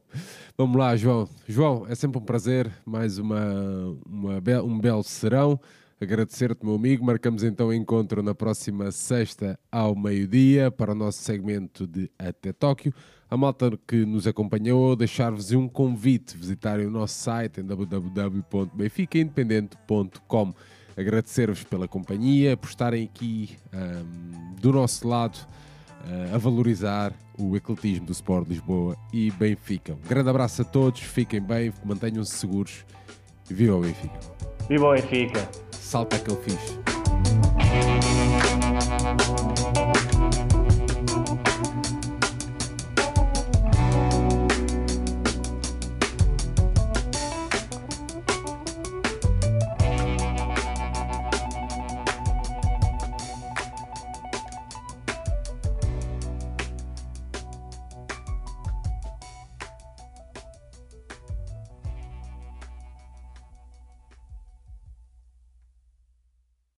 vamos lá, João. João, é sempre um prazer, mais uma, uma um belo serão. Agradecer-te, meu amigo. Marcamos então o encontro na próxima sexta ao meio-dia para o nosso segmento de Até Tóquio. A malta que nos acompanhou, deixar-vos um convite, visitarem o nosso site em www.benficaindependente.com agradecer-vos pela companhia, por estarem aqui um, do nosso lado uh, a valorizar o ecletismo do Sport Lisboa e Benfica. Um grande abraço a todos, fiquem bem, mantenham-se seguros e viva o Benfica! Viva o Benfica! Salta aquele fixe!